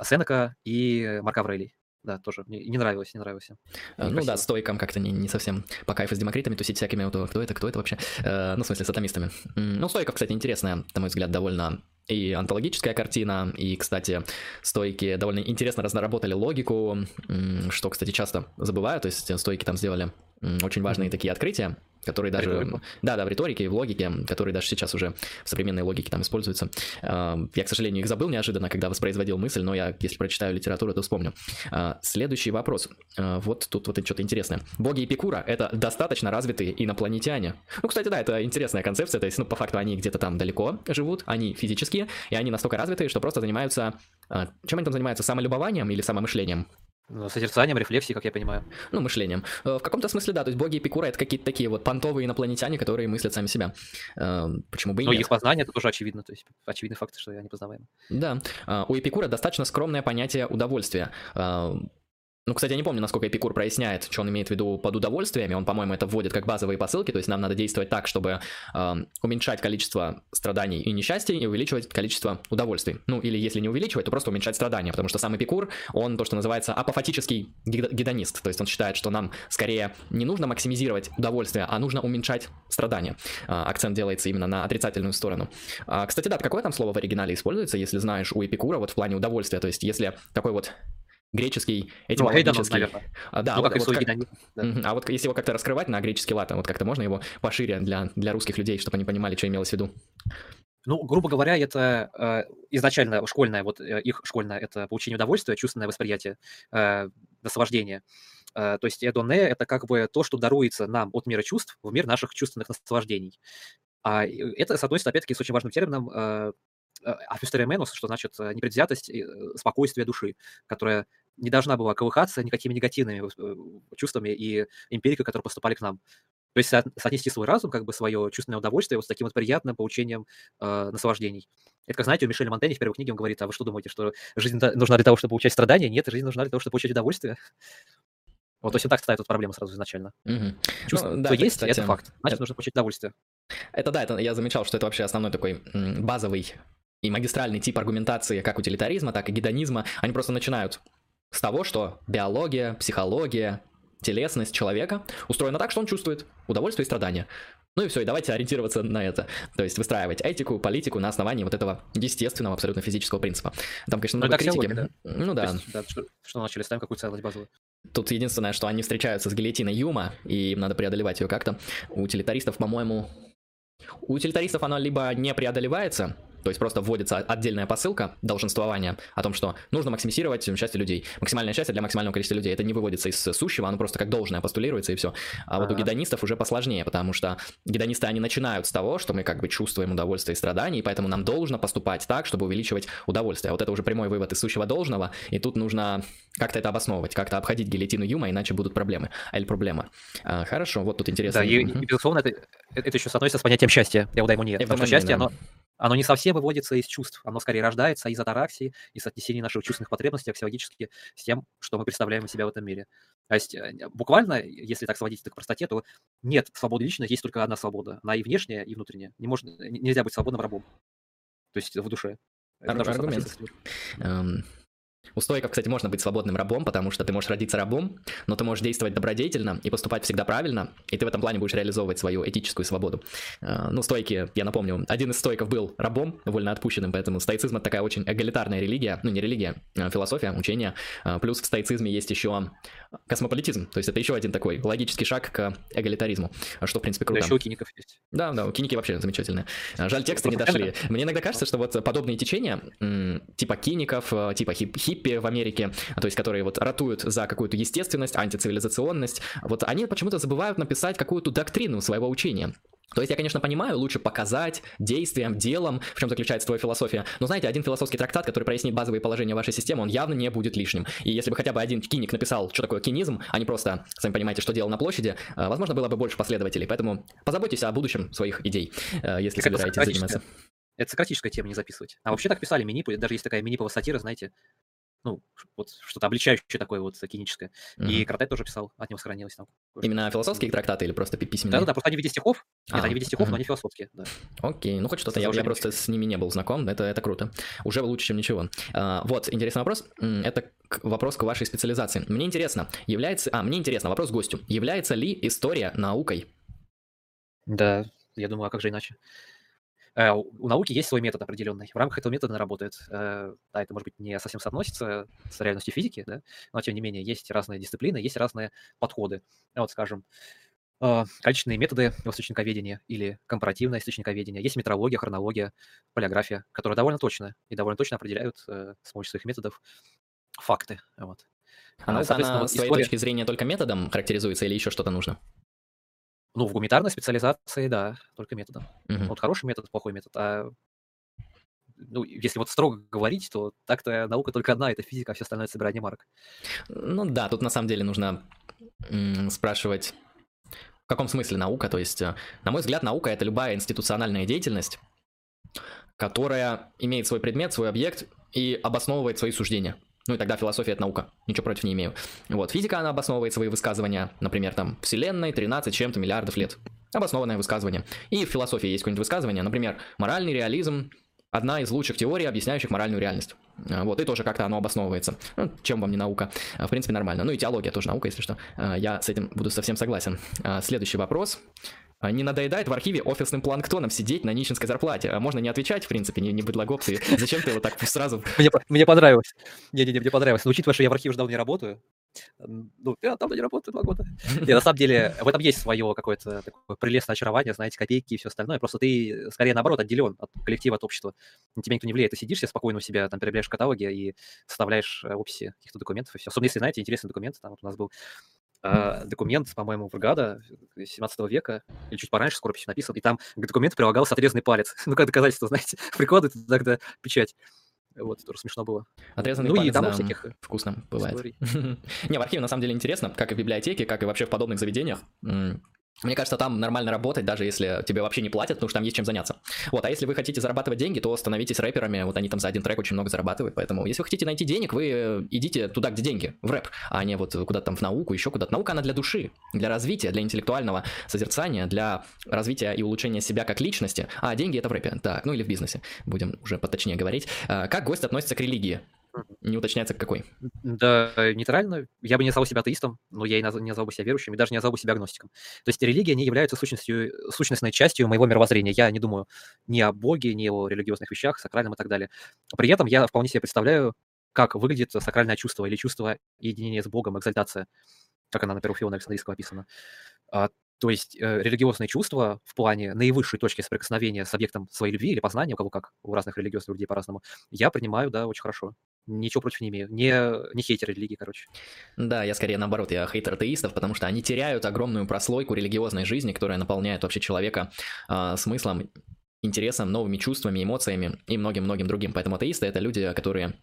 Сенека и Марк Аврелий. Да, тоже не, не нравилось, не нравилось. Не ну да, стойкам как-то не, не совсем по кайфу с демокритами тусить всякими, вот, кто это, кто это вообще, э, ну, в смысле, с атомистами. Ну, стойков, кстати, интересная, на мой взгляд, довольно и антологическая картина, и, кстати, стойки довольно интересно разработали логику, что, кстати, часто забывают, то есть стойки там сделали очень важные такие открытия, которые даже... Риторику. Да, да, в риторике и в логике, которые даже сейчас уже в современной логике там используются. А, я, к сожалению, их забыл неожиданно, когда воспроизводил мысль, но я, если прочитаю литературу, то вспомню. А, следующий вопрос. А, вот тут вот что-то интересное. Боги Эпикура — это достаточно развитые инопланетяне. Ну, кстати, да, это интересная концепция, то есть, ну, по факту они где-то там далеко живут, они физические, и они настолько развитые, что просто занимаются... Чем они там занимаются? Самолюбованием или самомышлением? Ну, созерцанием, рефлексией, как я понимаю. Ну, мышлением. Э, в каком-то смысле, да, то есть боги Эпикура — это какие-то такие вот понтовые инопланетяне, которые мыслят сами себя. Э, почему бы и Ну, их познание — это тоже очевидно, то есть очевидный факт, что они познаваемы. Да. Э, у Эпикура достаточно скромное понятие удовольствия. Ну, кстати, я не помню, насколько Эпикур проясняет, что он имеет в виду под удовольствиями. Он, по-моему, это вводит как базовые посылки, то есть нам надо действовать так, чтобы э, уменьшать количество страданий и несчастий и увеличивать количество удовольствий. Ну, или если не увеличивать, то просто уменьшать страдания, потому что сам Эпикур, он то, что называется апофатический гедонист, то есть он считает, что нам скорее не нужно максимизировать удовольствие, а нужно уменьшать страдания. Э, акцент делается именно на отрицательную сторону. Э, кстати, да, какое там слово в оригинале используется, если знаешь у Эпикура вот в плане удовольствия, то есть если такой вот греческий этимологический. Ну, а, да, ну, вот, вот, как, да. А вот если его как-то раскрывать на греческий лад, вот как-то можно его пошире для, для русских людей, чтобы они понимали, что имелось в виду? Ну, грубо говоря, это э, изначально школьное, вот э, их школьное, это получение удовольствия, чувственное восприятие, э, наслаждение. Э, то есть эдоне – это как бы то, что даруется нам от мира чувств в мир наших чувственных наслаждений. А это соотносится, опять-таки, с очень важным термином э, афюстеременус, что значит э, непредвзятость, э, спокойствие души, которая не должна была колыхаться никакими негативными э, чувствами и эмпирикой, которые поступали к нам. То есть соотнести свой разум, как бы свое чувственное удовольствие вот с таким вот приятным получением э, наслаждений. Это, как знаете, у Мишеля Монтенья в первой книге он говорит, а вы что думаете, что жизнь нужна для того, чтобы получать страдания? Нет, жизнь нужна для того, чтобы получать удовольствие. Вот, то есть он так ставит эту проблему сразу изначально. Угу. Чувство, ну, да, это, есть, кстати, это факт. Значит, это... нужно получать удовольствие. Это да, это я замечал, что это вообще основной такой базовый и магистральный тип аргументации как утилитаризма, так и гедонизма. Они просто начинают с того, что биология, психология, телесность человека устроена так, что он чувствует удовольствие и страдания. Ну и все, и давайте ориентироваться на это. То есть выстраивать этику, политику на основании вот этого естественного, абсолютно физического принципа. Там, конечно, много критики. Да? Ну да. Есть, да что, что начали ставим какую ценность базовую. Тут единственное, что они встречаются с гильотиной Юма, и им надо преодолевать ее как-то. У утилитаристов, по-моему... У утилитаристов она либо не преодолевается, то есть просто вводится отдельная посылка долженствования о том, что нужно максимизировать счастье людей. Максимальное счастье для максимального количества людей. Это не выводится из сущего, оно просто как должное постулируется и все. А вот у гедонистов уже посложнее, потому что гедонисты, они начинают с того, что мы как бы чувствуем удовольствие и страдания, и поэтому нам должно поступать так, чтобы увеличивать удовольствие. Вот это уже прямой вывод из сущего должного, и тут нужно как-то это обосновывать, как-то обходить гильотину Юма, иначе будут проблемы. А, или проблема. А, хорошо, вот тут интересно. Да, и, и безусловно, это, это еще соотносится с понятием счастья. Я удай ему нет. Потому что счастье, да. оно оно не совсем выводится из чувств, оно скорее рождается из атараксии, из отнесения наших чувственных потребностей аксиологически с тем, что мы представляем из себя в этом мире. То есть э, буквально, если так сводить это к простоте, то нет свободы личной, есть только одна свобода. Она и внешняя, и внутренняя. Не может, нельзя быть свободным рабом. То есть в душе. Аргумент. У стоиков, кстати, можно быть свободным рабом, потому что ты можешь родиться рабом, но ты можешь действовать добродетельно и поступать всегда правильно, и ты в этом плане будешь реализовывать свою этическую свободу. А, ну, стойки, я напомню, один из стойков был рабом, вольно отпущенным, поэтому стоицизм — это такая очень эгалитарная религия, ну, не религия, а философия, учение. А, плюс в стоицизме есть еще космополитизм, то есть это еще один такой логический шаг к эгалитаризму, что, в принципе, круто. Да, еще у киников есть. Да, да, у киники вообще замечательные. Жаль, тексты не дошли. Мне иногда кажется, что вот подобные течения, типа киников, типа хип хиппи в Америке, то есть которые вот ратуют за какую-то естественность, антицивилизационность, вот они почему-то забывают написать какую-то доктрину своего учения. То есть я, конечно, понимаю, лучше показать действием, делом, в чем заключается твоя философия. Но знаете, один философский трактат, который прояснит базовые положения вашей системы, он явно не будет лишним. И если бы хотя бы один киник написал, что такое кинизм, а не просто, сами понимаете, что делал на площади, э, возможно, было бы больше последователей. Поэтому позаботьтесь о будущем своих идей, э, если так собираетесь заниматься. Это сократическая тема, не записывать. А вообще так писали минипы, даже есть такая миниповая сатира, знаете, ну, вот что-то обличающее такое вот киническое. Mm-hmm. И Кратет тоже писал, от него сохранилось там. Именно философские трактаты или просто письменные? Да-да-да, просто они в виде стихов. А, Нет, они в виде стихов, mm-hmm. но они философские, да. Окей, ну хоть что-то, я, я просто с ними не был знаком, это, это круто. Уже лучше, чем ничего. А, вот, интересный вопрос. Это вопрос к вашей специализации. Мне интересно, является... А, мне интересно, вопрос гостю. Является ли история наукой? Да, я думаю, а как же иначе? Э, у науки есть свой метод определенный. В рамках этого метода она работает. Э, да, это, может быть, не совсем соотносится с реальностью физики, да, но, тем не менее, есть разные дисциплины, есть разные подходы. Вот, скажем, э, количественные методы источниковедения или компаративное источниковедение. Есть метрология, хронология, полиография, которые довольно точно и довольно точно определяют с помощью своих методов факты. Вот. А она, она с твоей история... точки зрения только методом характеризуется или еще что-то нужно? Ну, в гуманитарной специализации, да, только методом. Угу. Вот хороший метод, плохой метод. А ну, если вот строго говорить, то так-то наука только одна, это физика, а все остальное собирание марок. Ну да, тут на самом деле нужно спрашивать, в каком смысле наука? То есть, э, на мой взгляд, наука это любая институциональная деятельность, которая имеет свой предмет, свой объект и обосновывает свои суждения. Ну и тогда философия это наука, ничего против не имею. Вот, физика, она обосновывает свои высказывания, например, там, Вселенной 13 чем-то миллиардов лет. Обоснованное высказывание. И в философии есть какое-нибудь высказывание, например, моральный реализм одна из лучших теорий, объясняющих моральную реальность. А, вот, и тоже как-то оно обосновывается. Ну, чем вам не наука? А, в принципе, нормально. Ну и теология тоже наука, если что. А, я с этим буду совсем согласен. Следующий вопрос. Не надоедает в архиве офисным планктоном сидеть на нищенской зарплате? Можно не отвечать, в принципе, не, не быть логопцей. Зачем ты вот так сразу... Мне, мне понравилось. Не-не-не, мне понравилось. Но учитывая, что я в архиве уже давно не работаю, ну, я там не работаю два года. И на самом деле в этом есть свое какое-то такое прелестное очарование, знаете, копейки и все остальное. Просто ты скорее наоборот отделен от коллектива, от общества. На тебя никто не влияет. Ты сидишь себе спокойно у себя, там перебираешь каталоги и составляешь в описи каких-то документов и все. Особенно если, знаете, интересный документ. Там вот у нас был Uh, документ, по-моему, Вргада 17 века, или чуть пораньше, скоро скорописи написан, и там к документу прилагался отрезанный палец. ну, как доказательство, знаете, прикладывают тогда печать. Вот, тоже смешно было. Отрезанный ну, палец, и там да, всяких вкусно бывает. Не, в архиве на самом деле интересно, как и в библиотеке, как и вообще в подобных заведениях. Мне кажется, там нормально работать, даже если тебе вообще не платят, потому что там есть чем заняться. Вот, а если вы хотите зарабатывать деньги, то становитесь рэперами, вот они там за один трек очень много зарабатывают, поэтому если вы хотите найти денег, вы идите туда, где деньги, в рэп, а не вот куда-то там в науку, еще куда-то. Наука, она для души, для развития, для интеллектуального созерцания, для развития и улучшения себя как личности, а деньги это в рэпе, так, ну или в бизнесе, будем уже поточнее говорить. А, как гость относится к религии? Не уточняется, какой. Да, нейтрально. Я бы не назвал себя атеистом, но я и не назвал бы себя верующим, и даже не назвал бы себя агностиком. То есть религия не является сущностью, сущностной частью моего мировоззрения. Я не думаю ни о Боге, ни о религиозных вещах, сакральном и так далее. При этом я вполне себе представляю, как выглядит сакральное чувство или чувство единения с Богом, экзальтация, как она на первых филона Александрийского описана. А, то есть э, религиозные чувства в плане наивысшей точки соприкосновения с объектом своей любви или познания, у кого как, у разных религиозных людей по-разному, я принимаю, да, очень хорошо ничего против не имею. Не, не хейтер религии, короче. Да, я скорее наоборот, я хейтер атеистов, потому что они теряют огромную прослойку религиозной жизни, которая наполняет вообще человека э, смыслом, интересом, новыми чувствами, эмоциями и многим-многим другим. Поэтому атеисты — это люди, которые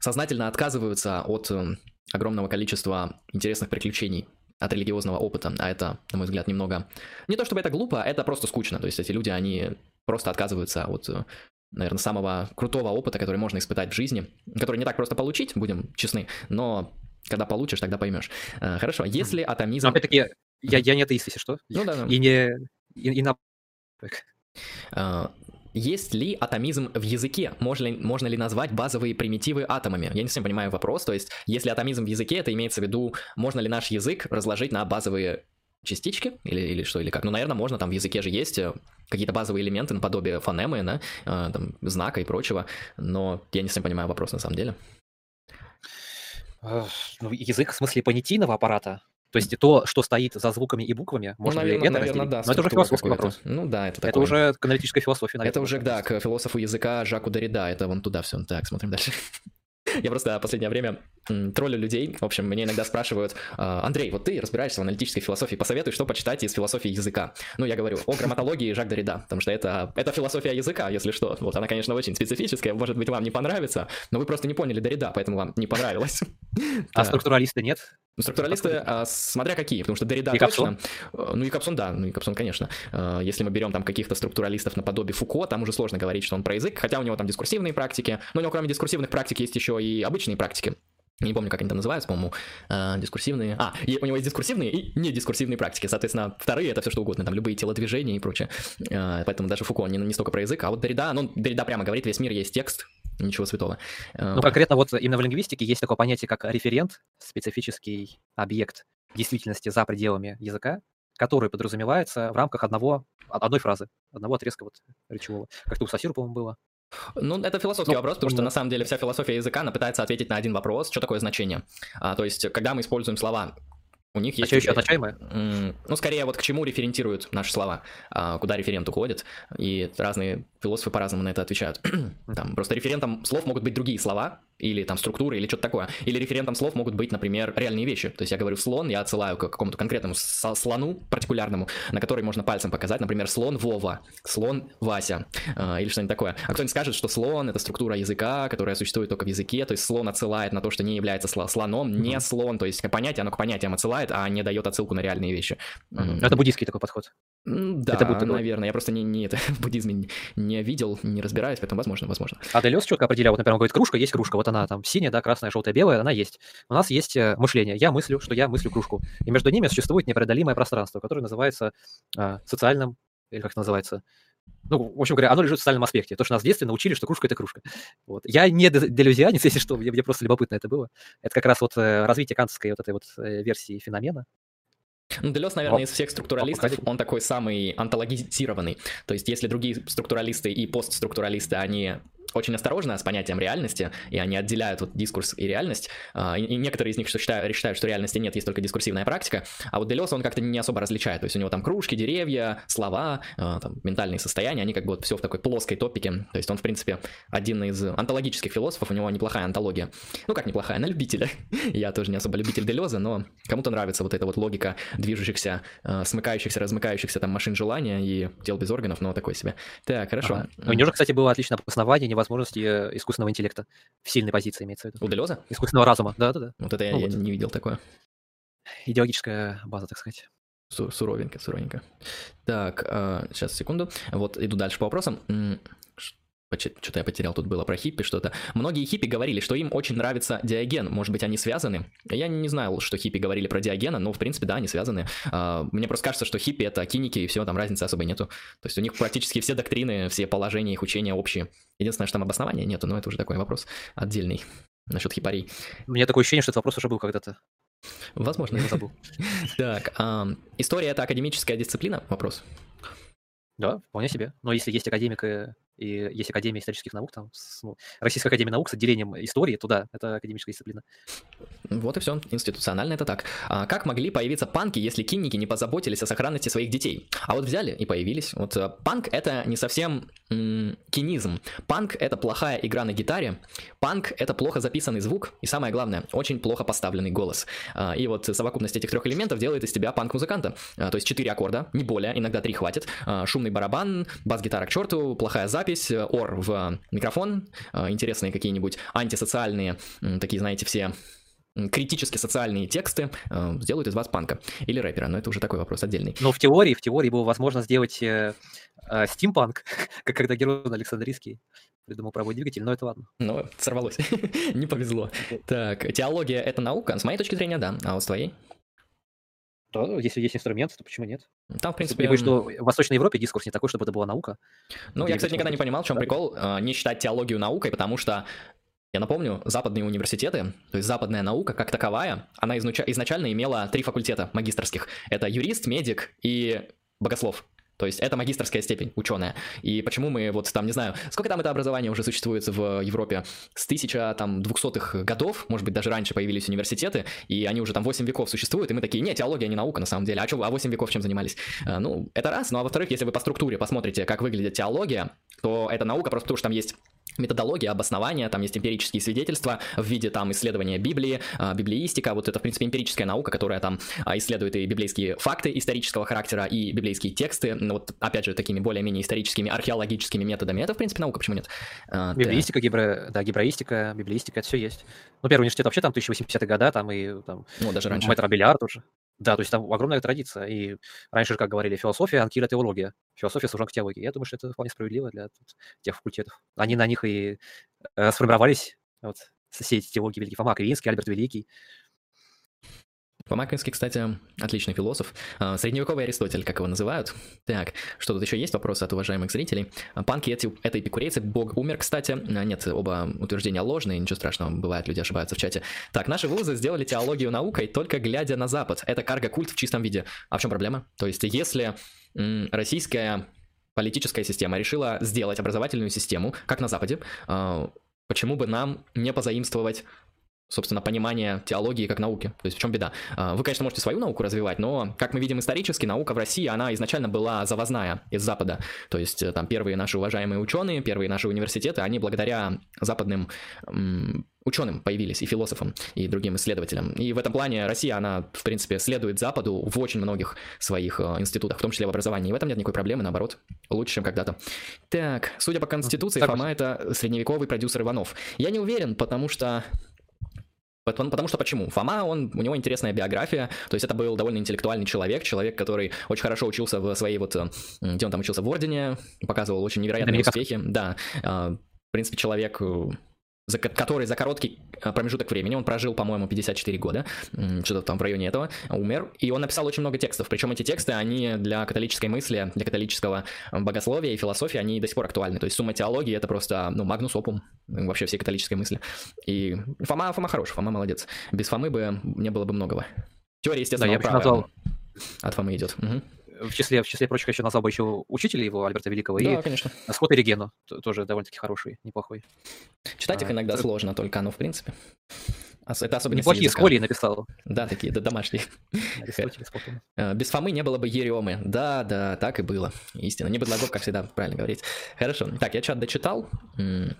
сознательно отказываются от э, огромного количества интересных приключений от религиозного опыта, а это, на мой взгляд, немного... Не то чтобы это глупо, это просто скучно. То есть эти люди, они просто отказываются от э, наверное, самого крутого опыта, который можно испытать в жизни, который не так просто получить, будем честны, но когда получишь, тогда поймешь. Э, хорошо, если атомизм... Опять-таки, я, я не атеист, если что. Ну да, да. И не... И, и на... Uh, есть ли атомизм в языке? Можно ли, можно ли назвать базовые примитивы атомами? Я не совсем понимаю вопрос. То есть, если атомизм в языке, это имеется в виду, можно ли наш язык разложить на базовые частички или, или что, или как? Ну, наверное, можно, там в языке же есть э, какие-то базовые элементы наподобие фонемы, да, э, там, знака и прочего, но я не совсем понимаю вопрос на самом деле. Ну, язык в смысле понятийного аппарата, то есть то, что стоит за звуками и буквами, ну, можно наверное, ли это наверное, разделить? Да, Но это уже философский вопрос. Ну да, это такое. Это уже к аналитической философии, наверное. Это уже, да, к философу языка Жаку Дорида, это вон туда все. Так, смотрим дальше. Я просто последнее время троллю людей. В общем, мне иногда спрашивают, «А, Андрей, вот ты разбираешься в аналитической философии, посоветуй, что почитать из философии языка. Ну, я говорю о грамматологии Жак Дорида, потому что это, это философия языка, если что. Вот, она, конечно, очень специфическая, может быть, вам не понравится, но вы просто не поняли Дорида, поэтому вам не понравилось. А структуралисты нет? Ну, структуралисты, а, смотря какие, потому что Дорида и точно. Э, ну и Капсон, да, ну и Капсон, конечно. Э, если мы берем там каких-то структуралистов наподобие Фуко, там уже сложно говорить, что он про язык, хотя у него там дискурсивные практики, но у него кроме дискурсивных практик есть еще и обычные практики. Не помню, как они там называются, по-моему, э, дискурсивные. А, у него есть дискурсивные и недискурсивные практики. Соответственно, вторые это все что угодно, там любые телодвижения и прочее. Э, поэтому даже Фуко не, не столько про язык, а вот Дорида, ну, Дорида прямо говорит, весь мир есть текст, ничего святого. Э, ну, конкретно вот именно в лингвистике есть такое понятие, как референт, специфический объект действительности за пределами языка, который подразумевается в рамках одного, одной фразы, одного отрезка вот речевого. Как-то у Сасиру, по-моему, было. Ну, это философский ну, вопрос, потому что на самом деле вся философия языка, она пытается ответить на один вопрос, что такое значение. А, то есть, когда мы используем слова, у них а есть... А еще означаемое? Ну, скорее, вот к чему референтируют наши слова, а, куда референт уходит, и разные философы по-разному на это отвечают. Там просто референтом слов могут быть другие слова, или там структуры, или что-то такое. Или референтом слов могут быть, например, реальные вещи. То есть я говорю слон, я отсылаю к какому-то конкретному слону партикулярному, на который можно пальцем показать, например, слон Вова, слон Вася, э, или что-нибудь такое. А кто-нибудь скажет, что слон — это структура языка, которая существует только в языке, то есть слон отсылает на то, что не является слоном, не mm-hmm. слон, то есть понятие, оно к понятиям отсылает, а не дает отсылку на реальные вещи. Mm-hmm. Это буддийский такой подход. Да, это будто наверное. Я просто не, не это в буддизме не видел, не разбираюсь, поэтому возможно, возможно. А Делес четко определял, вот, например, он говорит, кружка есть кружка, вот она там синяя, да, красная, желтая, белая, она есть. У нас есть э, мышление. Я мыслю, что я мыслю кружку. И между ними существует непреодолимое пространство, которое называется э, социальным, или как это называется, ну, в общем говоря, оно лежит в социальном аспекте. То, что нас в детстве научили, что кружка – это кружка. Вот. Я не делюзианец, если что, мне, мне просто любопытно это было. Это как раз вот э, развитие кантовской вот этой вот э, версии феномена. Делес, наверное, из всех структуралистов, он такой самый антологизированный. То есть, если другие структуралисты и постструктуралисты, они очень осторожно с понятием реальности, и они отделяют вот дискурс и реальность. А, и некоторые из них что считают, считают, что реальности нет, есть только дискурсивная практика, а вот Делес он как-то не особо различает. То есть у него там кружки, деревья, слова, а, там, ментальные состояния, они как бы вот все в такой плоской топике. То есть он, в принципе, один из антологических философов, у него неплохая антология. Ну как неплохая, на любителя. Я тоже не особо любитель Делеза, но кому-то нравится вот эта вот логика движущихся, а, смыкающихся, размыкающихся там машин желания и тел без органов, но такой себе. Так, хорошо. У него же, кстати, было отличное обоснование невозможности э, искусственного интеллекта в сильной позиции имеется в виду. У Делеза? Искусственного разума, да-да-да. Вот это я, ну, я вот. не видел такое. Идеологическая база, так сказать. Су суровенько, суровенько. Так, э, сейчас, секунду. Вот иду дальше по вопросам. Что-то я потерял, тут было про хиппи что-то. Многие хиппи говорили, что им очень нравится Диоген. Может быть, они связаны? Я не знал, что хиппи говорили про Диогена, но, в принципе, да, они связаны. А, мне просто кажется, что хиппи — это киники, и все, там разницы особой нету. То есть у них практически все доктрины, все положения их учения общие. Единственное, что там обоснования нету, но это уже такой вопрос отдельный насчет хипарей. У меня такое ощущение, что этот вопрос уже был когда-то. Возможно. Я забыл. Так, история — это академическая дисциплина? Вопрос. Да, вполне себе. Но если есть академик и есть Академия исторических наук, там, ну, Российская Академия Наук с отделением истории туда, это академическая дисциплина. Вот и все, институционально это так. А как могли появиться панки, если кинники не позаботились о сохранности своих детей? А вот взяли и появились. Вот э, панк это не совсем кинизм. Панк это плохая игра на гитаре. Панк это плохо записанный звук. И самое главное, очень плохо поставленный голос. А, и вот совокупность этих трех элементов делает из тебя панк-музыканта. А, то есть четыре аккорда, не более, иногда три хватит. А, шумный барабан, бас-гитара к черту, плохая запись, э, ор в микрофон, интересные какие-нибудь антисоциальные, такие, знаете, все критически социальные тексты э, сделают из вас панка или рэпера, но это уже такой вопрос отдельный. Но в теории, в теории было возможно сделать э, э, стимпанк, как когда Герман Александрийский придумал правый двигатель, но это ладно. Ну, сорвалось, не повезло. Так, теология — это наука? С моей точки зрения, да. А вот с твоей? Да, если есть инструмент, то почему нет? Там, в принципе... Я что в Восточной Европе дискурс не такой, чтобы это была наука. Ну, я, кстати, никогда не понимал, в чем прикол э, не считать теологию наукой, потому что я напомню, западные университеты, то есть западная наука как таковая, она изначально имела три факультета магистрских. Это юрист, медик и богослов. То есть это магистрская степень, ученая. И почему мы вот там, не знаю, сколько там это образование уже существует в Европе? С 1200-х годов, может быть, даже раньше появились университеты, и они уже там 8 веков существуют, и мы такие, нет, теология не наука на самом деле. А что, а 8 веков чем занимались? А, ну, это раз. Ну, а во-вторых, если вы по структуре посмотрите, как выглядит теология, то это наука просто потому, что там есть методология, обоснования, там есть эмпирические свидетельства в виде там исследования Библии, а, библеистика, вот это в принципе эмпирическая наука, которая там а, исследует и библейские факты исторического характера, и библейские тексты, ну, вот опять же такими более-менее историческими археологическими методами, это в принципе наука, почему нет? А, библеистика, гибро... да, гибраистика, библеистика, это все есть. Ну, первый университет вообще там 1080-е года, там и там... Ну, даже раньше. Мэтр Абеляр тоже. Да, то есть там огромная традиция. И раньше же, как говорили, философия, анкира теология. Философия служанка теологии. Я думаю, что это вполне справедливо для тех факультетов. Они на них и э, сформировались, вот, все эти теологии великие. Фома Аквинский, Альберт Великий. Помакинский, кстати, отличный философ. А, средневековый Аристотель, как его называют. Так, что тут еще есть вопросы от уважаемых зрителей? А, панки эти, это эпикурейцы, бог умер, кстати. А, нет, оба утверждения ложные, ничего страшного, бывает, люди ошибаются в чате. Так, наши вузы сделали теологию наукой, только глядя на Запад. Это карго-культ в чистом виде. А в чем проблема? То есть, если российская политическая система решила сделать образовательную систему, как на Западе, почему бы нам не позаимствовать собственно, понимание теологии как науки. То есть в чем беда? А, вы, конечно, можете свою науку развивать, но, как мы видим исторически, наука в России, она изначально была завозная из Запада. То есть э, там первые наши уважаемые ученые, первые наши университеты, они благодаря западным ученым появились, и философам, и другим исследователям. И в этом плане Россия, она, в принципе, следует Западу в очень многих своих э, институтах, в том числе в образовании. И в этом нет никакой проблемы, наоборот, лучше, чем когда-то. Так, судя по Конституции, так, Фома — это средневековый продюсер Иванов. Я не уверен, потому что Потому, потому что почему? Фома, он, у него интересная биография, то есть это был довольно интеллектуальный человек, человек, который очень хорошо учился в своей вот, э, где он там учился, в Ордене, показывал очень невероятные успехи, да, а, в принципе, человек э, за, который за короткий э, промежуток времени, он прожил, по-моему, 54 года, что-то там в районе этого, умер, и он написал очень много текстов, причем эти тексты, они для католической мысли, для католического э, богословия и философии, они до сих пор актуальны, то есть сумма теологии это просто, ну, магнус опум вообще всей католической мысли, и Фома, Фома хороший, Фома молодец, без Фомы бы не было бы многого. Теория, естественно, да, я назвал... от Фомы идет. Угу в числе, в числе прочих еще назвал бы еще учителя его, Альберта Великого, да, и конечно. Скотта Регену, тоже довольно-таки хороший, неплохой. Читать их а, иногда сложно, только, ну, в принципе. Это особенно Неплохие сколи написал. Да, такие, да, домашние. Э, без Фомы не было бы Еремы. Да, да, так и было. Истина. Не Бедлогов, как всегда, правильно говорить. Хорошо. Так, я чат дочитал.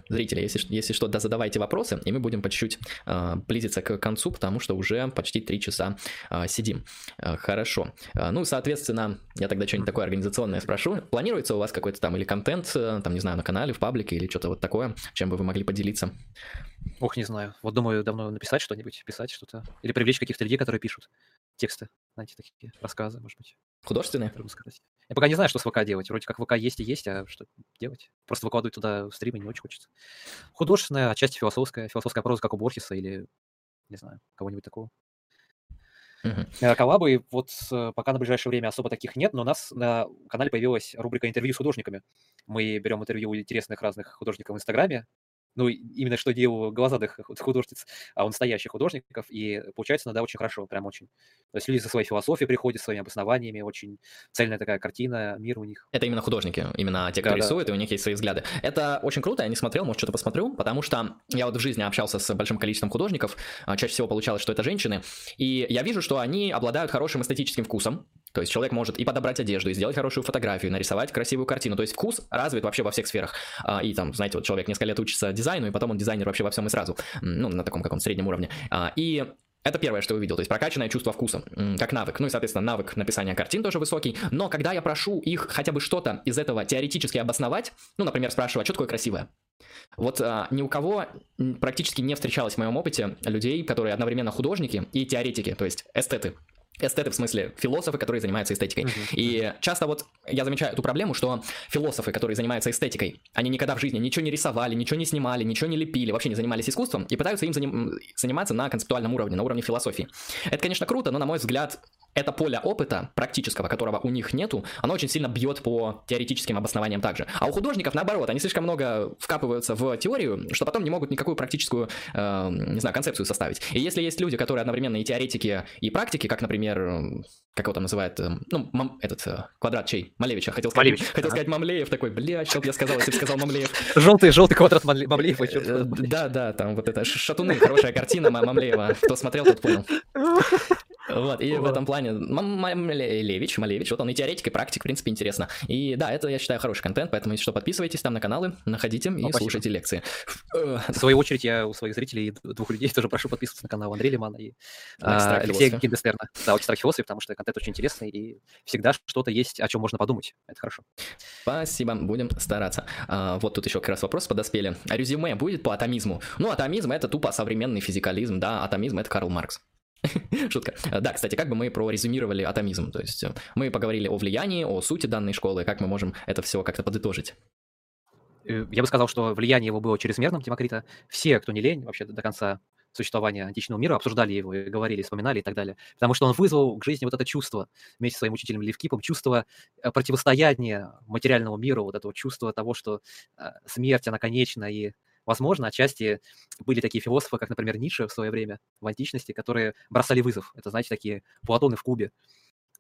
Зрители, если, если что, да, задавайте вопросы, и мы будем по чуть-чуть э, близиться к концу, потому что уже почти три часа э, сидим. Хорошо. Ну, соответственно, я тогда что-нибудь такое организационное спрошу. Планируется у вас какой-то там или контент, там, не знаю, на канале, в паблике или что-то вот такое, чем бы вы могли поделиться? Ох, не знаю. Вот думаю, давно написать что-нибудь, писать что-то. Или привлечь каких-то людей, которые пишут тексты, знаете, такие рассказы, может быть. Художественные? сказать. Я пока не знаю, что с ВК делать. Вроде как ВК есть и есть, а что делать? Просто выкладывать туда стримы не очень хочется. Художественная, отчасти философская. Философская проза, как у Борхеса или, не знаю, кого-нибудь такого. Uh-huh. Коллабы, вот пока на ближайшее время особо таких нет, но у нас на канале появилась рубрика интервью с художниками. Мы берем интервью у интересных разных художников в Инстаграме, ну, именно что делал глазадых художниц, а он настоящих художников, и получается иногда очень хорошо, прям очень. То есть люди со своей философией приходят, своими обоснованиями, очень цельная такая картина, мир у них. Это именно художники, именно те, кто да, рисует, да. и у них есть свои взгляды. Это очень круто, я не смотрел, может, что-то посмотрю, потому что я вот в жизни общался с большим количеством художников, а, чаще всего получалось, что это женщины, и я вижу, что они обладают хорошим эстетическим вкусом, то есть человек может и подобрать одежду, и сделать хорошую фотографию, нарисовать красивую картину. То есть вкус развит вообще во всех сферах. А, и там, знаете, вот человек несколько лет учится дизайну, и потом он дизайнер вообще во всем и сразу. Ну, на таком каком-то среднем уровне. А, и это первое, что я увидел, то есть прокачанное чувство вкуса, как навык. Ну и, соответственно, навык написания картин тоже высокий. Но когда я прошу их хотя бы что-то из этого теоретически обосновать, ну, например, спрашиваю, а что такое красивое? Вот а, ни у кого практически не встречалось в моем опыте людей, которые одновременно художники и теоретики, то есть эстеты. Эстеты, в смысле, философы, которые занимаются эстетикой. Uh-huh. И часто вот я замечаю эту проблему, что философы, которые занимаются эстетикой, они никогда в жизни ничего не рисовали, ничего не снимали, ничего не лепили, вообще не занимались искусством и пытаются им заним- заниматься на концептуальном уровне, на уровне философии. Это, конечно, круто, но, на мой взгляд, это поле опыта практического, которого у них нету, оно очень сильно бьет по теоретическим обоснованиям также. А у художников, наоборот, они слишком много вкапываются в теорию, что потом не могут никакую практическую, э, не знаю, концепцию составить. И если есть люди, которые одновременно и теоретики, и практики, как, например, как его там называют, э, ну, мам, этот э, квадрат чей? Малевича. Хотел сказать, Малевич. хотел сказать Мамлеев такой, бля, что я сказал, если бы сказал Мамлеев. Желтый, желтый квадрат Мамлеева. Э, да, да, там вот это Шатуны, хорошая картина Мамлеева. Кто смотрел, тот понял. Вот, и в этом плане Малевич, Малевич, вот он и теоретик, и практик, в принципе, интересно. И да, это, я считаю, хороший контент, поэтому, если что, подписывайтесь там на каналы, находите и слушайте лекции. В свою очередь, я у своих зрителей двух людей тоже прошу подписываться на канал Андрея Лимана и а, Алексея Гиндестерна. Да, очень страх философии, потому что контент очень интересный, и всегда что-то есть, о чем можно подумать. Это хорошо. Спасибо, будем стараться. А, вот тут еще как раз вопрос подоспели. А резюме будет по атомизму? Ну, атомизм — это тупо современный физикализм, да, атомизм — это Карл Маркс. Шутка. Да, кстати, как бы мы прорезюмировали атомизм? То есть э, мы поговорили о влиянии, о сути данной школы, как мы можем это все как-то подытожить. Э, я бы сказал, что влияние его было чрезмерным, Демокрита. Все, кто не лень, вообще до конца существования античного мира, обсуждали его и говорили, вспоминали и так далее. Потому что он вызвал к жизни вот это чувство, вместе с своим учителем Левкипом, чувство э, противостояния материальному миру, вот этого чувства того, что смерть, она конечна, и Возможно, отчасти были такие философы, как, например, Ницше в свое время, в античности, которые бросали вызов. Это, знаете, такие Платоны в Кубе,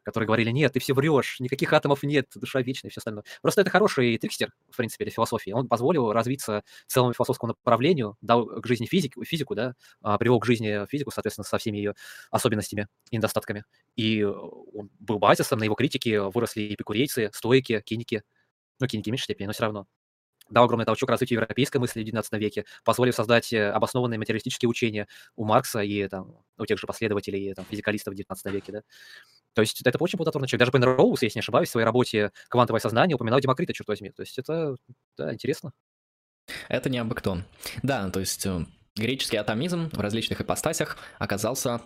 которые говорили, нет, ты все врешь, никаких атомов нет, душа вечная и все остальное. Просто это хороший трикстер, в принципе, для философии. Он позволил развиться целому философскому направлению, дал к жизни физик, физику, да, а, привел к жизни физику, соответственно, со всеми ее особенностями и недостатками. И он был базисом, на его критике выросли эпикурейцы, стоики, киники, ну, киники в меньшей степени, но все равно дал огромный толчок развитию европейской мысли в XIX веке, позволив создать э, обоснованные материалистические учения у Маркса и там, у тех же последователей там, физикалистов в XIX веке. Да? То есть это очень плодотворный человек. Даже Пен Роуз, если не ошибаюсь, в своей работе «Квантовое сознание» упоминал Демокрита, черт возьми. То есть это да, интересно. Это не абы кто. Да, то есть э, греческий атомизм в различных ипостасях оказался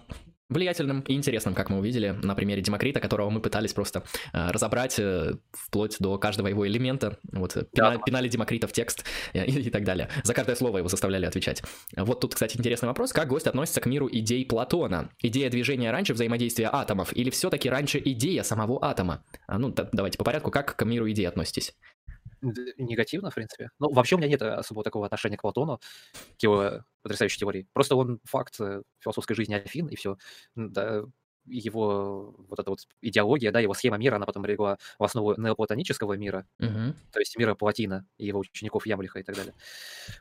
влиятельным и интересным, как мы увидели на примере Демокрита, которого мы пытались просто э, разобрать э, вплоть до каждого его элемента. Вот э, пина, да. пинали Демокрита в текст и, и так далее. За каждое слово его заставляли отвечать. Вот тут, кстати, интересный вопрос. Как гость относится к миру идей Платона? Идея движения раньше взаимодействия атомов или все-таки раньше идея самого атома? А, ну, давайте по порядку. Как к миру идей относитесь? Негативно, в принципе. Ну, вообще у меня нет особого такого отношения к Платону, к его потрясающей теории. Просто он факт э, философской жизни Афин, и все. Да, его вот эта вот идеология, да, его схема мира, она потом легла в основу неоплатонического мира, угу. то есть мира Платина и его учеников Ямлиха и так далее.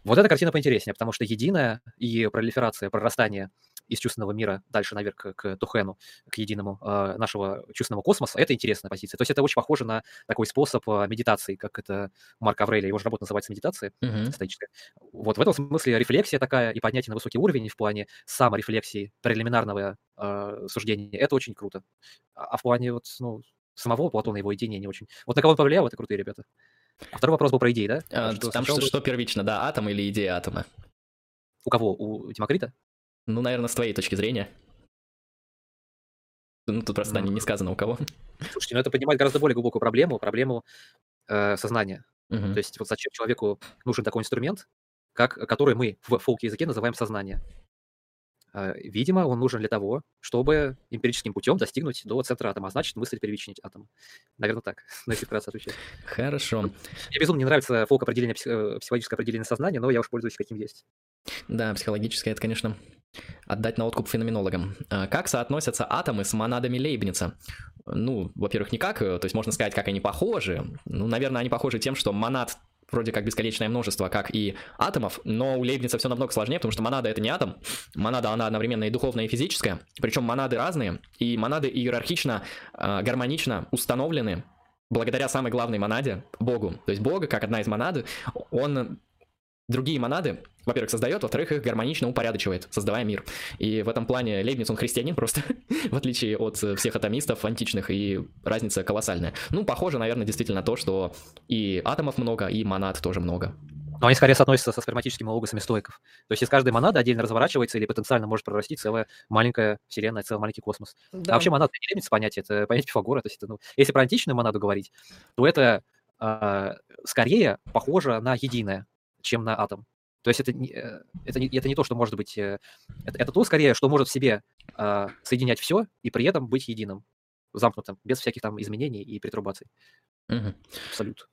Вот эта картина поинтереснее, потому что единая и пролиферация, прорастание из чувственного мира дальше наверх к, к Тухену, к единому э, нашего чувственного космоса, это интересная позиция. То есть это очень похоже на такой способ э, медитации, как это Марк Аврелия, его же работа называется медитация uh-huh. стоическая. Вот в этом смысле рефлексия такая и поднятие на высокий уровень в плане саморефлексии, прелиминарного э, суждения, это очень круто. А, а в плане вот, ну, самого Платона его идеи не очень. Вот на кого он повлиял, это крутые ребята. А второй вопрос был про идеи, да? А, что, там что, что первично, да, атом или идея атома? У кого? У Демокрита? Ну, наверное, с твоей точки зрения. Ну, тут просто mm. не сказано у кого. Слушайте, ну это поднимает гораздо более глубокую проблему, проблему э, сознания. Uh-huh. То есть вот зачем человеку нужен такой инструмент, как, который мы в фолк-языке называем сознание. Э, видимо, он нужен для того, чтобы эмпирическим путем достигнуть до центра атома, а значит, мысль первичнить атом. Наверное, так, на эти вкратце отвечаю. Хорошо. Мне безумно не нравится фолк определение, э, психологическое определение сознания, но я уж пользуюсь каким есть. Да, психологическое, это, конечно, отдать на откуп феноменологам. А как соотносятся атомы с монадами Лейбница? Ну, во-первых, никак, э, то есть можно сказать, как они похожи. Ну, наверное, они похожи тем, что монад вроде как бесконечное множество, как и атомов, но у Лейбница все намного сложнее, потому что монада это не атом, монада она одновременно и духовная, и физическая, причем монады разные, и монады иерархично, э, гармонично установлены благодаря самой главной монаде, Богу. То есть Бог, как одна из монады, он другие монады, во-первых, создает, во-вторых, их гармонично упорядочивает, создавая мир. И в этом плане Лейбниц, он христианин просто, в отличие от всех атомистов античных, и разница колоссальная. Ну, похоже, наверное, действительно то, что и атомов много, и монад тоже много. Но они скорее соотносятся со сперматическими логосами стоиков. То есть из каждой монады отдельно разворачивается или потенциально может прорасти целая маленькая вселенная, целый маленький космос. Да. А вообще монада не Лейбниц понятие, это понятие Пифагора. То есть это, ну, если про античную монаду говорить, то это э, скорее похоже на единое чем на атом. То есть это, не, э, это, не, это не то, что может быть... Э, это, это то, скорее, что может в себе э, соединять все и при этом быть единым, замкнутым, без всяких там изменений и перетрубаций. Угу. Абсолют.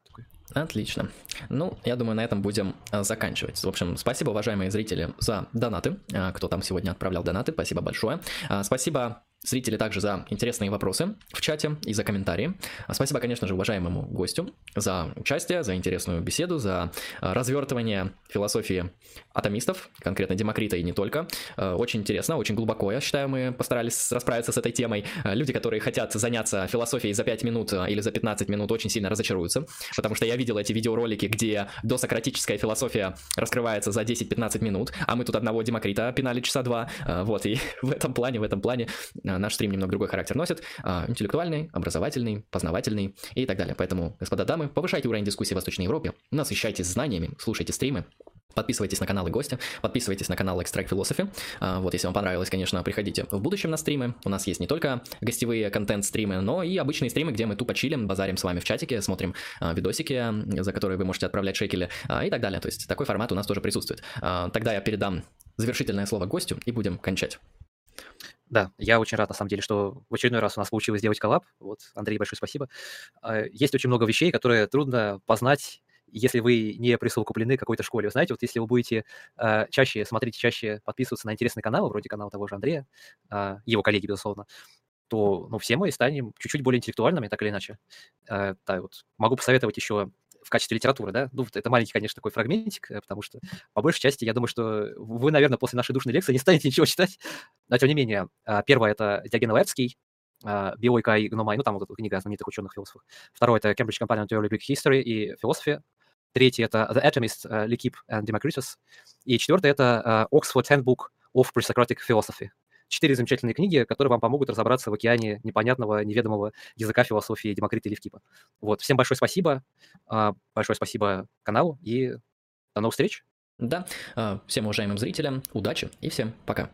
Отлично. Ну, я думаю, на этом будем э, заканчивать. В общем, спасибо, уважаемые зрители, за донаты. Кто там сегодня отправлял донаты, спасибо большое. Спасибо зрители также за интересные вопросы в чате и за комментарии. А спасибо, конечно же, уважаемому гостю за участие, за интересную беседу, за а, развертывание философии атомистов, конкретно Демокрита и не только. А, очень интересно, очень глубоко, я считаю, мы постарались расправиться с этой темой. Люди, которые хотят заняться философией за 5 минут или за 15 минут, очень сильно разочаруются, потому что я видел эти видеоролики, где досократическая философия раскрывается за 10-15 минут, а мы тут одного Демокрита пинали часа два, вот, и в этом плане, в этом плане наш стрим немного другой характер носит, а, интеллектуальный, образовательный, познавательный и так далее. Поэтому, господа дамы, повышайте уровень дискуссии в Восточной Европе, насыщайтесь знаниями, слушайте стримы, Подписывайтесь на каналы гостя, подписывайтесь на канал Extract Philosophy. А, вот, если вам понравилось, конечно, приходите в будущем на стримы. У нас есть не только гостевые контент-стримы, но и обычные стримы, где мы тупо чилим, базарим с вами в чатике, смотрим а, видосики, за которые вы можете отправлять шекели и так далее. То есть такой формат у нас тоже присутствует. Тогда я передам завершительное слово гостю и будем кончать. Да, я очень рад, на самом деле, что в очередной раз у нас получилось сделать коллаб. Вот, Андрей, большое спасибо. А, есть очень много вещей, которые трудно познать, если вы не присовокуплены какой-то школе. Вы знаете, вот если вы будете э, чаще смотреть, чаще подписываться на интересные каналы, вроде канала того же Андрея, э, его коллеги, безусловно, то ну, все мы станем чуть-чуть более интеллектуальными, так или иначе. Э, да, вот. Могу посоветовать еще в качестве литературы, да, ну, это маленький, конечно, такой фрагментик, э, потому что, по большей части, я думаю, что вы, наверное, после нашей душной лекции не станете ничего читать, но, тем не менее, а, первое – это Диоген Лаевский, а, «Биойка и гномай», ну, там вот книга знаменитых ученых-философов. Второе – это Cambridge Companion to Early Greek History и Philosophy. Третье – это The Atomist, uh, Lekip and Democritus. И четвертое – это uh, Oxford Handbook of Presocratic Philosophy четыре замечательные книги, которые вам помогут разобраться в океане непонятного, неведомого языка философии Демокрита Левкипа. Вот, всем большое спасибо, а, большое спасибо каналу и до новых встреч. Да, всем уважаемым зрителям удачи и всем пока.